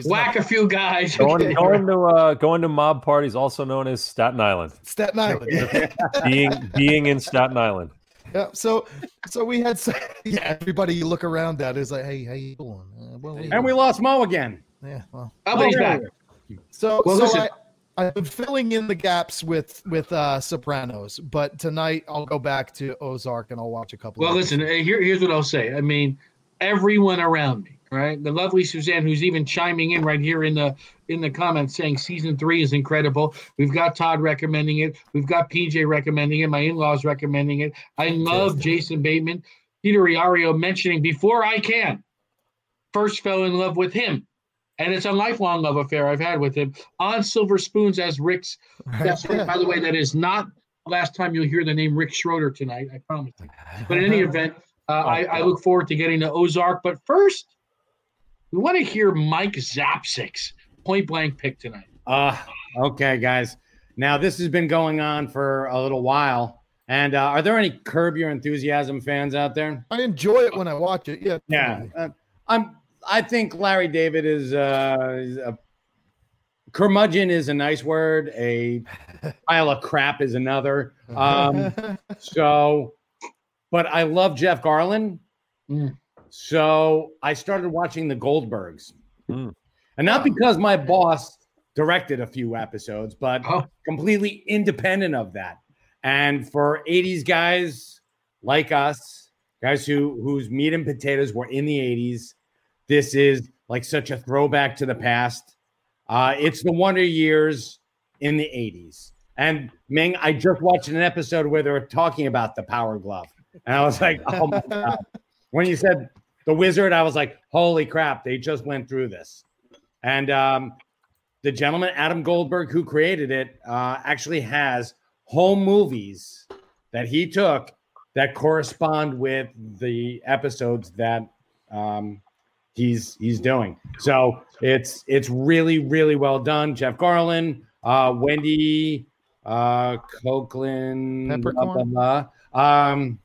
Whack a few guys. Going, going to uh, going to mob parties, also known as Staten Island. Staten Island. Being being in Staten Island. Yeah, so so we had s- yeah everybody you look around at is like hey how you doing uh, well, And we lost Mo again. Yeah well Oh, but he's back. so Well, so listen. I, I've been filling in the gaps with with uh Sopranos but tonight I'll go back to Ozark and I'll watch a couple Well, of listen. uh, Here, here's what I'll say. I mean, everyone around me, right? The lovely Suzanne, who's even chiming in right here in the in the comments, saying season three is incredible. We've got Todd recommending it. We've got PJ recommending it. My in-laws recommending it. I love Jason Bateman. Peter Iario mentioning before I can. First fell in love with him. And it's a lifelong love affair I've had with him on Silver Spoons as Rick's That's right. By the way, that is not the last time you'll hear the name Rick Schroder tonight. I promise. you. But in any event, uh, I, I look forward to getting to Ozark. But first, we want to hear Mike Zapcic's point blank pick tonight. Uh, okay, guys. Now this has been going on for a little while. And uh, are there any Curb Your Enthusiasm fans out there? I enjoy it when I watch it yeah Yeah, uh, I'm. I think Larry David is, uh, is a curmudgeon is a nice word. A pile of crap is another. Um, so, but I love Jeff Garlin. Mm. So I started watching the Goldbergs, Mm. and not because my boss directed a few episodes, but Oh. completely independent of that. And for 80s guys like us, guys who whose meat and potatoes were in the 80s, this is like such a throwback to the past. Uh, it's the Wonder Years in the 80s. And Ming, I just watched an episode where they were talking about the Power Glove, and I was like, oh my god! When you said the Wizard, I was like, holy crap! They just went through this, and um, the gentleman Adam Goldberg, who created it, uh, actually has home movies that he took that correspond with the episodes that um, he's he's doing. So it's it's really really well done. Jeff Garlin, uh, Wendy, uh, Copeland, blah, blah, blah. um,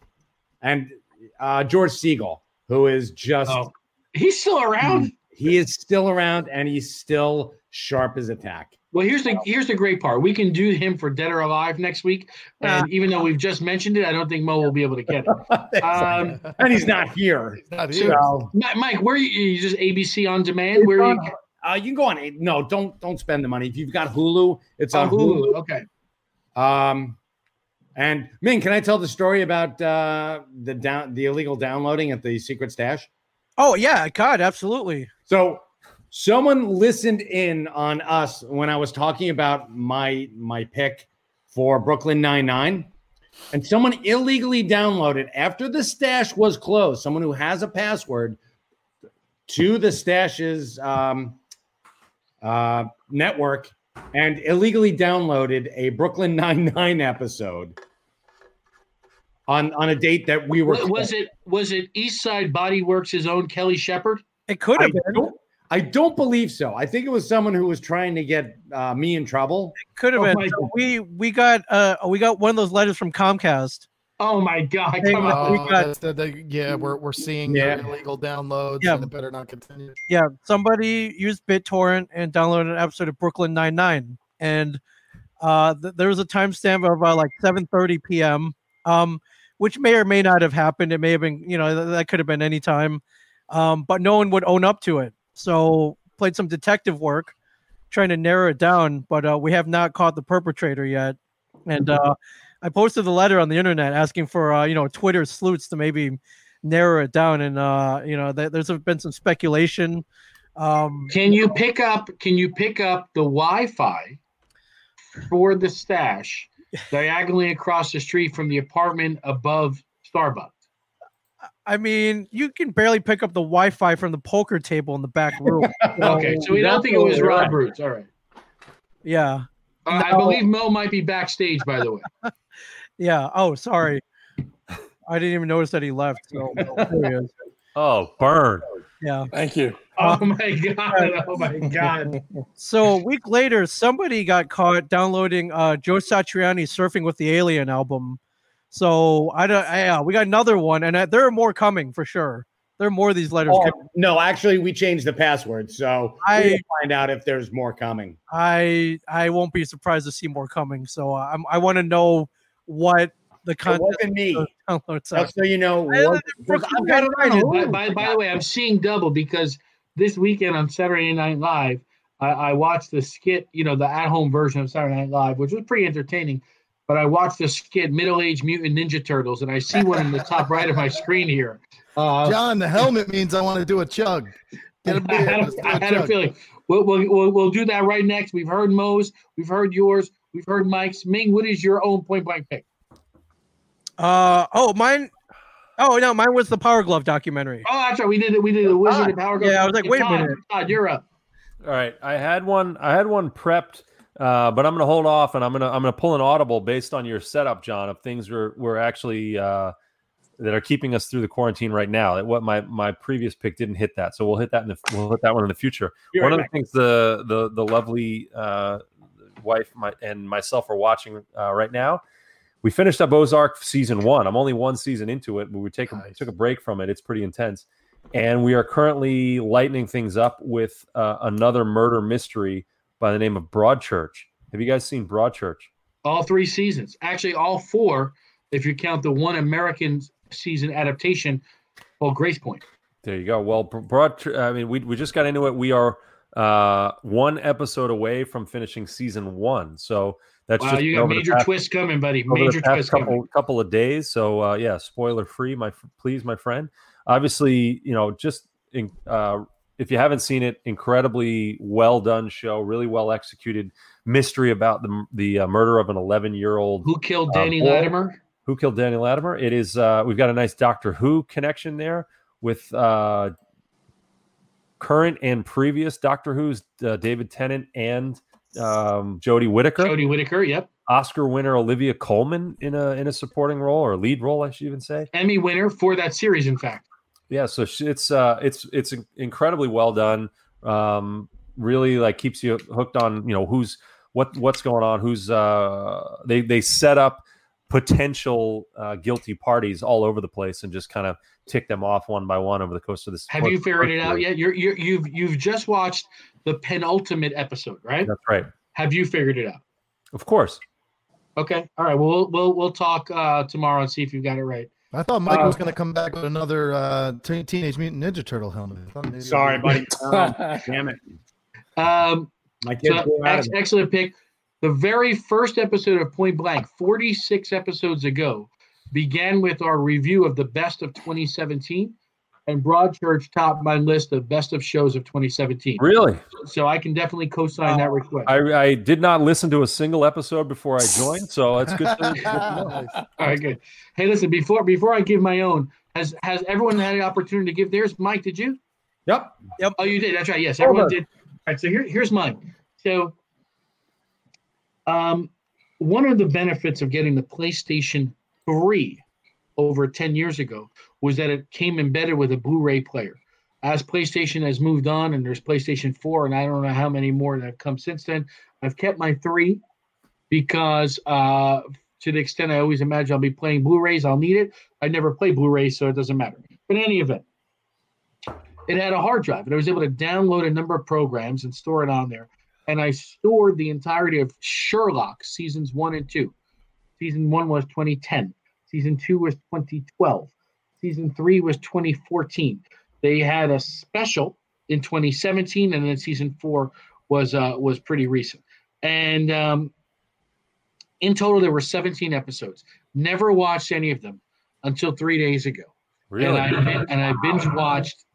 and uh, George Segal, who is just Oh, he's still around. he is still around and he's still sharp as a tack. Well, here's the here's the great part. We can do him for Dead or Alive next week, and even though we've just mentioned it, I don't think Mo will be able to get it. Um, and he's not here. Not here. So Mi- Mike, where are you, you just ABC on demand? Where are you? uh, you can go on. No, don't don't spend the money. If you've got Hulu, it's On on Hulu. Hulu. Okay. Um, and Ming, can I tell the story about uh, the down the illegal downloading at the secret stash? Oh yeah, God, absolutely. So someone listened in on us when I was talking about my my pick for Brooklyn Nine Nine, and someone illegally downloaded after the stash was closed. Someone who has a password to the stash's um, uh, network and illegally downloaded a Brooklyn Nine Nine episode on on a date that we were. Was, was it was it East Side Body Works' his own Kelly Shepard? It could I have been. don't, I don't believe so. I think it was someone who was trying to get uh, me in trouble. It could have Oh been. So we we got uh we got one of those letters from Comcast. Oh my God! Hey, Come on. we Oh, got- the, the, yeah, we're, we're seeing Yeah. illegal downloads, Yeah. and it better not continue. Yeah, somebody used BitTorrent and downloaded an episode of Brooklyn Nine Nine, and uh, th- there was a timestamp of uh, like 7:30 p.m. Um, which may or may not have happened. It may have been, you know, th- that could have been any time, um, but no one would own up to it. So played some detective work, trying to narrow it down, but uh, we have not caught the perpetrator yet. And uh, I posted the letter on the internet asking for, uh, you know, Twitter sleuths to maybe narrow it down. And uh, you know, th- there's been some speculation. Um, Can you pick up? Can you pick up the Wi-Fi for the stash diagonally across the street from the apartment above Starbucks? I mean, you can barely pick up the Wi-Fi from the poker table in the back room. Okay, so we don't think it was Rob Roots. All right. yeah, Uh, I believe Mo might be backstage, by the way. yeah. Oh, sorry. I didn't even notice that he left. So there he is. Oh, burn. Yeah. Thank you. Oh my god! Oh my god! So a week later, somebody got caught downloading uh, Joe Satriani's "Surfing with the Alien" album. So I don't. Yeah, we got another one, and uh, there are more coming for sure. There are more of these letters. Oh, no, actually, we changed the password, so I- we'll find out if there's more coming. I I won't be surprised to see more coming. So uh, I'm, I want to know what the It content wasn't me. of the. Just so you know, I- what- I've got it you on by, by, by the way, I'm seeing double because this weekend on Saturday Night Live, I, I watched the skit, you know, the at-home version of Saturday Night Live, which was pretty entertaining. But I watched the skit "Middle-Aged Mutant Ninja Turtles," and I see one in the top right of my screen here. Uh, John, the helmet means I want to do a chug. Get a I had, beer. a, Let's do I a had a feeling. We'll, we'll, we'll, we'll do that right next. We've heard Mo's, we've heard yours, we've heard Mike's. Ming, what is your own point blank pick? Uh oh, mine. Oh no, mine was the Power Glove documentary. Oh, that's right. We did it. We did the Wizard of Power. Glove. Yeah, I was like, wait a minute. Todd, you're up. All right, I had one. I had one prepped, uh, but I'm going to hold off, and I'm going to I'm going to pull an audible based on your setup, John, of things we're we're actually uh, that are keeping us through the quarantine right now. That what my my previous pick didn't hit that, so we'll hit that in the we'll hit that one in the future. Be one right of the things the the the lovely uh, wife my, and myself are watching uh, right now. We finished up Ozark season one. I'm only one season into it, but we take a, Nice. took a break from it. It's pretty intense, and we are currently lightening things up with uh, another murder mystery by the name of Broadchurch. Have you guys seen Broadchurch? All three seasons, actually, all four, if you count the one American season adaptation called Gracepoint. There you go. Well, Bro- Broad. I mean, we we just got into it. We are uh, one episode away from finishing season one, so that's Wow, just you got major past- twists coming, buddy. Major twist couple coming. couple of days. So uh, yeah, spoiler free, my please, my friend. Obviously, you know, just in, uh, if you haven't seen it, incredibly well done show, really well executed mystery about the the uh, murder of an 11 year old Who killed Uh, Danny boy. Latimer? who killed Daniel Latimer. It is uh, we've got a nice Doctor Who connection there with uh, current and previous Doctor Who's uh, David Tennant and um, Jodie Whittaker. Jodie Whittaker. Yep. Oscar winner Olivia Colman in a in a supporting role or lead role, I should even say. Emmy winner for that series, in fact. Yeah, so it's uh it's it's incredibly well done. Um, really like keeps you hooked on you know who's what what's going on. Who's uh they they set up potential uh, guilty parties all over the place and just kind of tick them off one by one over the course of this. Have you figured it out yet? You're, you're you've you've just watched the penultimate episode, right? That's right. Have you figured it out? Of course. Okay. All right. Well, we'll we'll, talk uh, tomorrow and see if you got it right. I thought Mike Uh, was going to come back with another uh, Te- Teenage Mutant Ninja Turtle helmet. I thought maybe- Sorry, buddy. Oh, damn it. Um, My kids so, blew out ex- of it. excellent pick. The very first episode of Point Blank, 46 episodes ago, began with our review of the best of 2017, and Broadchurch topped my list of best of shows of 2017. Really? So I can definitely co-sign that request. I, I did not listen to a single episode before I joined, so it's good. To, good to know. All right, good. Hey, listen, before before I give my own, has has everyone had an opportunity to give theirs? Mike, did you? Yep. Yep. Oh, you did. That's right. Yes, everyone Over. did. All right. So here, here's mine. So, um, one of the benefits of getting the PlayStation 3 over 10 years ago was that it came embedded with a Blu-ray player. As PlayStation has moved on, and there's PlayStation 4, and I don't know how many more that have come since then. I've kept my three because, uh, to the extent I always imagine I'll be playing Blu-rays, I'll need it. I never play Blu-rays, so it doesn't matter. But in any event, it had a hard drive, and I was able to download a number of programs and store it on there. And I stored the entirety of Sherlock seasons one and two. Season one was 2010. Season two was 2012. Season three was 2014. They had a special in 2017, and then season four was uh, was pretty recent. And um, in total, there were 17 episodes. Never watched any of them until three days ago. Really? And I, and I binge watched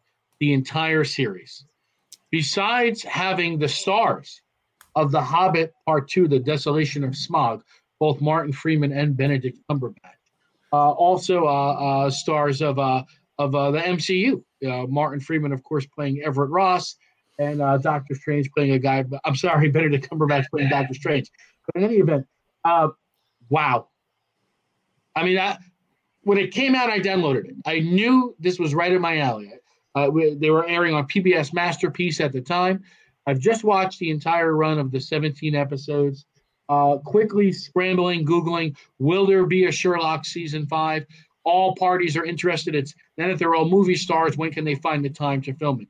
the entire series. Besides having the stars of The Hobbit Part Two, The Desolation of Smaug, both Martin Freeman and Benedict Cumberbatch, also uh, uh, stars of uh, of uh, the MCU. Uh, Martin Freeman, of course, playing Everett Ross, and uh, Doctor Strange playing a guy. I'm sorry, Benedict Cumberbatch playing Doctor Strange. But in any event, uh, wow. I mean, I, when it came out, I downloaded it. I knew this was right in my alley. Uh, we, they were airing on PBS Masterpiece at the time. I've just watched the entire run of the 17 episodes. Uh, quickly scrambling, googling, will there be a Sherlock season five? All parties are interested. It's then if they're all movie stars, when can they find the time to film it?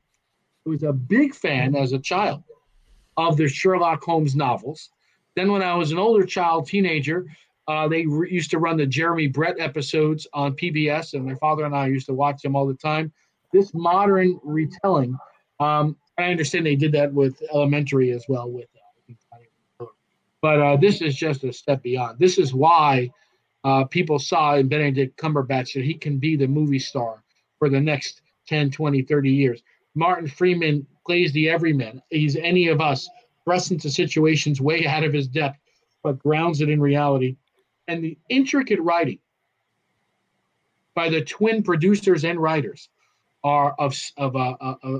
I was a big fan as a child of the Sherlock Holmes novels. Then, when I was an older child, teenager, uh, they re- used to run the Jeremy Brett episodes on PBS, and my father and I used to watch them all the time. This modern retelling, um, I understand they did that with Elementary as well. With, but uh, this is just a step beyond. This is why uh, people saw in Benedict Cumberbatch that he can be the movie star for the next 10, 20, 30 years. Martin Freeman plays the everyman. He's any of us thrust into situations way out of his depth, but grounds it in reality. And the intricate writing by the twin producers and writers are of of uh, uh, uh,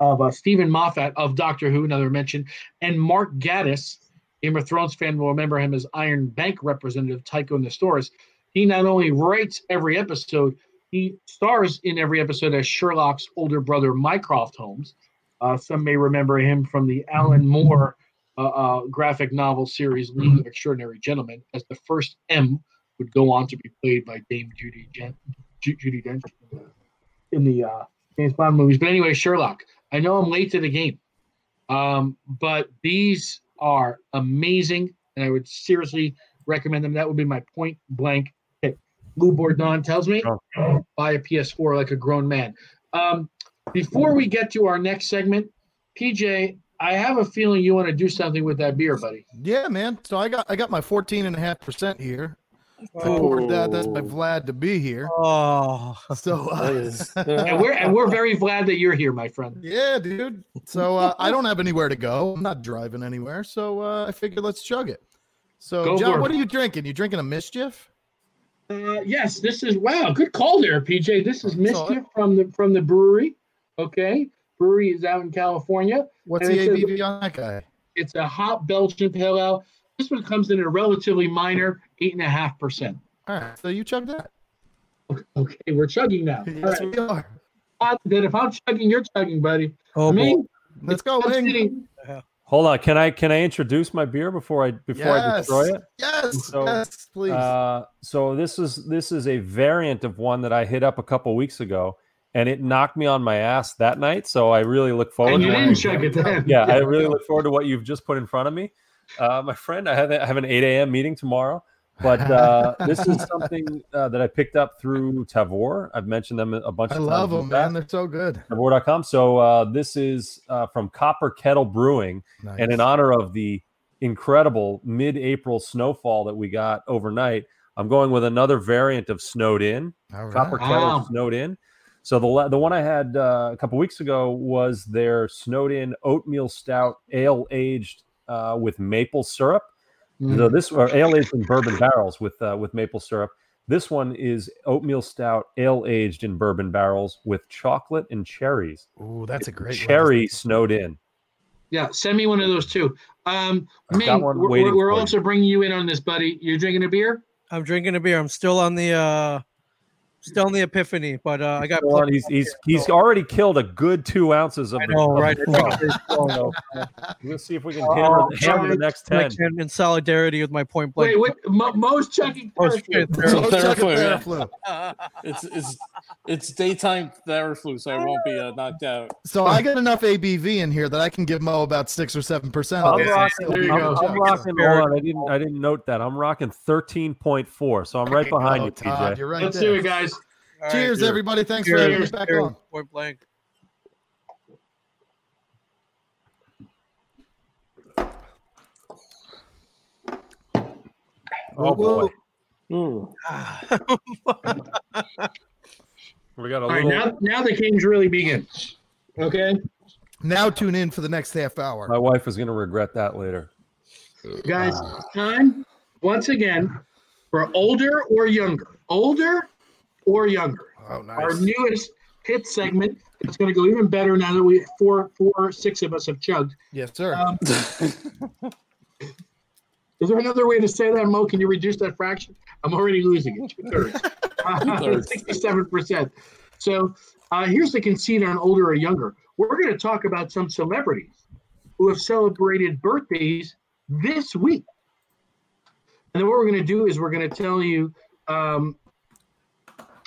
of uh, Steven Moffat of Doctor Who, another mention, and Mark Gatiss. Game of Thrones fan will remember him as Iron Bank representative Tycho Nestoris. He not only writes every episode, he stars in every episode as Sherlock's older brother, Mycroft Holmes. Uh, some may remember him from the Alan Moore uh, uh, graphic novel series, League of Extraordinary Gentlemen, as the first M would go on to be played by Dame Judi Judi Dench in the uh, James Bond movies. But anyway, Sherlock. I know I'm late to the game, um, but these are amazing, and I would seriously recommend them. That would be my point blank pick. Lou Bourdon tells me buy a PS4 like a grown man. Um, before we get to our next segment, PJ, I have a feeling you want to do something with that beer, buddy. Yeah, man. So I got I got my 14 and a half percent here. I poured that. That's my. Vlad to be here. Oh, So uh, That is- And we're and we're very glad that you're here, my friend. yeah, dude. So uh, I don't have anywhere to go. I'm not driving anywhere. So uh, I figured let's chug it. So Go John, what it. are you drinking? You drinking a mischief? Uh, yes, this is wow. Good call there, PJ. This is Mischief from the from the Bruery. Okay, Bruery is out in California. What's And the it says- ABV on that guy? It's a hot Belgian pale ale. This one comes in at a relatively minor eight and a half percent. All right, so you chug that. Okay, we're chugging now. Yes, right. we are. Uh, Then if I'm chugging, you're chugging, buddy. oh I boy. Let's go, Wing. sitting- Hold on, can I can I introduce my beer before I before I destroy it? Yes, So, yes, please. Uh, so this is this is a variant of one that I hit up a couple weeks ago, and it knocked me on my ass that night. So I really look forward. and you to didn't what- chug it then. Yeah, I really look forward to what you've just put in front of me, uh, my friend. I have a, I have an eight a.m. meeting tomorrow, but uh, this is something uh, that I picked up through Tavour. I've mentioned them a bunch I of love times. in them, the man. They're so good. Tavour.com. So uh, this is uh, from Copper Kettle Brewing. Nice. And in honor of the incredible mid-April snowfall that we got overnight, I'm going with another variant of Snowed In. All right. Copper Kettle Wow. Snowed In. So the the one I had uh, a couple weeks ago was their Snowed In Oatmeal Stout Ale aged uh, with maple syrup. Mm. So this or ale aged in bourbon barrels with uh, with maple syrup. This one is oatmeal stout ale aged in bourbon barrels with chocolate and cherries. Ooh, that's a great one. Cherry snowed in. Yeah, send me one of those too. Um, Ming, one we're, we're for you. also bringing you in on this, buddy. You're drinking a beer? I'm drinking a beer. I'm still on the uh still on the epiphany, but uh I got Go on, He's he's he's already killed a good two ounces of I the. know, the right? I club. think it's still- So, We'll see if we can Oh, hammer, hammer the next like, ten. in, in solidarity with my point blank. Wait, what? Mo, Mo's checking. Oh, first. shit. So Oh, Theraflu, yeah. It's it's it's daytime Theraflu, so I won't be uh, knocked out. So I got enough ABV in here that I can give Mo about six or seven percent. I'm rocking. there you I'm, go. I'm rocking. Hold on, I didn't. I didn't note that. I'm rocking 13.4, so I'm right behind you, Todd, PJ. you're right Let's there. do it, guys. All right, Cheers, cheers. everybody. Thanks for having me back cheers. on. Point blank. Oh boy, Ooh. Hmm. we got a All right, little. now now the games really begins. Okay, Now tune in for the next half hour. My wife is going to regret that later. guys, uh, time once again for older or younger, older or younger. Oh, Our newest hit segment. It's going to go even better now that we four, four, six of us have chugged. Yes, sir. Um, is there another way to say that, Mo? Can you reduce that fraction? I'm already losing it. Two-thirds. Sixty-seven percent. So uh, here's the conceit on older or younger. We're going to talk about some celebrities who have celebrated birthdays this week. And then what we're going to do is we're going to tell you um,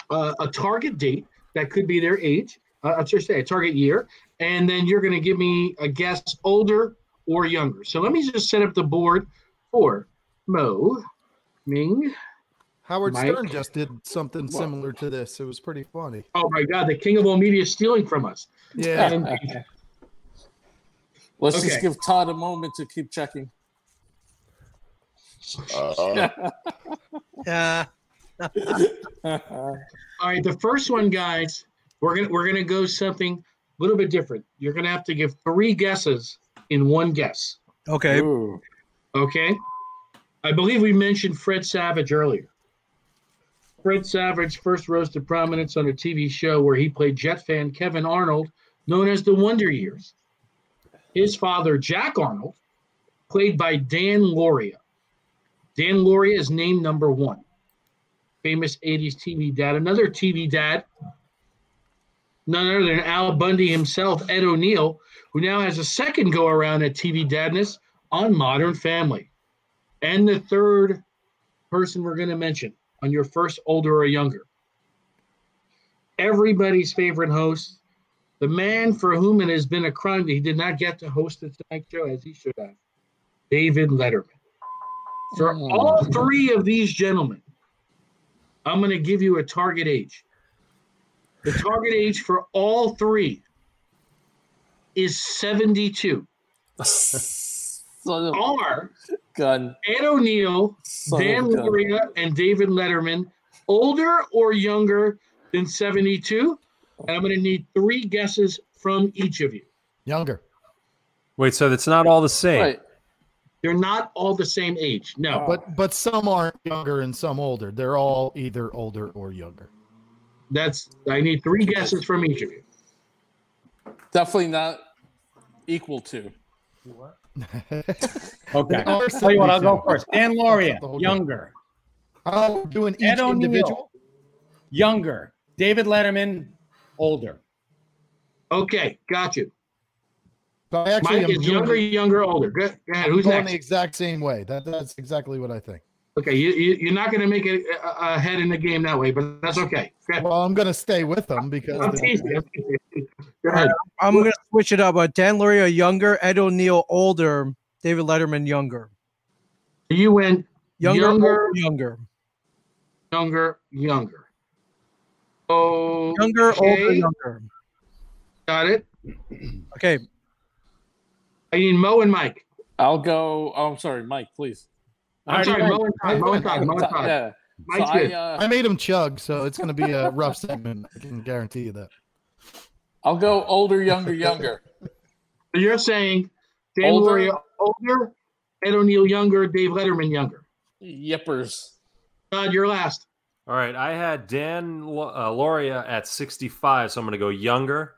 uh, a target date that could be their age. Uh, I should say a target year, and then you're going to give me a guess, older or younger. So let me just set up the board for Mo, Ming. Howard Mike? Stern just did something similar to this. It was pretty funny. Oh my God, the king of all media is stealing from us. Yeah. And Let's Okay. just give Todd a moment to keep checking. Yeah. all right, the first one, guys, we're gonna we're gonna go something a little bit different. You're gonna have to give three guesses in one guess. Okay. Ooh. Okay. I believe we mentioned Fred Savage earlier. Fred Savage first rose to prominence on a TV show where he played Jet fan Kevin Arnold, known as the Wonder Years. His father, Jack Arnold, played by Dan Lauria. Dan Lauria is named number one. Famous 80s TV dad. Another TV dad, none other than Al Bundy himself, Ed O'Neill, who now has a second go around at TV dadness on Modern Family. And the third person we're going to mention on your first older or younger. Everybody's favorite host, the man for whom it has been a crime that he did not get to host the Tonight Show as he should have, David Letterman. For Hmm. all three of these gentlemen, I'm going to give you a target age. The target age for all three is 72. Son of Are a gun. Ed O'Neill, Son Dan of a gun. Lauria, and David Letterman older or younger than 72? And I'm going to need three guesses from each of you. Younger. Wait, so it's not all the same. Right. They're not all the same age. No. But but some aren't younger and some older. They're all either older or younger. That's I need three guesses from each of you. Definitely not equal to. What? okay. Or Tell you what, I'll go first. Dan Lauria, The whole younger. Oh, doing each Ed O'Neill, individual. younger. David Letterman, older. Okay, got you. So I actually Mike am is younger, it- younger, older. Good. Go ahead. Who's going next? the exact same way. That, that's exactly what I think. Okay, you, you, you're not going to make it uh, ahead in the game that way, but that's okay. Well, I'm going to stay with them because I'm they're- teasing. I'm. Go. I'm gonna switch it up. Uh, Dan Lauria younger, Ed O'Neill older, David Letterman younger. You went Younger, Younger. younger, younger, younger. Oh, younger, older, younger. got it. Okay, I mean, Mo and Mike. I'll go. Oh, I'm sorry, Mike, please. I'm Alright, sorry, Mike. Mo and Todd. Mo and Todd. Mo and Todd. Yeah. So I, uh, I made him chug, so it's going to be a rough segment. I can guarantee you that. I'll go older, younger, younger. So you're saying Dan Older. Lauria older, Ed O'Neill younger, Dave Letterman younger. Yippers. Todd, you're last. All right, I had Dan Lo- uh, Lauria at 65, so I'm going to go younger.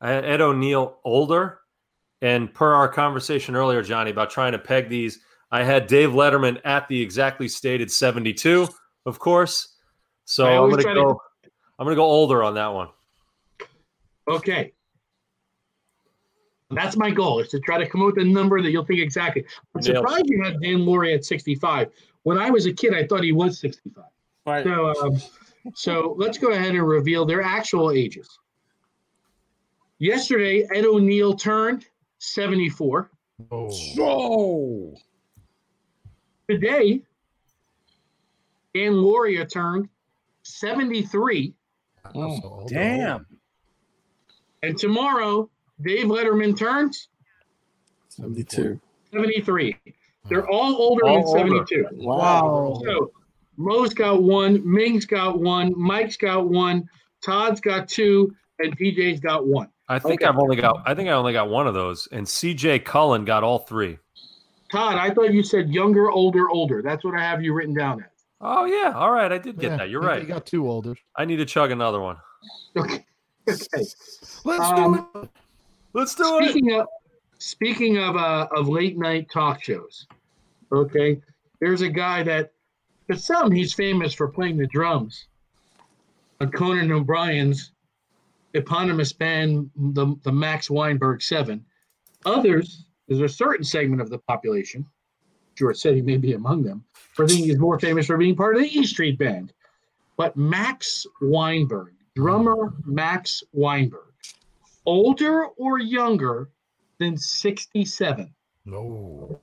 I had Ed O'Neill older, and per our conversation earlier, Johnny, about trying to peg these, I had Dave Letterman at the exactly stated 72, of course. So I I'm going to try to- go. I'm going to go older on that one. Okay. That's my goal is to try to come up with a number that you'll think exactly. I'm Nailed surprised you had Dan Laurie at 65. When I was a kid, I thought he was 65. Right. So, um, so let's go ahead and reveal their actual ages. Yesterday, Ed O'Neill turned 74. Oh, Oh, Today, Dan Lauria turned 73. Mm. damn. And tomorrow, Dave Letterman turns 72. 73. They're all older All than older. 72. Wow. So Mo's got one, Ming's got one, Mike's got one, Todd's got two, and PJ's got one. I think Okay. I've only got. I think I only got one of those, and CJ Cullen got all three. Todd, I thought you said younger, older, older. That's what I have you written down as. Oh yeah, all right, I did get Yeah, that. You're right. You got two older. I need to chug another one. Okay. Okay. Let's Um, do it. Let's do it. Speaking of speaking of uh, of late night talk shows, okay, there's a guy that For some, he's famous for playing the drums on Conan O'Brien's eponymous band, the, the Max Weinberg Seven. Others, there's a certain segment of the population, George said he may be among them, for thinking he's more famous for being part of the E Street Band. But Max Weinberg, drummer Max Weinberg, older or younger than 67? No.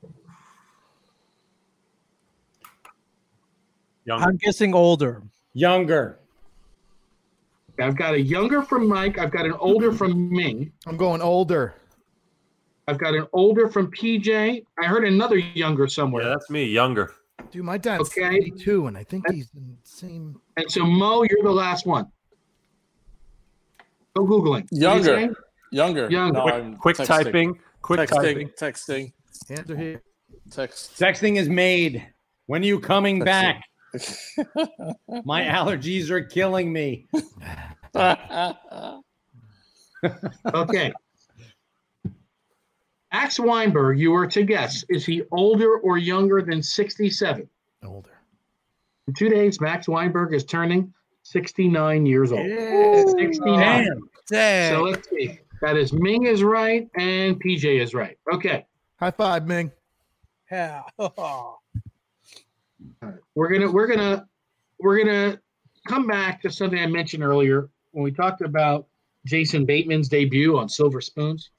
Young. I'm guessing older. Younger. I've got a younger from Mike. I've got an older from Ming. I'm going older. I've got an older from PJ. I heard another younger somewhere. Yeah, that's me. Younger. Dude, my dad's Okay. 72, and I think he's in the same. And so, Mo, you're the last one. Go Googling. What you Younger. saying? Younger. Younger. No, Quick, quick texting. typing. Quick texting, typing. texting, Hands are here. text. Sexting is made. When are you coming That's back? My allergies are killing me. Okay. Max Weinberg, you are to guess. Is he older or younger than 67? Older. In two days, Max Weinberg is turning 69 years old. Yeah. 69. Damn. Dang. So let's see. That is Ming is right and PJ is right. Okay. High five, Ming. yeah. We're gonna we're gonna we're gonna come back to something I mentioned earlier when we talked about Jason Bateman's debut on Silver Spoons.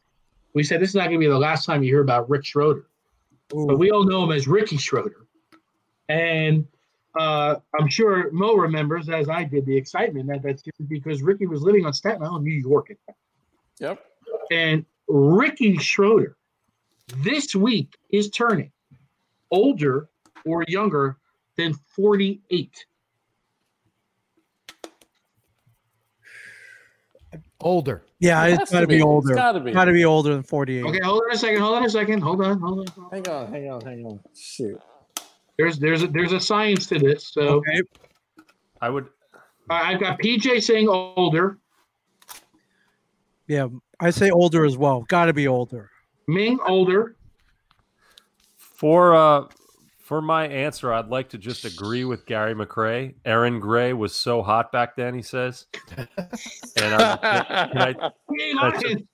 We said this is not gonna be the last time you hear about Rick Schroder, but we all know him as Ricky Schroder. And uh, I'm sure Mo remembers, as I did, the excitement that that's because Ricky was living on Staten Island, New York, at that Yep. and Ricky Schroder this week is turning older or younger than 48. Older. Yeah, It has it's got to be It's older. got to be. Got to be older than 48. Okay, hold on a second. Hold on a second. Hold on. Hold on. Hang on, hang on, hang on. Shoot. There's there's a, there's a science to this. So Okay. I would. I- I've got PJ saying older, Yeah, I say older as well. Got to be older. Ming older. For uh, for my answer, I'd like to just agree with Gary McRae. Erin Gray was so hot back then. He says. And I, can I He ain't lying.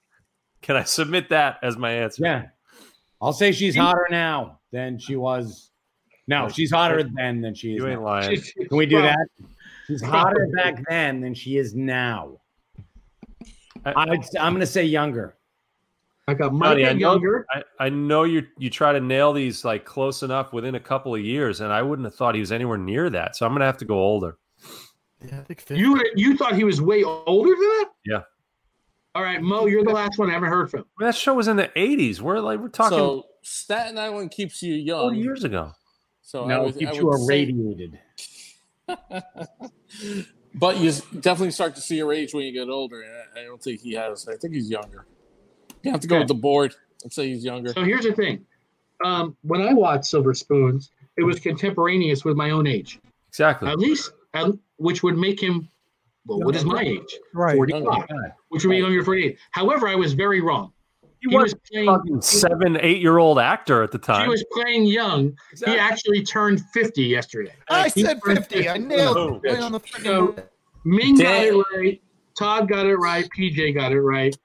can I submit that as my answer? Yeah. I'll say she's hotter now than she was. No, she's hotter then than she is. You ain't now. lying. Can we do that? She's hotter back then than she is now. I- I'd, I'm going to say younger. I got Mike I know, younger. I, I know you you try to nail these like close enough within a couple of years, and I wouldn't have thought he was anywhere near that. So I'm gonna have to go older. Yeah, I think 50. You you thought he was way older than that? Yeah. All right, Mo, you're the last one I haven't heard from. That show was in the '80s. We're like we're talking So Staten Island keeps you young. 40 years ago. So I no, would, it keeps I you would say- irradiated. but you definitely start to see your age when you get older. and I I don't think he has. I think he's younger. You have to go Okay. with the board. I'd say he's younger. So here's the thing. Um, when I watched Silver Spoons, it was contemporaneous with my own age, Exactly. at least, at, which would make him, well, what is my age? Right. 45, which would be younger 48. However, I was very wrong. He He was was playing. fucking seven, eight year old actor at the time. He was playing young. He actually turned 50 yesterday. I He said turned 50. I nailed No. it. Right on the So- head. Ming got it right. Todd got it right. PJ got it right.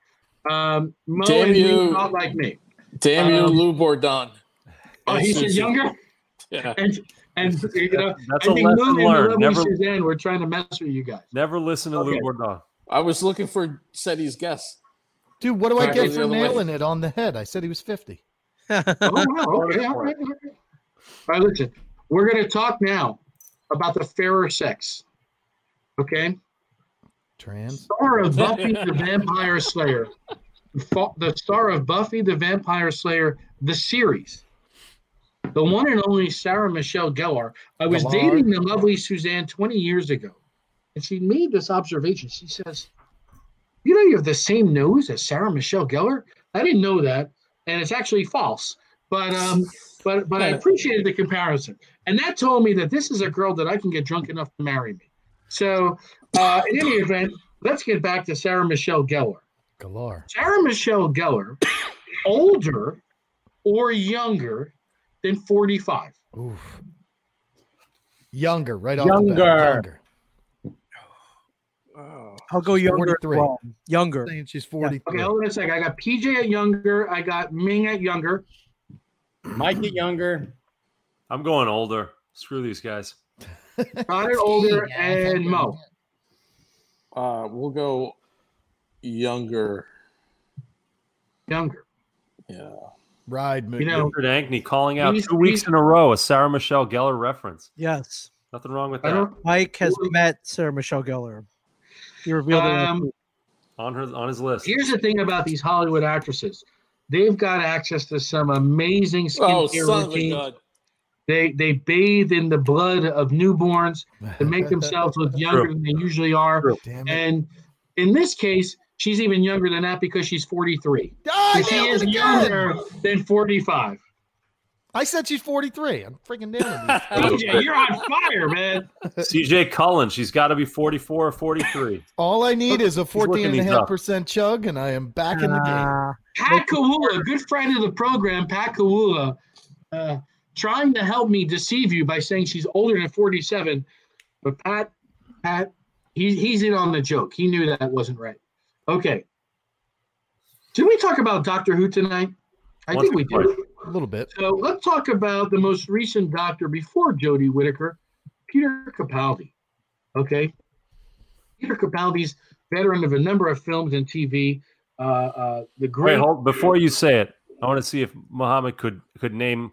Um, Mo Damn and Ming you. not like me. Damn you, Um, Lou Bourdon. Oh, he's said younger, Yeah. and and you know, That's I a think lesson Lou learned. lovely Never, Suzanne were trying to mess with you guys. never listen to Lou Okay. Bourdon. I was looking for Seti's guess. Dude, what do I Right, get the for other way. it on the head? I said he was 50. Oh, wow. Okay, all right, all right. All right, listen. We're going to talk now about the fairer sex. Okay? Trans. Star of Buffy the Vampire Slayer. The star of Buffy the Vampire Slayer, the series. The one and only Sarah Michelle Gellar. I was dating the lovely Suzanne 20 years ago, and she made this observation. She says, You know, you have the same nose as Sarah Michelle Gellar? I didn't know that, and it's actually false. But um, but but I appreciated the comparison, and that told me that this is a girl that I can get drunk enough to marry me. So, uh, in any event, let's get back to Sarah Michelle Gellar. Galar. Sarah Michelle Gellar, older or younger than 45? Oof. Younger, right off the bat. Younger. Younger. Oh. I'll go younger. as 43. well. Younger. Saying she's 43. Okay, hold on a second. I got PJ at younger. I got Ming at younger. Mikey at Younger. I'm going older. Screw these guys. Todd at older, and Mo. Uh, we'll go younger. Younger. Yeah. Ride You know, Richard Ankney calling out two weeks in a row a Sarah Michelle Gellar reference. Yes. Nothing wrong with that. Mike has Ooh. met Sarah Michelle Gellar. He revealed it. Um, week. On her on his list. Here's the thing about these Hollywood actresses. They've got access to some amazing Oh, skincare son of a routines. Gun. They they bathe in the blood of newborns to make themselves look younger than they usually are. And in this case, she's even younger than that because she's 43. Ah, I So she is it again! younger than 45. I said she's 43. I'm freaking down. with DJ, you're on fire, man. CJ Cullen, she's got to be 44 or 43. All I need is a looking these up. 14.5% chug, and I am back in the game. Ah, Pat Kawula, good friend of the program, Pat Kawula, uh, trying to help me deceive you by saying she's older than 47. But Pat, Pat, he, he's in on the joke. He knew that wasn't right. Okay. Did we talk about Doctor Who tonight? I Once think we did. A little bit. So let's talk about the most recent doctor before Jodie Whittaker, Peter Capaldi. Okay. Peter Capaldi's veteran of a number of films and TV. Uh, uh, the Wait, great. hold before you say it. I want to see if Muhammad could could name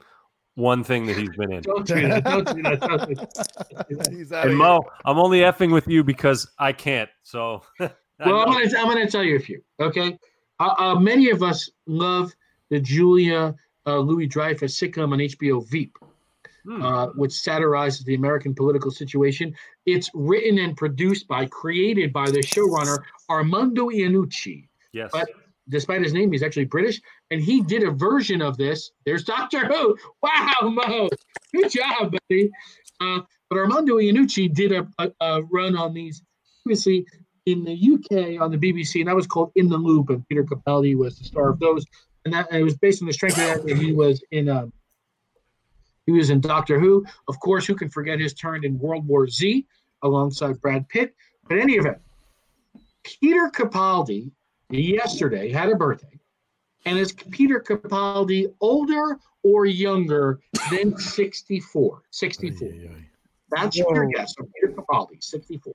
one thing that he's been in. Don't do that. Don't do that. Don't do that. He's out And of Mo, I'm only effing with you because I can't. So I Well, I'm know. going to I'm going to tell you a few. Okay, uh, uh, many of us love the Julia uh, Louis Dreyfus sitcom on HBO Veep, Hmm. uh, which satirizes the American political situation. It's written and produced by, created by the showrunner Armando Iannucci. yes. but- Despite his name, he's actually British, and he did a version of this. There's Doctor Who. Wow, Mo, good job, buddy. Uh, but Armando Iannucci did a, a, a run on these previously in the UK on the BBC, and that was called In the Loop, and Peter Capaldi was the star of those. And that and it was based on the strength of that. He was in um, he was in Doctor Who. Of course, who can forget his turn in World War Z alongside Brad Pitt? But any event, Peter Capaldi yesterday had a birthday. And is Peter Capaldi older or younger than 64? 64. Ay, ay, ay. That's your guess for Peter Capaldi, 64.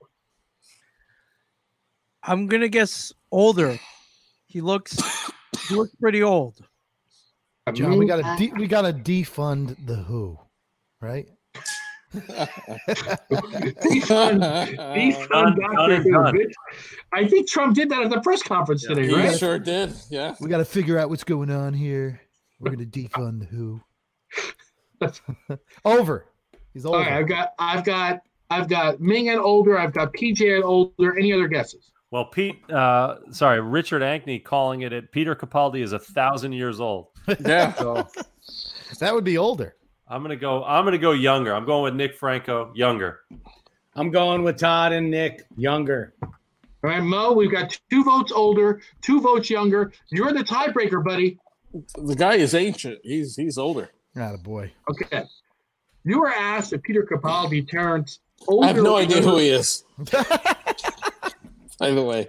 I'm gonna guess older. He looks he looks pretty old. John, we gotta de- we gotta defund the Who, right? Defund, defund Done, Dr. done done. bitch. I think Trump did that at the press conference Yeah. today, He right? sure did. Yeah. We gotta figure out what's going on here. We're gonna defund the Who. Over. He's over. right, I've got, I've got, I've got Ming and older. I've got PJ and older. Any other guesses? Well, Pete, uh, sorry, Richard Ankney calling it. At Peter Capaldi is a thousand years old. Yeah. So That would be older. I'm gonna go. I'm gonna go younger. I'm going with Nick Franco, younger. I'm going with Todd and Nick Younger. All right, Mo, we've got two votes older, two votes younger. You're the tiebreaker, buddy. The guy is ancient. He's he's older. Not a boy. Okay. You were asked if Peter Capaldi turns older. I have no idea who he is. By the way.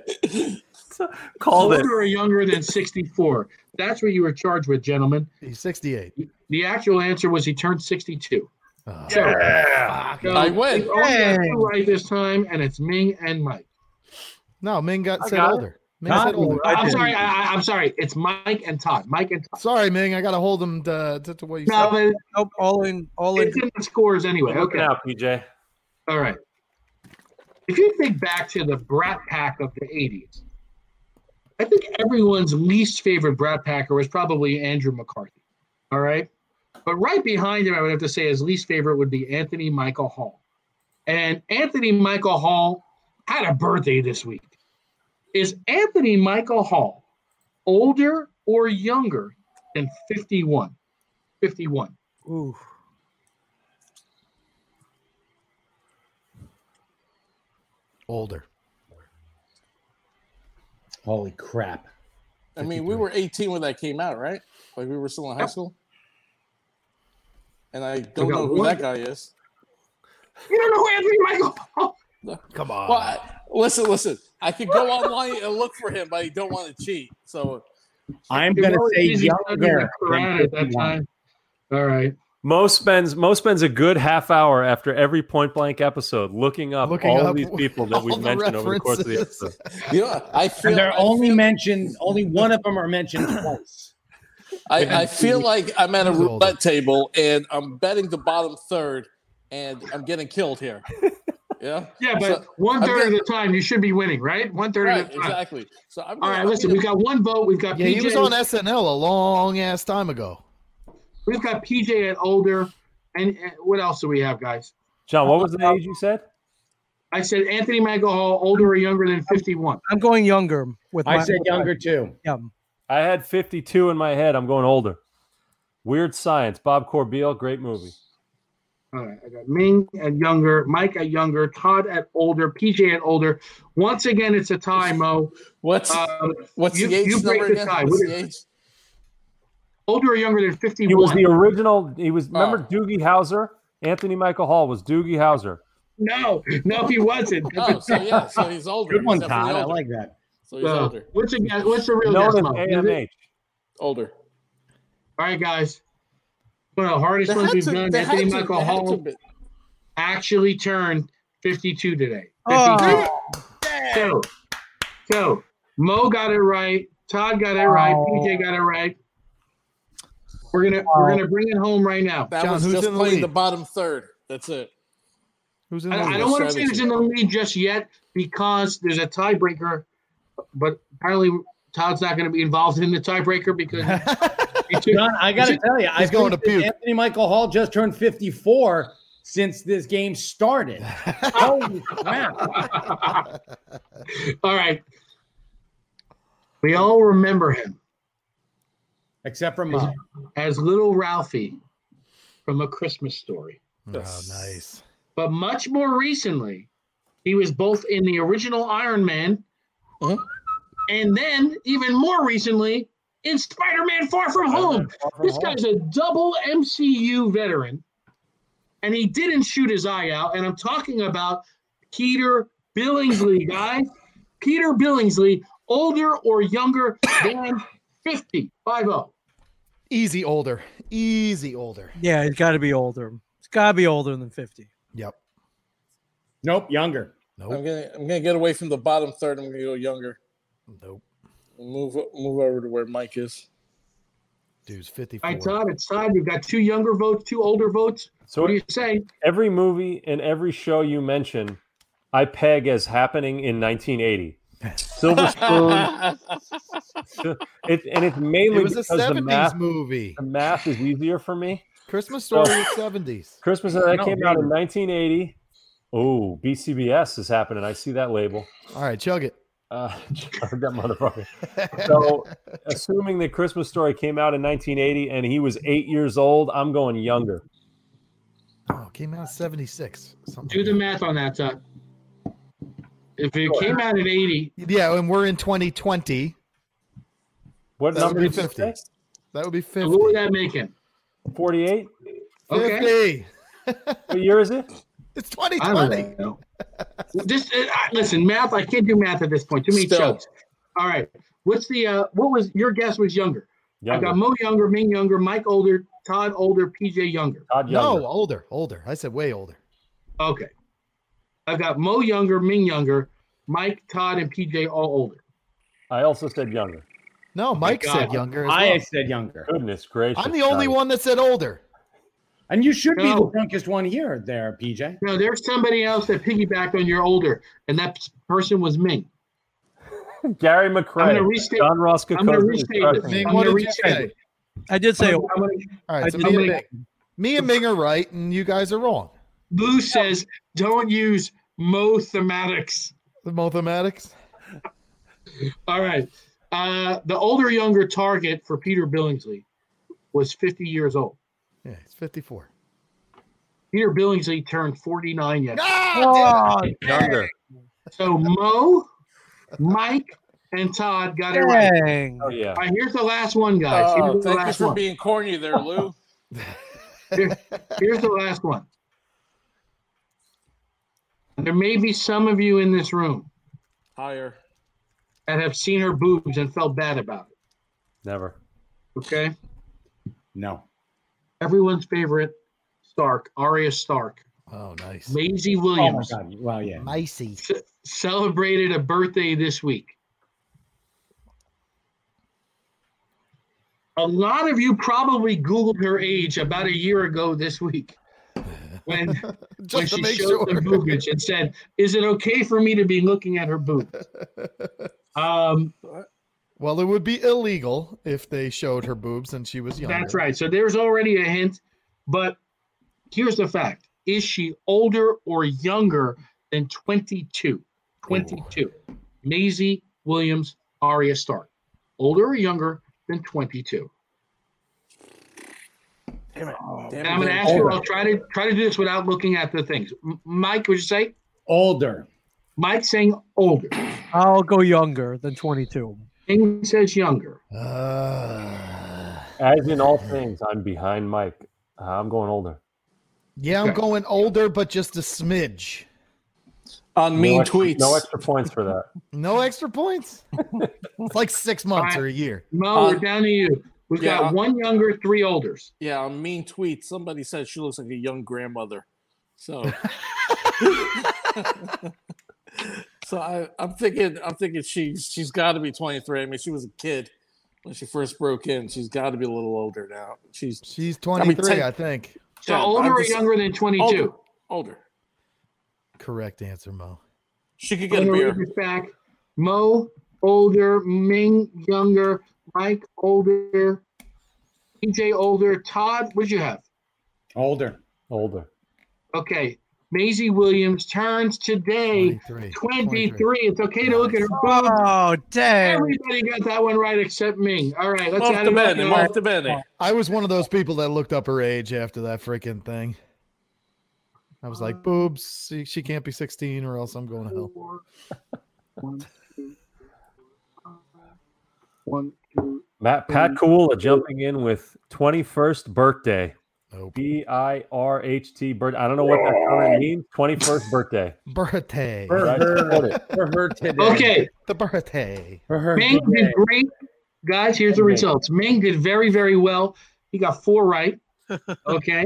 Called it. older or younger than 64. That's what you were charged with, gentlemen. He's 68. The actual answer was he turned 62. Oh, So, Yeah. so I win. only two right this time, and it's Ming and Mike. No, Ming got I said got it. older. Ming Todd said older. I I'm sorry. I, I- I'm sorry. It's Mike and Todd. Mike and Todd. Sorry, Ming. I gotta hold him to, to, to what you No, said. but Nope, all in all in it's in the scores anyway. Okay. out, PJ. All right. If you think back to the Brat Pack of the 80s, I think everyone's least favorite Brat Packer was probably Andrew McCarthy. All right. But right behind him, I would have to say his least favorite would be Anthony Michael Hall. And Anthony Michael Hall had a birthday this week. Is Anthony Michael Hall older or younger than 51? 51. Ooh. Older. Holy crap. I mean, we were 18 when that came out, right? Like we were still in high Yep. school. And I don't got know who one. that guy is. You don't know who Anthony Michael Hall? Come on. Well, I- listen, listen. I could go online and look for him, but I don't want to cheat. So I'm going to say easy younger. than at that time. All right. Mo spends Mo spends a good half hour after every point blank episode looking up Looking all up of these people that we've the mentioned over the course of the episode. you know, I feel And they're I only feel- mentioned, only one of them are mentioned twice. I, I feel like I'm at a roulette table and I'm betting the bottom third, and I'm getting killed here. Yeah. Yeah, but So, one I'm of the time you should be winning, right? One third right, of the time. exactly. So I'm. All I'm listen, gonna- we've got one vote. We've got Yeah, PJ. he was on SNL a long ass time ago. We've got PJ at older. And, and what else do we have, guys? John, what was the age you said? I said Anthony Michael Hall, older or younger than 51. I'm going younger with. I my- said younger too. Yeah. I had 52 in my head. I'm going older. Weird Science, Bob Corbeil, great movie. All right, I got Ming at younger, Mike at younger, Todd at older, PJ at older. Once again, it's a tie, Mo. What's Um, what's you- the age you break number the again? tie. What's What the age? Older or younger than 51. He was the original. He was remember Oh. Doogie Howser. Anthony Michael Hall was Doogie Howser. no, no, he wasn't. Oh, so yeah, so he's older. Good one, He's definitely Todd. I like that. So he's Uh, older. what's the guess? What's the real Known guess? as Mo? Is it- AMH. Older. All right, guys. One of the hardest They ones we've to- done. Anthony to- Michael Hall actually turned 52 today. 52. Oh, So, so Mo got it right. Todd got it right. PJ got it right. We're gonna we're gonna bring it home right now. That John, was who's just in the playing lead? the bottom third. That's it. Who's in the I, I don't want to say strategy. it's in the lead just yet because there's a tiebreaker, but apparently Todd's not going to be involved in the tiebreaker because took, John, I got to tell you, I He's going to puke. Anthony Michael Hall just turned 54 since this game started. Holy crap. all right. We all remember him Except for Mo. as little Ralphie from A Christmas Story. Oh, nice. But much more recently, he was both in the original Iron Man Mhm. and then even more recently in Spider-Man Far From Home. This guy's a double MCU veteran, and he didn't shoot his eye out. And I'm talking about Peter Billingsley, guys. Peter Billingsley, older or younger than 50, 50. Easy older. Easy older. yeah, it's got to be older. It's got to be older than 50. Yep. Nope, younger. I'm Nope. gonna I'm gonna get away from the bottom third. I'm gonna go younger. Nope. Move move over to where Mike is. Dude's 54. All right, Todd, it's time. We've got two younger votes, two older votes. So What do you say? every movie and every show you mention, I peg as happening in 1980. Silver Spoon. it, and it's mainly It was a because the math, movie. the math is easier for me. Christmas story was 70s. Christmas that No, came out in 1980. Oh, BCBS is happening. I see that label. All right, chug it. Uh, that motherfucker. So, assuming that Christmas Story came out in 1980 and he was eight years old, I'm going younger. Oh, came out in 76. Do like the that. math on that, Todd. If it came out in 80, Yeah, and we're in 2020. What That number would be 50. say? That would be 50. what would that make him? 48? Okay. 50. What year is it? It's I 2020. don't know. This, uh, listen, math. I can't do math at this point. Too many Still. chokes. All right. What's the? Uh, what was your guess? Was younger? I got Mo younger, Ming younger, Mike older, Todd older, PJ younger. Todd younger. No, older, older. I said way older. Okay. I've got Mo younger, Ming younger, Mike, Todd, and PJ all older. I also said younger. No, Mike God. said younger. As I well. said younger. Goodness gracious. I'm the only Johnny. one that said older. And you should be the drunkest one here, there, PJ. No, there's somebody else that piggybacked on your older, and that person was Ming. Gary I'm gonna restate. John Ross I'm gonna restate. Ming, I'm what gonna did you say? I did say I'm gonna- All right, so me, and Ming, me and Ming are right, and you guys are wrong. Lou says, "Don't use Mo thematics." The mathematics. All right. Uh, the older, younger target for Peter Billingsley was 50 years old. Yeah, it's 54. Peter Billingsley turned 49 yesterday. Ah, damn. Younger. So Mo, Mike, and Todd got it right. Oh, yeah. All right, here's the last one, guys. Oh, Here's thank you last for one. being corny there, Lou. Here's the last one. There may be some of you in this room Higher. that have seen her boobs and felt bad about it. Never. Okay. No. Everyone's favorite Stark, Arya Stark, Oh, nice. Maisie Oh my Williams, god. Well, yeah. Micey. ce- celebrated a birthday this week. A lot of you probably Googled her age about a year ago this week when, when she make showed the sure. boobage and said, Is it okay for me to be looking at her boobs? Um, Well, it would be illegal if they showed her boobs and she was younger. That's right. So there's already a hint, but here's the fact: is she older or younger than 22? 22. Maisie Williams, Arya Stark, older or younger than 22? Damn it. Damn And it, I'm going to damn it. ask you. I'll try to try to do this without looking at the things. M- Mike, would you say? Older. Mike saying older. I'll go younger than 22. King says younger. Uh, As in all things, I'm behind Mike. Uh, I'm going older. yeah, I'm Okay. going older, but just a smidge. On mean no extra, tweets. No extra points for that. No extra points. it's like six months or a year. Mo, Uh, we're down to you. We've yeah, got one younger, three olders. Yeah, on mean tweets, somebody said she looks like a young grandmother. So, so I, I'm thinking, I'm thinking she's she's got to be 23. I mean, she was a kid when she first broke in. She's got to be a little older now. She's She's 23, I, ten- think. So Yeah, older I'm or younger than 22? older. Older. Correct answer, Mo. She could I'm get a gonna beer. read back. Mo, older. Ming, younger. Mike, older. EJ, older. Todd, what'd you have? Older. Older. Okay. Maisie Williams turns today 23. 23. It's okay to look at her boobs. Oh, dang. Everybody got that one right except me. All right, let's add Molto it up bene, now. molto bene. I was one of those people that looked up her age after that freaking thing. I was like, boobs, she, she can't be 16 or else I'm going to hell. Four. One, two, five. One, two. Matt Pat Cool jumping in with 21st birthday. Nope. B I R H T birth. I don't know what that current means. 21st birthday. Birthday. For her, for her today. Okay. The birthday. For her Ming today. did great. Guys, here's the results. Ming did very, very well. He got four right. Okay.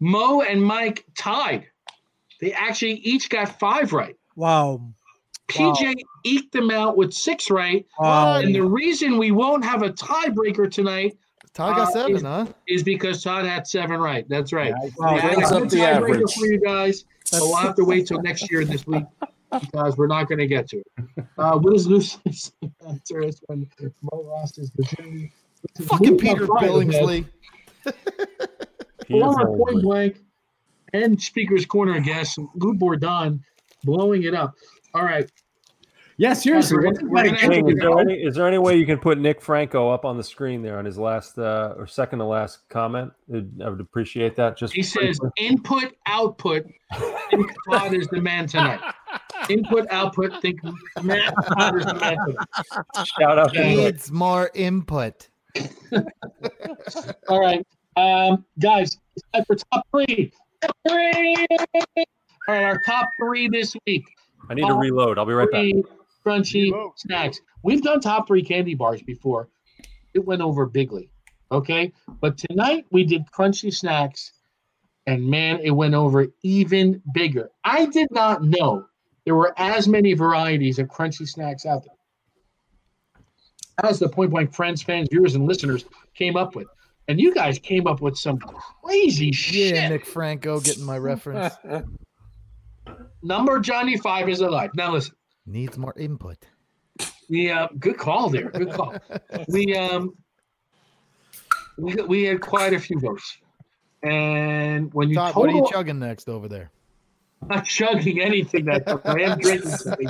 Mo and Mike tied. They actually each got five right. Wow. PJ eked them out with six right. Wow. And the reason we won't have a tiebreaker tonight Todd got Uh, seven, is- huh? is because Todd had seven right. That's right. Nice. Wow. We had a Brings up good the tiebreaker average. for you guys. But we'll have to wait till next year this week because we're not going to get to it. Uh, what is Lucy's answer is when Mo lost his virginity? This Fucking Peter up right ahead. Billingsley. He Former point but- blank and speaker's corner guest Lou Bourdon blowing it up. All right. Yeah, seriously. We're What's gonna- the we're gonna King, have is there any is there any way you can put Nick Franco up on the screen there on his last uh, or second to last comment? I would appreciate that. Just He says input output. Think Todd is the man tonight. Input output. Think Matt Todd is the man tonight. shout out to Needs more input. All right, um, guys, it's time for top three. Top three. All right, our top three this week. I need to reload. I'll be right back. Three crunchy snacks. We've done top three candy bars before. It went over bigly. Okay, but tonight we did crunchy snacks, and man, it went over even bigger. I did not know there were as many varieties of crunchy snacks out there as the Point Blank friends, fans, viewers, and listeners came up with. And you guys came up with some crazy Yeah, shit. Nick Franco getting my reference. Number Johnny Five is alive. Now listen, Needs more input. we uh, good call there. Good call. we um we, we had quite a few votes, and when you Todd, what are you chugging next over there? not chugging anything that I am drinking something.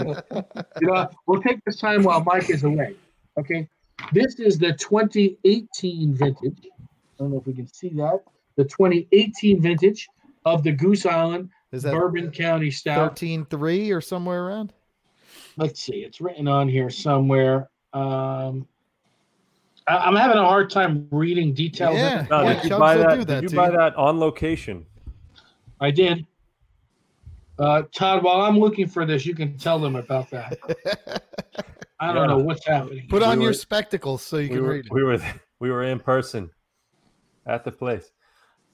You know, we'll take this time while Mike is away. Okay, this is the 2018 vintage. I don't know if we can see that. The 2018 vintage of the Goose Island Is that Bourbon County Stout. 13.3 or somewhere around? Let's see, it's written on here somewhere. Um, I, I'm having a hard time reading details. Yeah. No, Yeah, did you buy that? that did you buy you. that on location? I did. Uh, Todd, while I'm looking for this, you can tell them about that. I don't Yeah. know what's happening. Put on We your were- spectacles so you we can were, read it. we were we were in person at the place.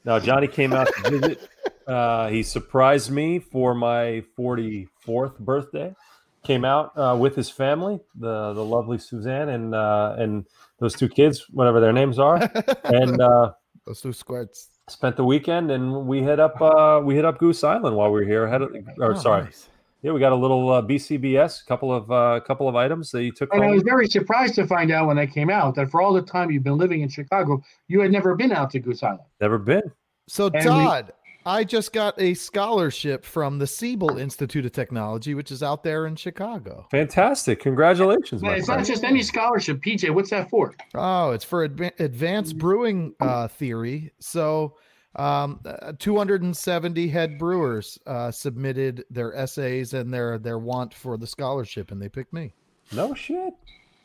Now Johnny came out to visit. Uh, he surprised me for my 44th birthday. Came out uh, with his family, the the lovely Suzanne and uh, and those two kids, whatever their names are, and uh, Those two squirts. spent the weekend. And we hit up uh, we hit up Goose Island while we were here. Had a, or Oh, sorry, nice. yeah, we got a little uh, BCBS, couple of uh, couple of items that you took And I was very surprised to find out when they came out that for all the time you've been living in Chicago, you had never been out to Goose Island. Never been. So we- Todd, I just got a scholarship from the Siebel Institute of Technology, which is out there in Chicago. Fantastic! Congratulations, Man, it's friend. not just any scholarship, PJ. What's that for? Oh, it's for adva- advanced brewing uh, theory. So, um, uh, 270 head brewers uh, submitted their essays and their their want for the scholarship, and they picked me. No shit.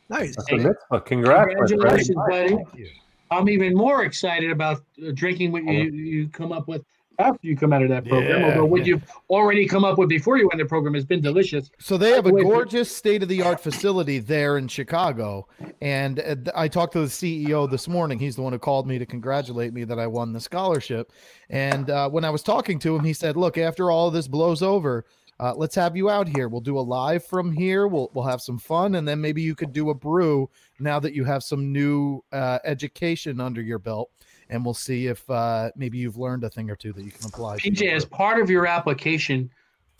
Nice. That's a. Congrats. Congratulations, buddy. Thank you. I'm even more excited about uh, drinking what you, you come up with after you come out of that program. Yeah, Although what yeah. you've already come up with before you went the program has been delicious. So they have a Wait, wait. gorgeous state of the art facility there in Chicago. And uh, I talked to the CEO this morning. He's the one who called me to congratulate me that I won the scholarship. And uh, when I was talking to him, he said, "Look, after all of this blows over, uh, let's have you out here. We'll do a live from here. We'll we'll have some fun, and then maybe you could do a brew now that you have some new uh, education under your belt." And we'll see if uh, maybe you've learned a thing or two that you can apply. to PJ, your as part of your application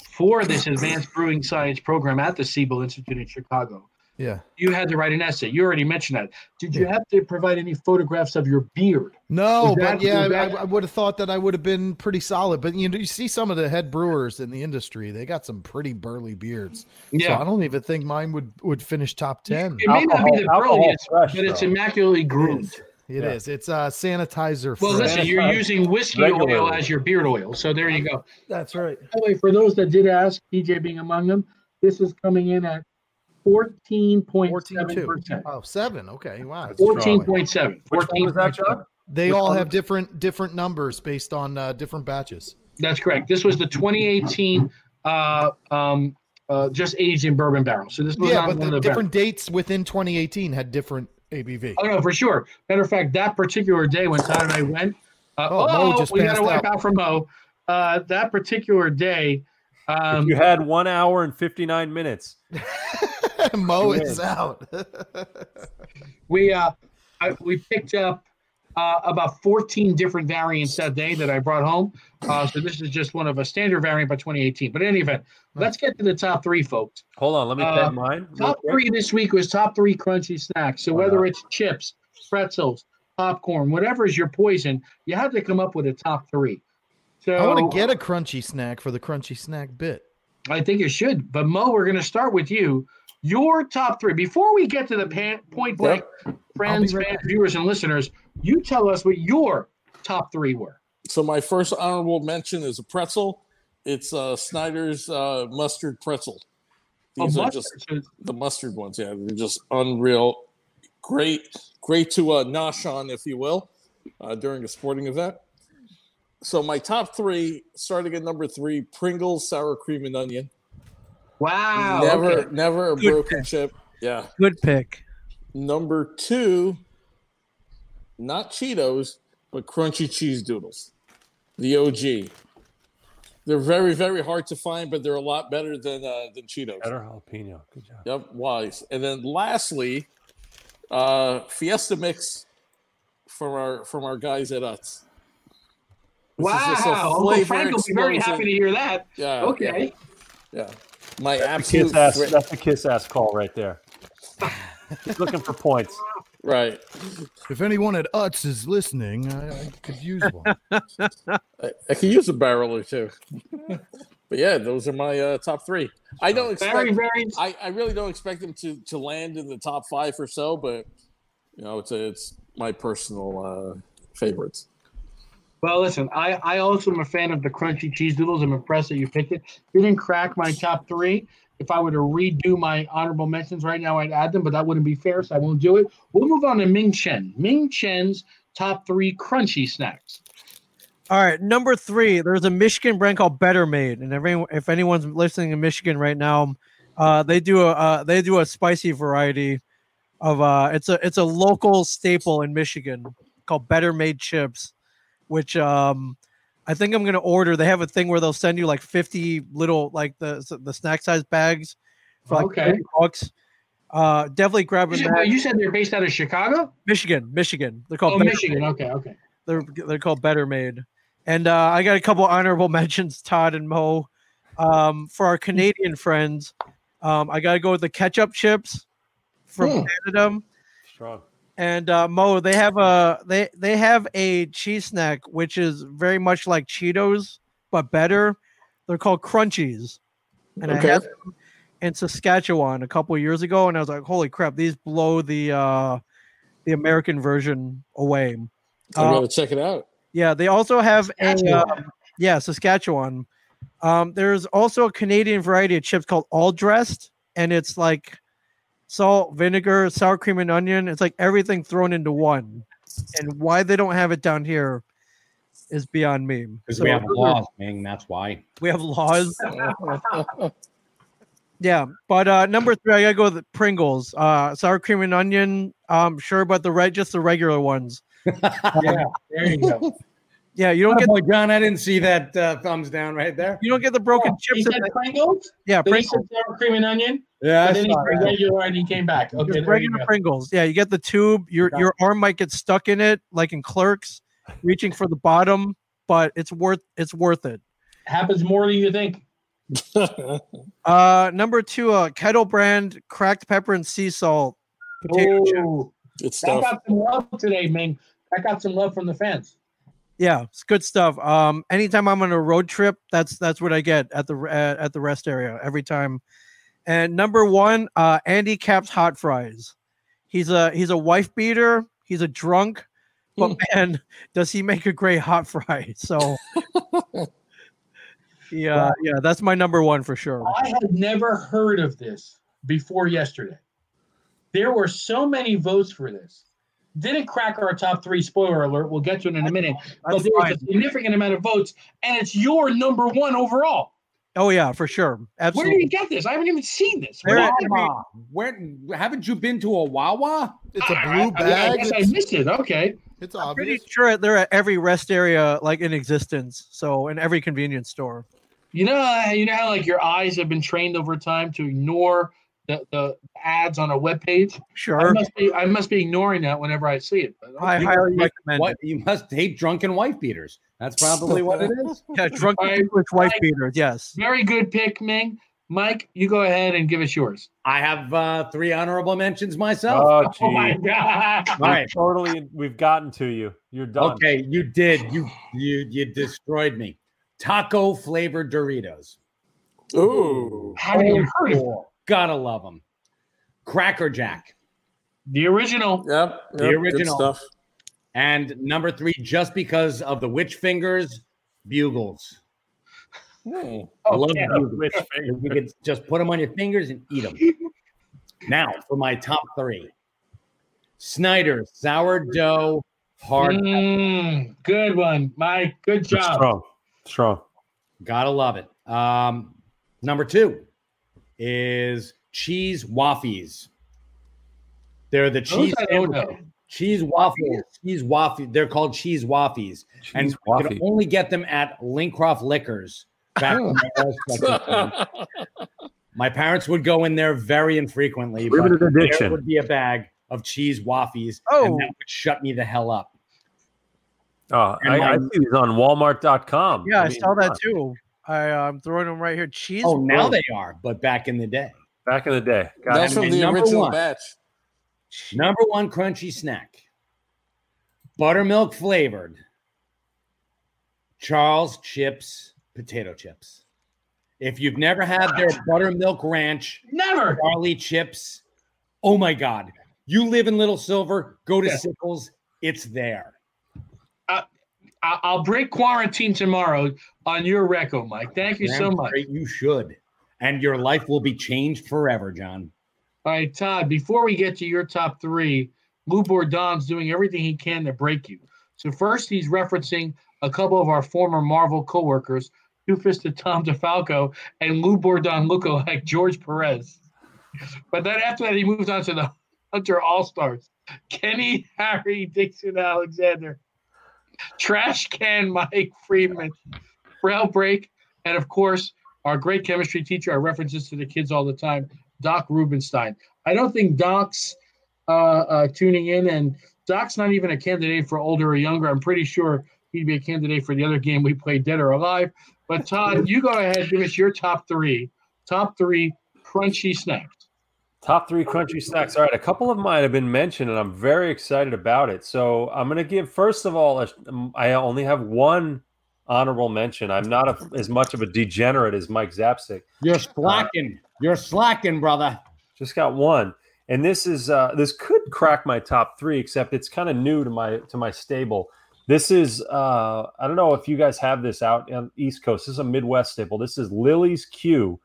for this advanced brewing science program at the Siebel Institute in Chicago, yeah. you had to write an essay. You already mentioned that. Did you have to provide any photographs of your beard? No, Is but yeah, is I, I would have thought that I would have been pretty solid. But you know, you see some of the head brewers in the industry; they got some pretty burly beards. So I don't even think mine would would finish top ten. It may not be the Alcohol- alcohol brilliant, but it's immaculately groomed. It is. Yeah. It's uh, sanitizer. Well, fresh. listen, you're using whiskey oil regularly. as your beard oil. So there you go. That's right. By the way, for those that did ask, DJ being among them, this is coming in at 14.7%. Oh, seven. Okay, wow. 14.7. Which one was that, John? They Which all have different different numbers based on uh, different batches. That's correct. This was the 2018 uh, um, uh, just aged in bourbon barrel. So this was Yeah, not but the the different dates within 2018 had different ABV. Oh no, for sure. Matter of fact, that particular day when Todd and I went, uh, Oh, oh, just we got passed to wipe out. out. for Mo. Uh, that particular day, um, If you had one hour and 59 minutes. Mo is out. we uh, I, we picked up uh, about 14 different variants that day that I brought home. Uh, so this is just one of a standard variant by 2018. But in any event, let's get to the top three, folks. Hold on, let me Uh, get mine. Top three this week was top three crunchy snacks. So whether it's chips, pretzels, popcorn, whatever is your poison, you have to come up with a top three. So I want to get a crunchy snack for the crunchy snack bit. I think it should. But Mo, we're going to start with you. Your top three. Before we get to the pan, point blank, friends, right fans, viewers, and listeners, you tell us what your top three were. So my first honorable mention is a pretzel. It's uh, Snyder's uh, mustard pretzel. These Oh, are mustard. just the mustard ones. Yeah, they're just unreal. Great, great to uh, nosh on, if you will, uh, during a sporting event. So my top three, starting at number three, Pringles sour cream and onion. Wow. never, okay. never a Good broken chip. Yeah. Good pick. Number two, not Cheetos, but crunchy cheese doodles, the OG. They're very, very hard to find, but they're a lot better than uh, than Cheetos. Better jalapeno. Good job. Yep, wise. And then lastly, uh, Fiesta mix from our from our guys at Utz. This is just a Wow. Uncle flavor Frank will be very happy to hear that. Yeah. Okay. Yeah. yeah. My That's absolute kiss ass. That's a kiss ass call right there. He's looking for points. right. If anyone at Utz is listening, I, I could use one. I, I could use a barrel or two. but yeah, those are my uh, top three. I don't expect. Very, very. I, I really don't expect them to to land in the top five or so, but you know, it's a, it's my personal uh, favorites. Well, listen, I, I also am a fan of the crunchy cheese doodles. I'm impressed that you picked it. Didn't crack my top three. If I were to redo my honorable mentions right now, I'd add them, but that wouldn't be fair, so I won't do it. We'll move on to Ming Chen. Ming Chen's top three crunchy snacks. All right, number three. There's a Michigan brand called Better Made, and every if anyone's listening in Michigan right now, uh, they do a uh, they do a spicy variety of uh, it's a it's a local staple in Michigan called Better Made chips, which um, I think I'm gonna order. They have a thing where they'll send you like 50 little like the the snack size bags for like Okay. 30 bucks. Uh, definitely You grabbing said, that. you said they're based out of Chicago? Michigan, Michigan. They're called Oh, Better Michigan. Made. Okay, okay. They're they're called Better Made. And uh, I got a couple honorable mentions, Todd and Mo. Um, for our Canadian friends, um, I got to go with the ketchup chips from Hmm. Canada. Strong. And uh, Mo, they have a they they have a cheese snack which is very much like Cheetos but better. They're called Crunchies, and I Okay. had them in Saskatchewan a couple of years ago, and I was like, "Holy crap! These blow the uh, the American version away." I'm Uh, gonna check it out. yeah, they also have a Saskatchewan. um, yeah Saskatchewan. Um, there's also a Canadian variety of chips called All Dressed, and it's like salt, vinegar, sour cream, and onion. It's like everything thrown into one. And why they don't have it down here is beyond me. Because So we have laws, Ming. That's why. We have laws. Yeah, but uh, number three, I gotta go with Pringles. Uh, sour cream and onion. Um, sure, but the red, just the regular ones. Yeah, there you go. Yeah, you don't Oh, get boy, John, I didn't see that uh, thumbs down right there. you don't get the broken Oh, He chips. said Pringles? yeah, Then he said sour cream and onion? Yeah, and then he said regular and he came back. Okay, Just there you regular go. Pringles. Yeah, you get the tube. Your your arm might get stuck in it, like in Clerks, reaching for the bottom, but it's worth it's worth it. Happens more than you think. Uh, number two, uh, Kettle brand cracked pepper and sea salt potato chip. Oh, Good that stuff. got some love today, Ming. That got some love from the fans. Yeah, it's good stuff. Um, anytime I'm on a road trip, that's that's what I get at the at, at the rest area every time. And number one, uh, Andy Capp's hot fries. He's a he's a wife beater. He's a drunk, but man, does he make a great hot fry? So, yeah, yeah, that's my number one for sure. I had never heard of this before yesterday. There were so many votes for this. Didn't crack our top three. Spoiler alert. We'll get to it in a minute. But That's there was a significant amount of votes, and it's your number one overall. Oh yeah, for sure, Where did you get this? I haven't even seen this. They're Where- at- Wawa. Where haven't you been to a Wawa? It's a ah, blue I, I bag. guess I missed it. Okay. it's I'm pretty obvious. sure they're at every rest area like in existence. So in every convenience store. You know, you know how like your eyes have been trained over time to ignore the, the ads on a web page. I Sure, must be I must be ignoring that whenever I see it. But I You highly must- recommend What it. you must hate drunken wife beaters. That's probably what it is. Yeah, drunk All right, English wife Mike. beaters. Yes. Very good pick, Ming. Mike, you go ahead and give us yours. I have uh, three honorable mentions myself. Oh, Oh my god! All right. Totally, we've gotten to you. You're done. Okay, you did. You you you destroyed me. Taco flavored Doritos. Ooh. Haven't even heard of it. Gotta love them. Cracker Jack. the original. Yep. The original. Good stuff. And number three, just because of the witch fingers, bugles. Hmm. I love yeah. bugles. You could just put them on your fingers and eat them. now for my top three. Snyder's sourdough hard. Mm, good one, Mike. Good job. Strong. Strong. Gotta love it. Um, number two is cheese waffles. They're the cheese I cheese waffles. Cheese waffles. They're called cheese waffles, and Cheese you waffy. can only get them at Lincroft Liquors. Back when I was my parents would go in there very infrequently, but Limited there would be a bag of cheese waffles, Oh. and that would shut me the hell up. Oh, And I, I my- see these on Walmart.com. Yeah, I mean, saw that come too. I, uh, I'm throwing them right here. Cheese. Oh, now whiz. they are, but back in the day. Back in the day. Got That's from the number original one. batch. Number one crunchy snack, buttermilk flavored Charles Chips potato chips. If you've never had their buttermilk ranch Never. Charlie chips, oh my God. You live in Little Silver, go to Yeah. Sickles, it's there. I'll break quarantine tomorrow on your record, Mike. Thank you so much. You should. And your life will be changed forever, John. All right, Todd, before we get to your top three, Lou Bourdon's doing everything he can to break you. So first he's referencing a couple of our former Marvel coworkers, Two Fisted Tom DeFalco and Lou Bordon lookalike George Perez. But then after that, he moves on to the Hunter All Stars. Kenny, Harry, Dixon, Alexander, Trash Can, Mike Friedman, Braille Break, and of course, our great chemistry teacher. Our references to the kids all the time, Doc Rubenstein. I don't think Doc's uh, uh, tuning in, and Doc's not even a candidate for older or younger. I'm pretty sure he'd be a candidate for the other game we played, Dead or Alive. But Todd, you go ahead, give us your top three, top three crunchy snacks. Top three crunchy snacks. All right, a couple of mine have been mentioned, and I'm very excited about it. So I'm going to give first of all, a, I only have one honorable mention. I'm not a, as much of a degenerate as Mike Zapcic. You're slacking. You're slacking, brother. Just got one, and this is uh, this could crack my top three, except it's kind of new to my to my stable. This is uh, I don't know if you guys have this out on East Coast. This is a Midwest staple. This is Lily's Q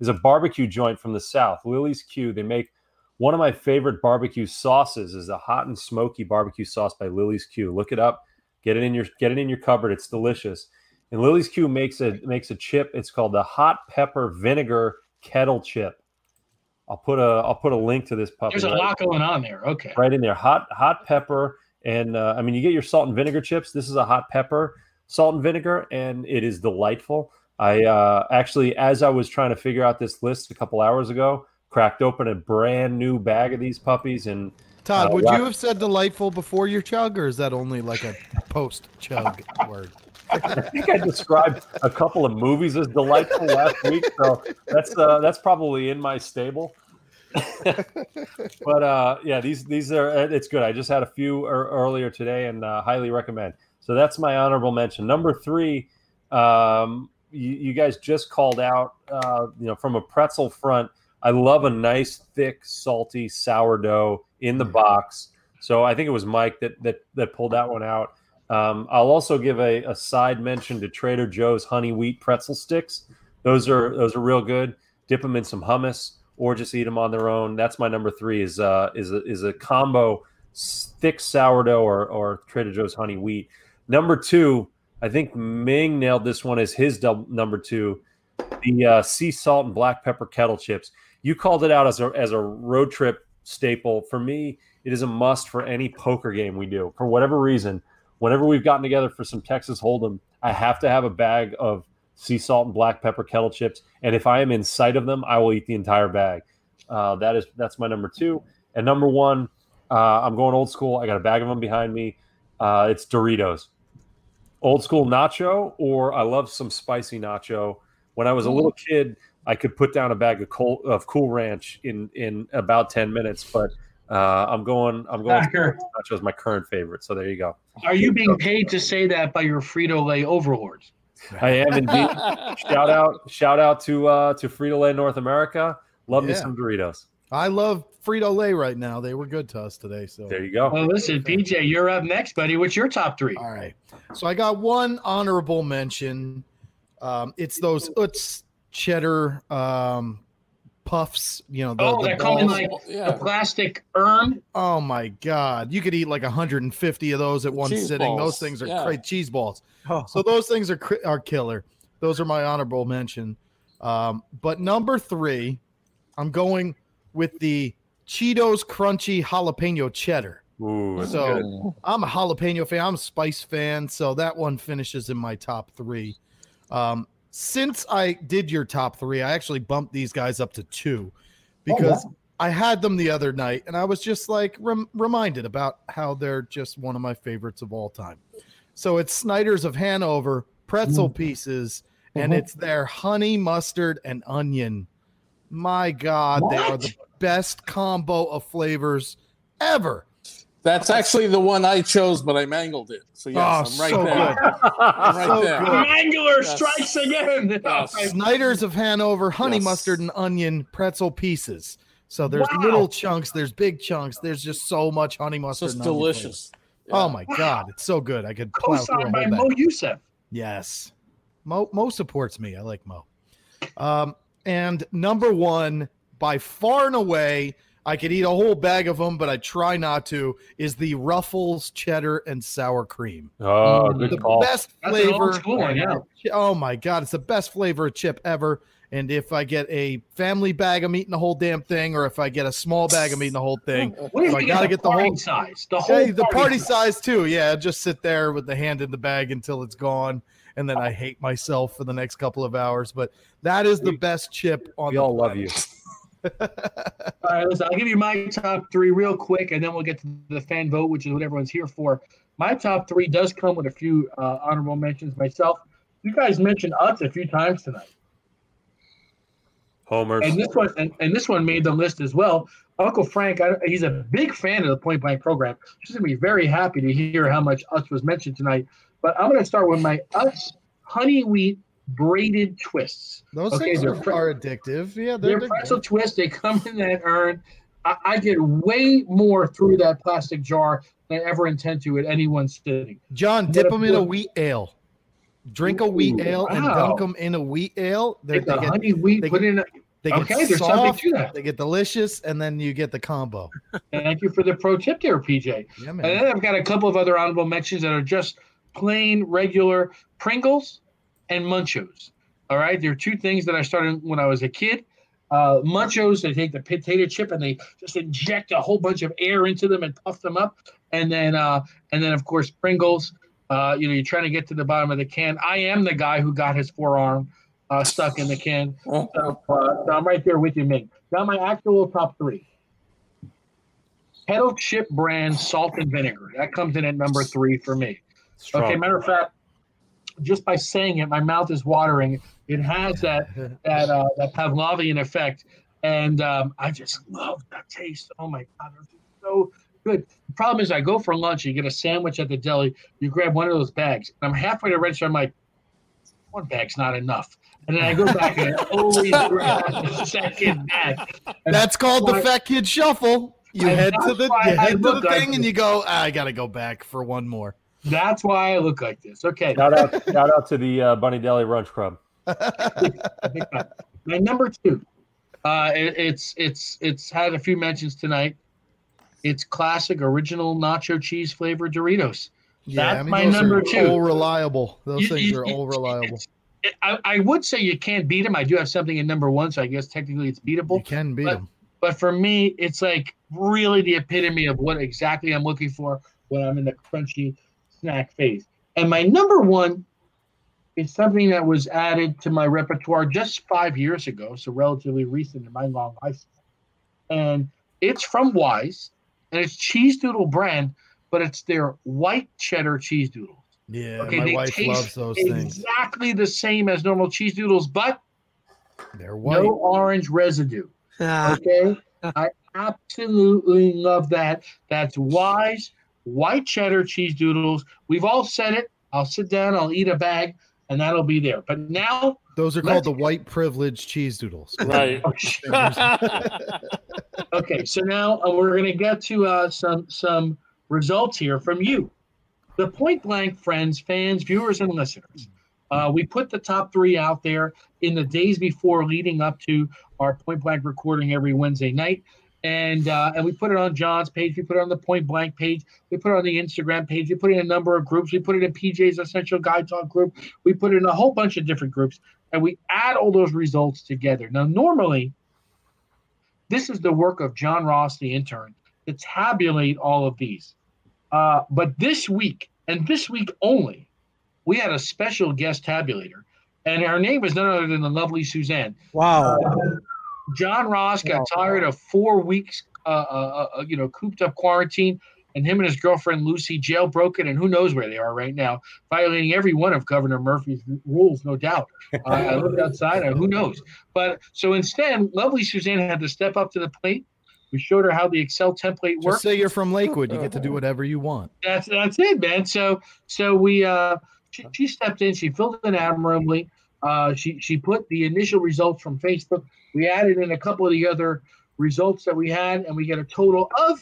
is a barbecue joint from the South, Lily's Q. They make one of my favorite barbecue sauces is a hot and smoky barbecue sauce by Lily's Q. Look it up. Get it in your get it in your cupboard. It's delicious. And Lily's Q makes a makes a chip. It's called the hot pepper vinegar kettle chip. I'll put a I'll put a link to this puppy. There's a right, lot going on there. Okay. right in there. Hot hot pepper and uh, I mean you get your salt and vinegar chips. This is a hot pepper salt and vinegar, and it is delightful. I uh, actually, as I was trying to figure out this list a couple hours ago, cracked open a brand new bag of these puppies. And Todd, Uh, would you have said delightful before your chug, or is that only like a post chug word? I think I described a couple of movies as delightful last week, so that's uh, that's probably in my stable. but uh, yeah, these these are uh, it's good. I just had a few er- earlier today, and uh, highly recommend. So that's my honorable mention. Number three, um, you, you guys just called out, uh, you know, from a pretzel front. I love a nice, thick, salty sourdough in the box. So I think it was Mike that that that pulled that one out. Um, I'll also give a, a side mention to Trader Joe's honey wheat pretzel sticks. Those are those are real good. Dip them in some hummus or just eat them on their own. That's my number three. Is uh is a, is a combo thick sourdough or or Trader Joe's honey wheat. Number two, I think Ming nailed this one as his dub, number two. The uh, sea salt and black pepper kettle chips. You called it out as a as a road trip staple. For me, it is a must for any poker game we do. For whatever reason, whenever we've gotten together for some Texas Hold'em, I have to have a bag of sea salt and black pepper kettle chips. And if I am in sight of them, I will eat the entire bag. Uh, that is that's my number two. And number one, uh, I'm going old school. I got a bag of them behind me. Uh, it's Doritos, old school nacho, or I love some spicy nacho. When I was a little kid, I could put down a bag of cool of Cool Ranch in in about ten minutes. But uh, I'm going I'm going Packer. nacho is my current favorite. So there you go. Are you being paid to say that by your Frito Lay overlords? I am indeed. shout out, shout out to uh, to Frito Lay North America. Love me Yeah. some Doritos. I love Frito Lay right now. They were good to us today. So There you go. Well, listen, PJ, you're up next, buddy. What's your top three? All right. So I got one honorable mention. Um, it's those Utz cheddar um, puffs. You know, the, Oh, the they're coming balls. like a plastic urn. Oh my god, you could eat like 150 of those at one Cheese sitting. balls, Those things are yeah. great cheese balls. Oh, So those things are cri- are killer. Those are my honorable mention. Um, but number three, I'm going with the Cheetos crunchy jalapeno cheddar. Ooh, So- good. I'm a jalapeno fan. I'm a spice fan, so that one finishes in my top three. Um, since I did your top three, I actually bumped these guys up to two because I had them the other night, and I was just like rem- reminded about how they're just one of my favorites of all time. So it's Snyder's of Hanover pretzel pieces, and it's their honey mustard and onion. My God, they are the best combo of flavors ever. That's actually the one I chose, but I mangled it. So yes, Oh, I'm right so there. good. I'm right So there. good. Angler Yes. strikes again. Yes. Snyder's of Hanover, honey Yes. mustard and onion pretzel pieces. So there's Wow. little chunks, there's big chunks. There's just so much honey mustard. just and onion flavor. delicious. Oh my god, it's so good. I could plow through Co-signed whole by. Mo Youssef. Yes. Mo Mo supports me. I like Mo. Um, and number one, by far and away, I could eat a whole bag of them, but I try not to. Is the Ruffles cheddar and sour cream. Oh, good The call. best That's an flavor. old school one, yeah. Oh my god, it's the best flavor of chip ever. And if I get a family bag, I'm eating the whole damn thing, or if I get a small bag, I'm eating the whole thing. What if So I gotta get the get the party whole- size? The whole Hey, the party size. size too. Yeah, just sit there with the hand in the bag until it's gone, and then I hate myself for the next couple of hours. But that is the best chip on. We the all love you. All right, listen, I'll give you my top three real quick, and then we'll get to the fan vote, which is what everyone's here for. My top three does come with a few uh, honorable mentions myself. You guys mentioned us a few times tonight, Homer. and this one and, and this one made the list as well. Uncle Frank, I, he's a big fan of the Point Blank program. She's gonna be very happy to hear how much us was mentioned tonight. But I'm gonna start with my us honey wheat braided twists. Those Okay, things are, pre- are addictive. Yeah, they're, They're pretzel twists. They come in that urn. I, I get way more through that plastic jar than I ever intend to at any one sitting. John, dip them in a wheat ale. Drink a wheat Ooh, ale and wow. dunk them in a wheat ale. They're, they the get honey wheat, they put get- in. A, they get okay, there's something to that. They get delicious, and then you get the combo. Thank you for the pro tip there, PJ. Yeah, And then I've got a couple of other honorable mentions that are just plain regular Pringles and Munchos. All right, there are two things that I started when I was a kid. Uh, Munchos, they take the potato chip and they just inject a whole bunch of air into them and puff them up, and then uh, and then of course Pringles. Uh, you know, you're trying to get to the bottom of the can. I am the guy who got his forearm uh, stuck in the can. So, uh, so I'm right there with you, Ming. Now my actual top three. Kettle Chip brand salt and vinegar. That comes in at number three for me. Strong. Okay, matter of fact, just by saying it, my mouth is watering. It has that that uh, that Pavlovian effect, and um, I just love that taste. Oh my god, it's so good. The problem is, I go for lunch. You get a sandwich at the deli. You grab one of those bags. And I'm halfway to register. I'm like, one bag's not enough. And then I go back and I always grab the second bag. And That's called the fat kid shuffle. You And head to the you head to the thing and you go. "Ah, I gotta go back for one more. That's why I look like this. Okay. Shout out, shout out to the uh, Bunny Deli Brunch Club. My number two, uh, it, it's it's it's had a few mentions tonight. It's classic original nacho cheese flavored Doritos. Yeah, That's I mean, my those number are two. all reliable. Those You- things you- are all reliable. it- I, I would say you can't beat them. I do have something in number one, so I guess technically it's beatable. You can beat but- them. But for me, it's like really the epitome of what exactly I'm looking for when I'm in the crunchy snack phase. And my number one is something that was added to my repertoire just five years ago, so relatively recent in my long life. And it's from Wise, and it's cheese doodle brand, but it's their white cheddar cheese doodles. Yeah, Okay, my they wife taste loves those things. Exactly the same as normal cheese doodles, but They're white. no orange residue. Ah, Okay. I absolutely love that. That's wise white cheddar cheese doodles. We've all said it. I'll sit down, I'll eat a bag, and that'll be there. But now, Those are called the white privilege cheese doodles. Right. okay, so now uh, we're going to get to uh, some some results here from you, the Point Blank friends, fans, viewers, and listeners. Uh, we put the top three out there in the days before, leading up to our Point Blank recording every Wednesday night, and uh, and we put it on John's page. We put it on the Point Blank page. We put it on the Instagram page. We put it in a number of groups. We put it in PJ's Essential Guy Talk group. We put it in a whole bunch of different groups, and we add all those results together. Now, normally this is the work of John Ross, the intern, to tabulate all of these. Uh, but this week, and this week only, we had a special guest tabulator, and her name is none other than the lovely Suzanne. wow. John Ross got tired of four weeks, uh, uh, uh, you know, cooped up quarantine, and him and his girlfriend Lucy jailbroken, and who knows where they are right now, violating every one of Governor Murphy's rules, no doubt. Uh, I looked outside, and who knows? But so instead, lovely Suzanne had to step up to the plate. We showed her how the Excel template Just works. say you're from Lakewood. You get to do whatever you want. That's that's it, man. So so we uh she, she stepped in, she filled in admirably. Uh she she put the initial results from Facebook. We added in a couple of the other results that we had, and we get a total of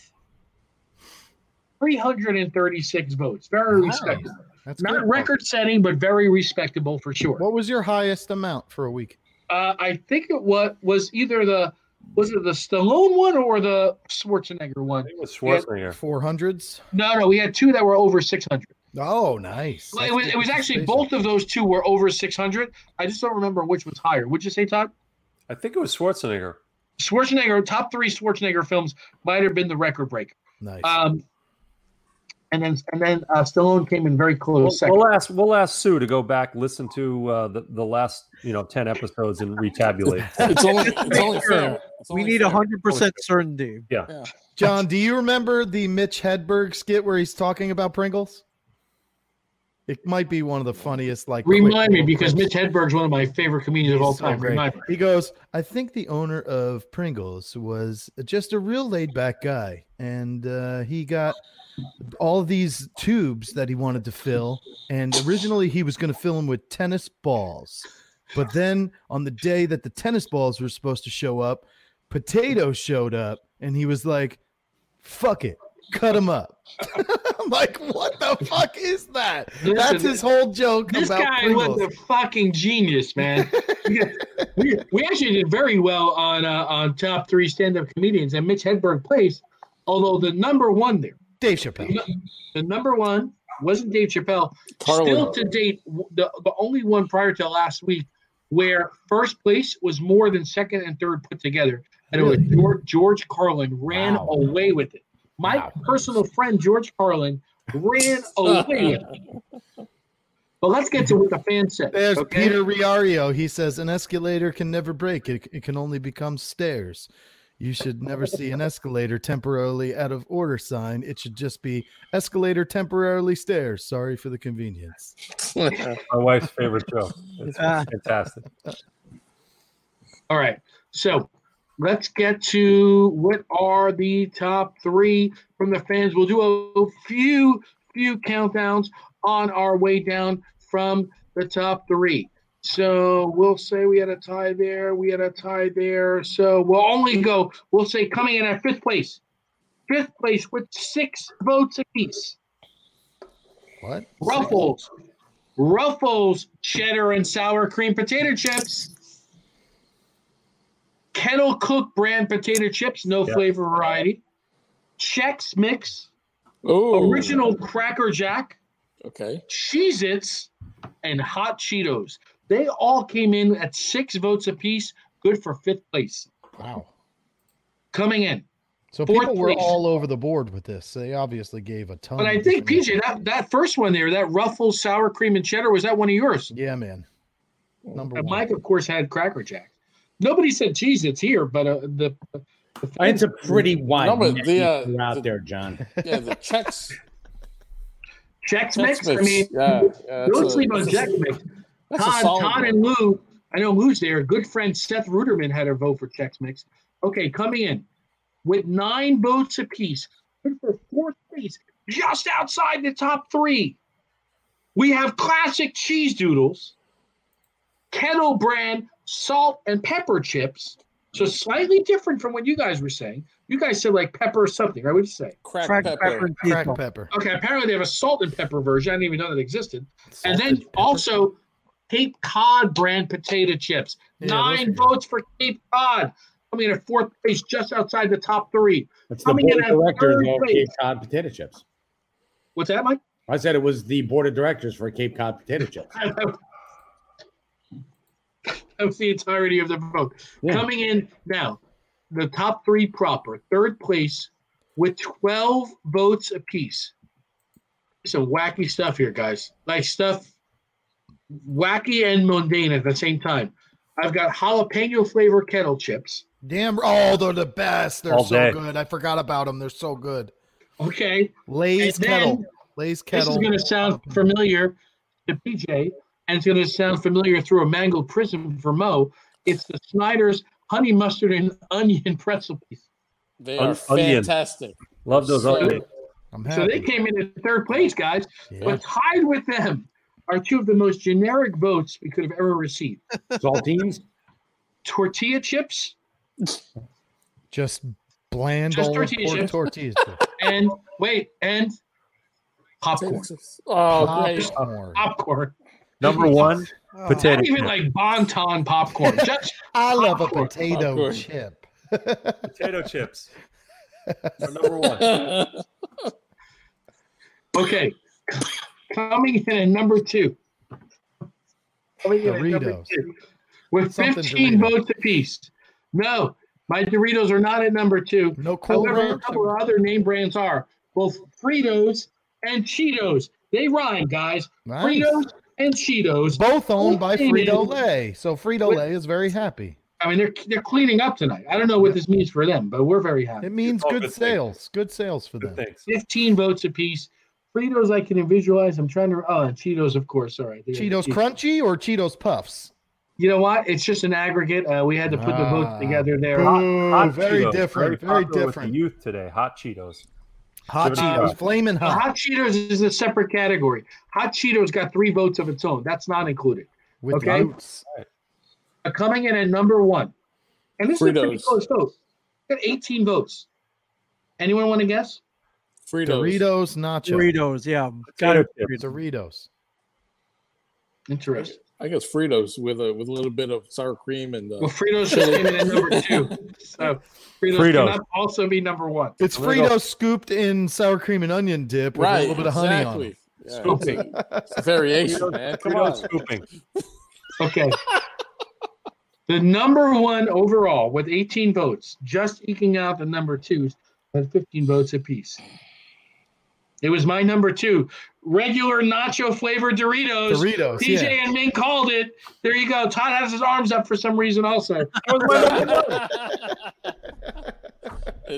336 votes. Very Wow. respectable. That's Not good. record setting, but very respectable for sure. What was your highest amount for a week? Uh, I think it was was either the was it the Stallone one or the Schwarzenegger I one? think it was Schwarzenegger. Four hundreds. No, no, we had two that were over 600. Oh, nice. Well, it was, it was actually both of those two were over 600. I just don't remember which was higher. Would you say, Todd? I think it was Schwarzenegger. Schwarzenegger, top three Schwarzenegger films might have been the record breaker. Nice. Um, and then and then uh, Stallone came in very close We'll, second. we'll ask we'll ask Sue to go back listen to uh, the the last you know ten episodes and retabulate. It's only, it's only fair. It's We only need fair. hundred percent certainty. Yeah. John, do you remember the Mitch Hedberg skit where he's talking about Pringles? It might be one of the funniest. Like, Remind me because clips. Mitch Hedberg's one of my favorite comedians of all so time. great. Remind me. He goes, I think the owner of Pringles was just a real laid back guy. And uh, he got all these tubes that he wanted to fill. And originally he was going to fill them with tennis balls. But then on the day that the tennis balls were supposed to show up, potatoes showed up. And he was like, fuck it, cut them up. I'm like, what the fuck is that? Listen, That's his whole joke This about guy Pringles. was a fucking genius, man. we, we actually did very well on uh, on top three stand up comedians, and Mitch Hedberg placed. Although the number one there, Dave Chappelle. the number one wasn't Dave Chappelle. Still to date, the, the only one prior to last week where first place was more than second and third put together, and it was George, George Carlin ran Wow. away with it. My Wow. personal friend George Carlin ran away. But let's get to what the fan said. There's okay? Peter Riario. He says an escalator can never break. It, it can only become stairs. You should never see an escalator temporarily out of order sign. It should just be escalator temporarily stairs. Sorry for the convenience. My wife's favorite show. It's Ah. fantastic. All right. So let's get to what are the top three from the fans. We'll do a few few countdowns on our way down from the top three. So we'll say we had a tie there, we had a tie there. So we'll only go, we'll say coming in at fifth place. Fifth place with six votes apiece. What? Ruffles. Ruffles cheddar and sour cream potato chips. Kettle Cook brand potato chips, no Yeah. flavor variety. Chex Mix, Oh, original Cracker Jack, Okay. Cheez Its, and Hot Cheetos. They all came in at six votes apiece, good for fifth place. Wow. Coming in. So Fourth people were place. all over the board with this. They obviously gave a ton. But I think. PJ, that, that first one there, that Ruffles sour cream and cheddar, was that one of yours? Yeah, man. Number And one. Mike, of course, had Cracker Jack. Nobody said Cheez Its here, but uh, the, the It's a pretty wide No, net the, uh, out the- there, John. Yeah, the checks. Chex Chex Mix. I Mix. mean, yeah, yeah, don't sleep on that's Chex Mix. That's Todd, Todd and Lou. I know Lou's there. Good friend Seth Ruderman had a vote for Chex Mix. Okay, coming in with nine votes apiece, good for fourth place, just outside the top three. We have classic cheese doodles, kettle brand salt and pepper chips. So slightly different from what you guys were saying. You guys said like pepper or something, right? What'd you say? Crack, Crack pepper. pepper and Crack cheese. pepper. Okay, apparently they have a salt and pepper version. I didn't even know that existed. and then Salted pepper. also Cape Cod brand potato chips. Yeah, those are Nine good. votes for Cape Cod. Coming in at fourth place, just outside the top three. It's the Coming in board of directors third of place. Cape Cod potato chips. What's that, Mike? I said it was the board of directors for Cape Cod potato chips. That the entirety of the vote. Yeah. Coming in now, the top three proper, third place with 12 votes apiece. Some wacky stuff here, guys. Like stuff wacky and mundane at the same time. I've got jalapeno flavor kettle chips. Damn. Oh, they're the best. They're All so day. good. I forgot about them. They're so good. Okay. Lay's And then- kettle. Lay's This is going to sound familiar to PJ, and it's going to sound familiar through a mangled prism for Mo. It's the Snyder's honey mustard and onion pretzel piece. They are onion. fantastic. Love those So- onions. So they came in at third place, guys. Yeah. But tied with them are two of the most generic votes we could have ever received: Saltines. tortilla chips Just bland Just old tortilla pork chips. tortillas. and wait and popcorn. Oh. Popcorn. Popcorn. Number one, Oh, potato Not even chip. like Bonton popcorn. Just I love a potato Popcorn. chip. Potato chips. number one. Okay, coming in at number two. Coming in at number Doritos. two with Something 15 Dorito. votes apiece. No, my Doritos are not at number two. No cool However, a couple of other name brands are both Fritos and Cheetos. They rhyme, guys. Nice. Fritos and Cheetos. Both owned by Both named- Frito Lay. So Frito Lay is very happy. I mean, they're they're cleaning up tonight. I don't know what this means for them, but we're very happy. It means all good good things. sales. Good sales for Good them. things. 15 votes apiece. Fritos, I can visualize. I'm trying to. Oh, and Cheetos, of course. All right. They- Cheetos Crunchy or Cheetos Puffs? You know what? It's just an aggregate. Uh, we had to put the votes Ah. together there. Boo. Hot very Cheetos, different. Very, popular with the different. youth today. Hot Cheetos. Hot Give Cheetos, shot. flaming hot. Hot Cheetos is a separate category. Hot Cheetos got three votes of its own. That's not included. with okay. roots. Uh, coming in at number one, and this is a pretty close vote. Got 18 votes. Anyone want to guess? Fritos. Doritos, nacho. Doritos, yeah, got Potato it. chips. Doritos. Interesting. I guess Fritos with a with a little bit of sour cream and uh, Well, Fritos just came in at number two. So Fritos, Fritos. cannot also be number one. It's I'm gonna go- Fritos scooped in sour cream and onion dip with right, a little bit of honey on it. Yeah, Scooping. it's a- it's a variation, man. Come Fritos on. scooping. Okay. the number one overall with 18 votes, just eking out the number twos at 15 votes apiece. It was my number two, regular nacho flavored Doritos. Doritos. PJ Yeah. and Ming called it. There you go. Todd has his arms up for some reason, also.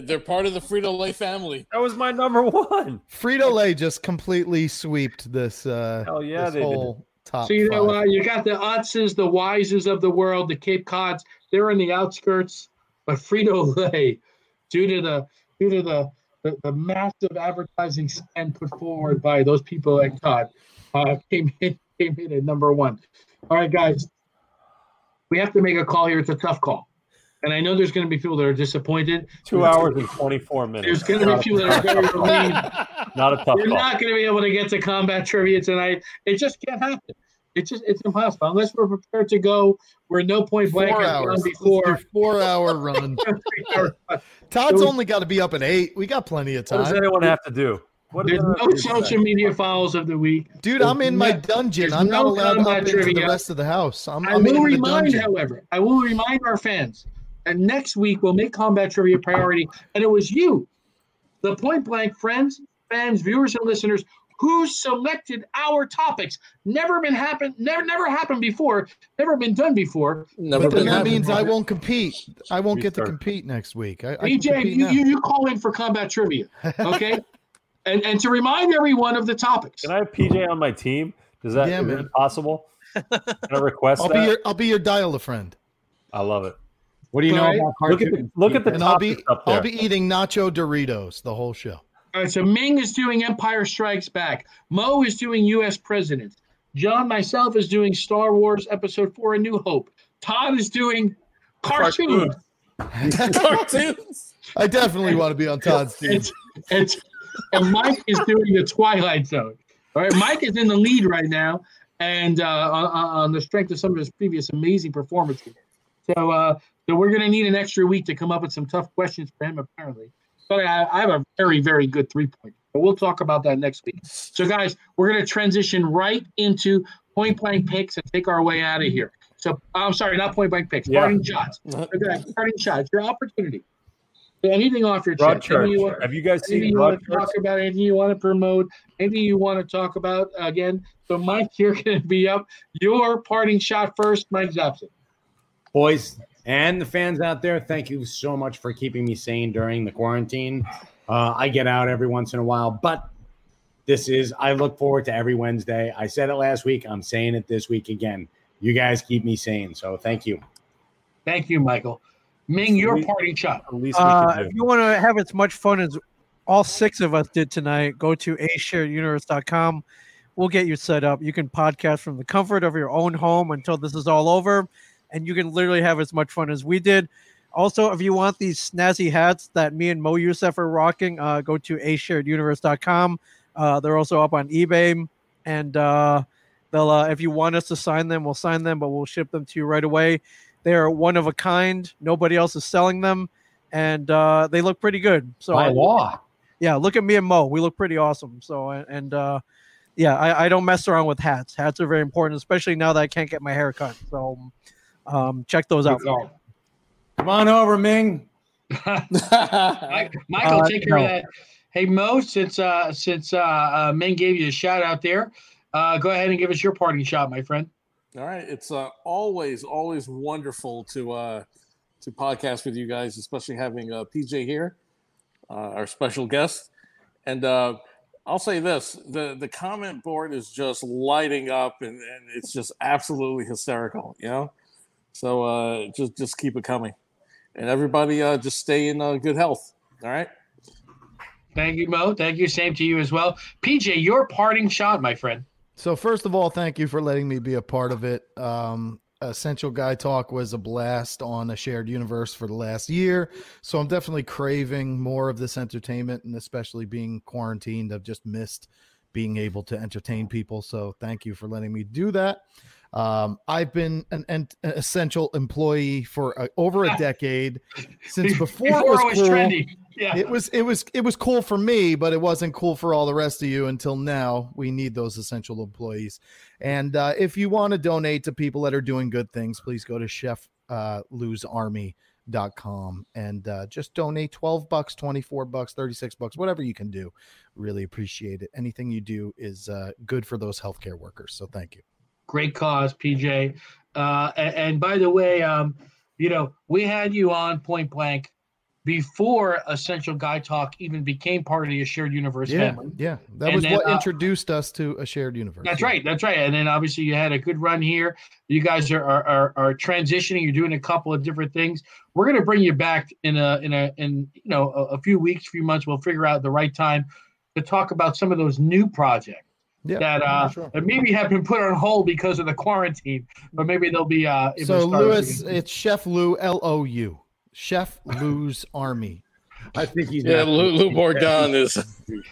They're part of the Frito Lay family. That was my number one. Frito Lay just completely sweeped this. Uh, Hell yeah, this they did. whole top So you know, five. uh, you got the Utzes, the Wises of the world, the Cape Cods. They're in the outskirts, but Frito Lay, due to the due to the, the the massive advertising spend put forward by those people like Todd, uh, came in came in at number one. All right, guys, we have to make a call here. It's a tough call, and I know there's going to be people that are disappointed. Two hours and 24 minutes. There's going to be Not people that are very relieved. Not a tough We're call. not going to be able to get to combat trivia tonight. It just can't happen. It's just it's impossible unless we're prepared to go. We're no point blank Four hours. gone before. Four hour run. Todd's only got to be up at eight. We got plenty of time. What does time. anyone have to do? What There's does anyone no have to do social today? media files of the week. Dude, I'm in my dungeon. I'm not no allowed up combat into the rest of the house. I'm, I I'm in will the remind, however, I will remind our fans that next week we'll make combat trivia a priority, and it was you, the point blank friends, fans, viewers, and listeners who selected our topics. Never been happened. Never never happened before. Never been done before. Never But then that happening. means I won't compete. I won't get to compete next week. I, I can you, you, you call in for combat trivia, okay? and and to remind everyone of the topics. Can I have PJ on my team? Does that Yeah, is man. possible? Can I request I'll that? be your I'll be your dial a friend, I love it. What do you know All right. about Look at cartoons? the, look at the and I'll be topics up there. I'll be eating nacho Doritos the whole show. All right, so Ming is doing Empire Strikes Back. Mo is doing U.S. Presidents. John, myself, is doing Star Wars Episode 4 A New Hope. Todd is doing cartoons. cartoons. I definitely want to be on Todd's team. And, and, and Mike is doing the Twilight Zone. All right, Mike is in the lead right now, and uh, on, on the strength of some of his previous amazing performances. So, uh, so we're going to need an extra week to come up with some tough questions for him, apparently. But I, I have a very, very good three point. But we'll talk about that next week. So, guys, we're going to transition right into point blank picks and take our way out of here. So, I'm sorry, not point blank picks, Yeah. parting shots. Uh-huh. Okay, parting shots. Your opportunity. Anything off your chest. Broadchurch. You want- Have you guys anything seen you want to talk about, anything you want to promote, anything you want to talk about again. So, Mike, you're going to be up. Your parting shot first, Mike Jobson. boys and the fans out there thank you so much for keeping me sane during the quarantine uh, i get out every once in a while but this is i look forward to every wednesday i said it last week i'm saying it this week again you guys keep me sane so thank you Thank you, Michael. Ming, your We- parting shot. The least we Uh, if you want to have as much fun as all six of us did tonight, go to ashareduniverse.com. We'll get you set up. You can podcast from the comfort of your own home until this is all over, and you can literally have as much fun as we did. Also, if you want these snazzy hats that me and Mo Youssef are rocking, uh, go to ashareduniverse.com. Uh, they're also up on eBay, and uh, they'll uh, if you want us to sign them, we'll sign them, but we'll ship them to you right away. They are one of a kind. Nobody else is selling them. and uh, they look pretty good. So By law. yeah, look at me and Mo. We look pretty awesome. So and uh, yeah, I, I don't mess around with hats. Hats are very important, especially now that I can't get my hair cut. So um, check those out. Come on over, Ming. Michael, Uh, take care no. of that. Hey Mo, since uh since uh, uh Ming gave you a shout out there, uh go ahead and give us your parting shot, my friend. All right, it's uh, always always wonderful to uh, to podcast with you guys, especially having uh, PJ here, uh, our special guest. And uh, I'll say this: the the comment board is just lighting up, and, and it's just absolutely hysterical. You know, so uh, just just keep it coming, and everybody uh, just stay in uh, good health. All right. Thank you, Mo. Thank you. Same to you as well. PJ, your parting shot, my friend. So first of all, thank you for letting me be a part of it. Um, Essential Guy Talk was a blast on a shared universe for the last year. So I'm definitely craving more of this entertainment, and especially being quarantined, I've just missed being able to entertain people. So thank you for letting me do that. Um, I've been an, an essential employee for uh, over a decade since before, it was, cool. trendy. Yeah. it was it was it was cool for me but it wasn't cool for all the rest of you until now. We need those essential employees. And uh, if you want to donate to people that are doing good things please go to chef uh, lousarmy.com and uh, just donate 12 bucks 24 bucks 36 bucks whatever you can do. Really appreciate it. Anything you do is uh, good for those healthcare workers. So thank you Great cause, PJ. Uh, and, and by the way, um, you know, we had you on point blank before Essential Guy Talk even became part of the shared Universe yeah family. yeah that And was then, what uh, introduced us to a shared universe That's Yeah. right. That's right. And then obviously you had a good run here. You guys are are, are, are transitioning. You're doing a couple of different things. We're going to bring you back in a in a in you know a, a few weeks, few months. We'll figure out the right time to talk about some of those new projects yeah that uh sure. that maybe have been put on hold because of the quarantine, but maybe they'll be uh. So start Lewis, again. it's Chef Lou L O U, Chef Lou's Army. I think he's Yeah, Lou, Lou Bordon is.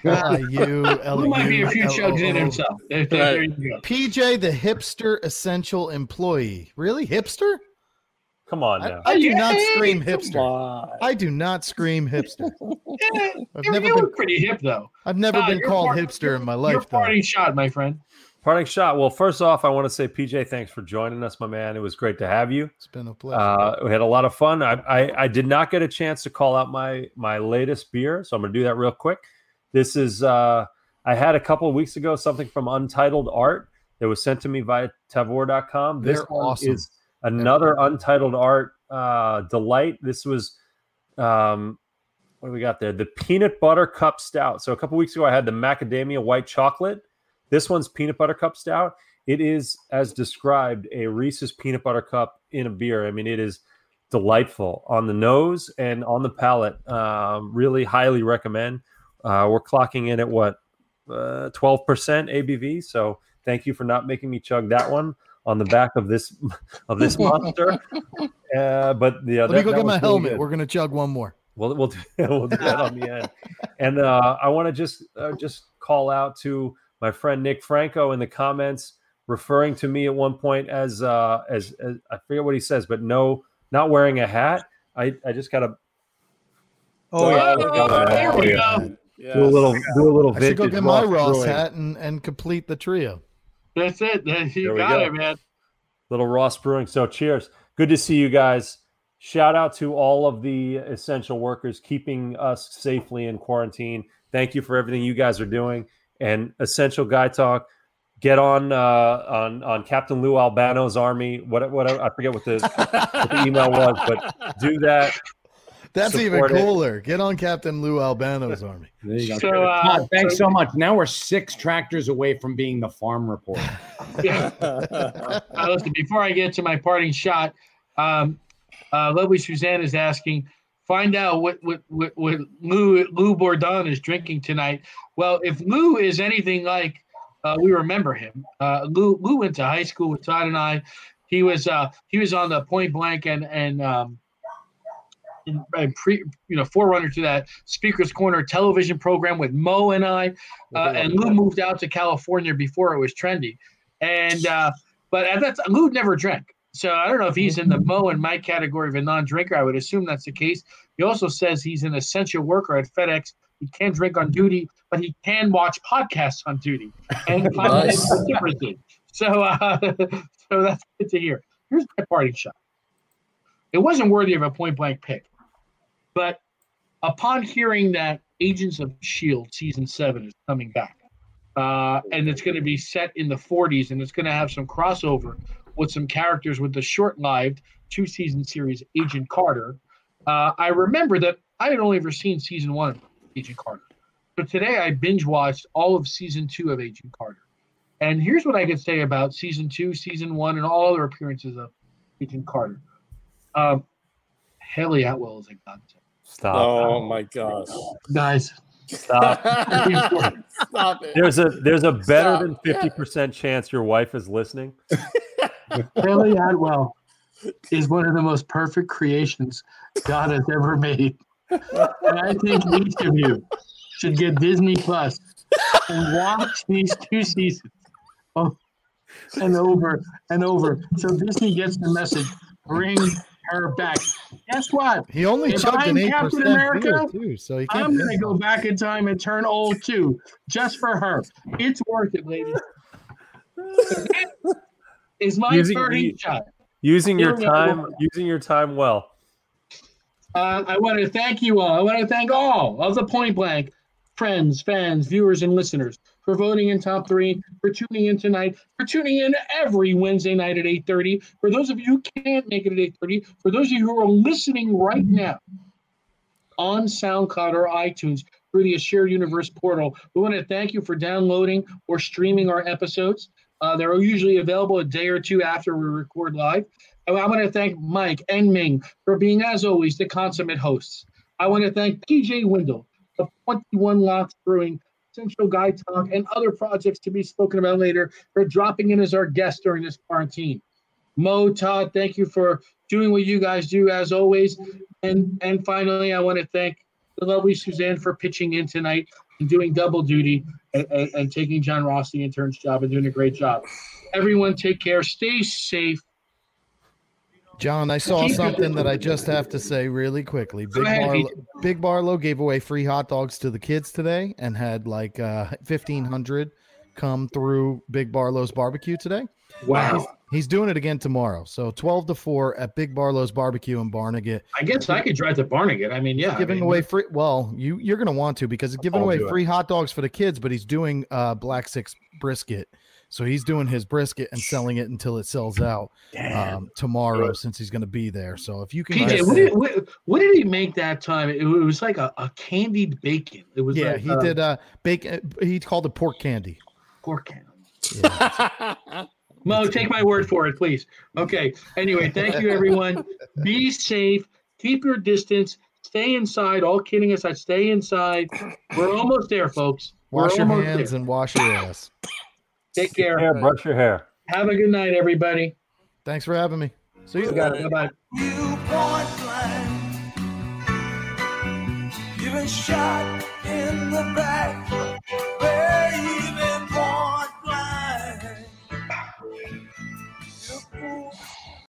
L U L Who might be a few U chugs in L O O. himself. There, there you go. PJ, the hipster essential employee. Really, hipster? Come on I, now. I do not scream Come hipster. I do not scream hipster. Yeah, I've you, never you been. were pretty hip though. I've never Uh, been called part- hipster in my Your life, though. parting shot, my friend. Parting shot. Well, first off, I want to say, PJ, thanks for joining us, my man. It was great to have you. It's been a pleasure. Uh, we had a lot of fun. I, I I did not get a chance to call out my my latest beer, so I'm going to do that real quick. This is uh, I had a couple of weeks ago something from Untitled Art that was sent to me via Tavour.com. This They're awesome. is another Untitled Art uh, delight. This was um, what do we got there? The peanut butter cup stout. So a couple weeks ago, I had the macadamia white chocolate. This one's peanut butter cup stout. It is, as described, a Reese's peanut butter cup in a beer. I mean, it is delightful on the nose and on the palate. Um, really highly recommend. Uh, we're clocking in at what uh, twelve percent ABV. So thank you for not making me chug that one on the back of this of this monster. Uh, but yeah, Let me go get my was really helmet. good. We're gonna chug one more. We'll we'll do, we'll do that on the end. And uh, I want to just uh, just call out to my friend Nick Franco in the comments, referring to me at one point as uh, as, as I forget what he says, but no, not wearing a hat. I, I just gotta Oh yeah. Oh, there we go. Yes. do a little do a little I should go get my Ross Ross hat and, and complete the trio. That's it. You got go. it, man. little Ross Brewing. So cheers. Good to see you guys. Shout out to all of the essential workers keeping us safely in quarantine. Thank you for everything you guys are doing. And Essential Guy Talk, get on uh, on on Captain Lou Albano's army. What what I forget what the, what the email was, but do that. That's even Support it. cooler. Get on Captain Lou Albano's army. There you go. So, uh, Todd, thanks so much. Now we're six tractors away from being the farm report. Yeah. Uh, listen, before I get to my parting shot, um, uh, lovely Suzanne is asking, find out what what what, what Lou Lou Bourdon is drinking tonight. Well, if Lou is anything like uh, we remember him, uh, Lou Lou went to high school with Todd and I. He was uh, he was on the Point Blank and and um, and, pre you know forerunner to that Speaker's Corner television program with Mo and I. Uh, and Lou moved out to California before it was trendy. And uh, but at that time, Lou never drank. So I don't know if he's in the Mo and Mike category of a non-drinker. I would assume that's the case. He also says he's an essential worker at FedEx. He can't drink on duty, but he can watch podcasts on duty. And Nice. podcasts are different thing. So, uh, so that's good to hear. Here's my party shot. It wasn't worthy of a point blank pick, but upon hearing that Agents of Shield season seven is coming back, uh, and it's going to be set in the 40s, and it's going to have some crossover with some characters with the short-lived two-season series Agent Carter. Uh, I remember that I had only ever seen season one of Agent Carter, but today I binge watched all of season two of Agent Carter. And here's what I could say about season two, season one, and all other appearances of Agent Carter. Um, Hayley Atwell is a godsend. Stop. Oh my gosh. Guys, Stop. Stop it. There's a there's a better Stop. than fifty percent chance your wife is listening. Hayley Atwell is one of the most perfect creations God has ever made. And I think each of you should get Disney Plus and watch these two seasons oh, and over and over. So Disney gets the message. Bring her back. Guess what? He only If chugged an I'm eight Captain percent America, beer too, so he can't. I'm gonna go back in time and turn old too, just for her. It's worth it, ladies. Is my Using party the- shot. Using your time, never- using your time well. Uh, I want to thank you all. I want to thank all of the Point Blank friends, fans, viewers, and listeners for voting in top three, for tuning in tonight, for tuning in every Wednesday night at 8.30. For those of you who can't make it at 8.30, for those of you who are listening right now on SoundCloud or iTunes through the Shared Universe portal, we want to thank you for downloading or streaming our episodes. Uh, they're usually available a day or two after we record live. And I want to thank Mike and Ming for being, as always, the consummate hosts. I want to thank PJ Windle of 21 Locks Brewing, Essential Guy Talk, and other projects to be spoken about later for dropping in as our guest during this quarantine. Mo, Todd, thank you for doing what you guys do as always. And and finally, I want to thank the lovely Suzanne for pitching in tonight and doing double duty and, and, and taking John Ross the intern's job and doing a great job. Everyone, take care. Stay safe. John, I saw something that I just have to say really quickly. Big, Barlow, Big Barlow gave away free hot dogs to the kids today and had like uh, 1,500 come through Big Barlow's barbecue today. Wow. He's doing it again tomorrow. So 12 to 4 at Big Barlow's barbecue in Barnegat. I guess I could drive to Barnegat. I mean, yeah. I giving mean, away free well you you're going to want to because he's giving I'll away free hot dogs for the kids but he's doing uh black six brisket so he's doing his brisket and selling it until it sells out um tomorrow since he's going to be there so if you can PJ, what did, what, what did he make that time? It, was like a, a candied bacon. It was yeah like, he uh, did uh bacon he called it pork candy pork candy. yeah. Mo, take my word for it, please. Okay. Anyway, thank you, everyone. Be safe. Keep your distance. Stay inside. All kidding aside, stay inside. We're almost there, folks. We're wash your hands there. and wash your ass Take care. Hair, brush your hair. Have a good night, everybody. thanks for having me see you You got it. Bye bye.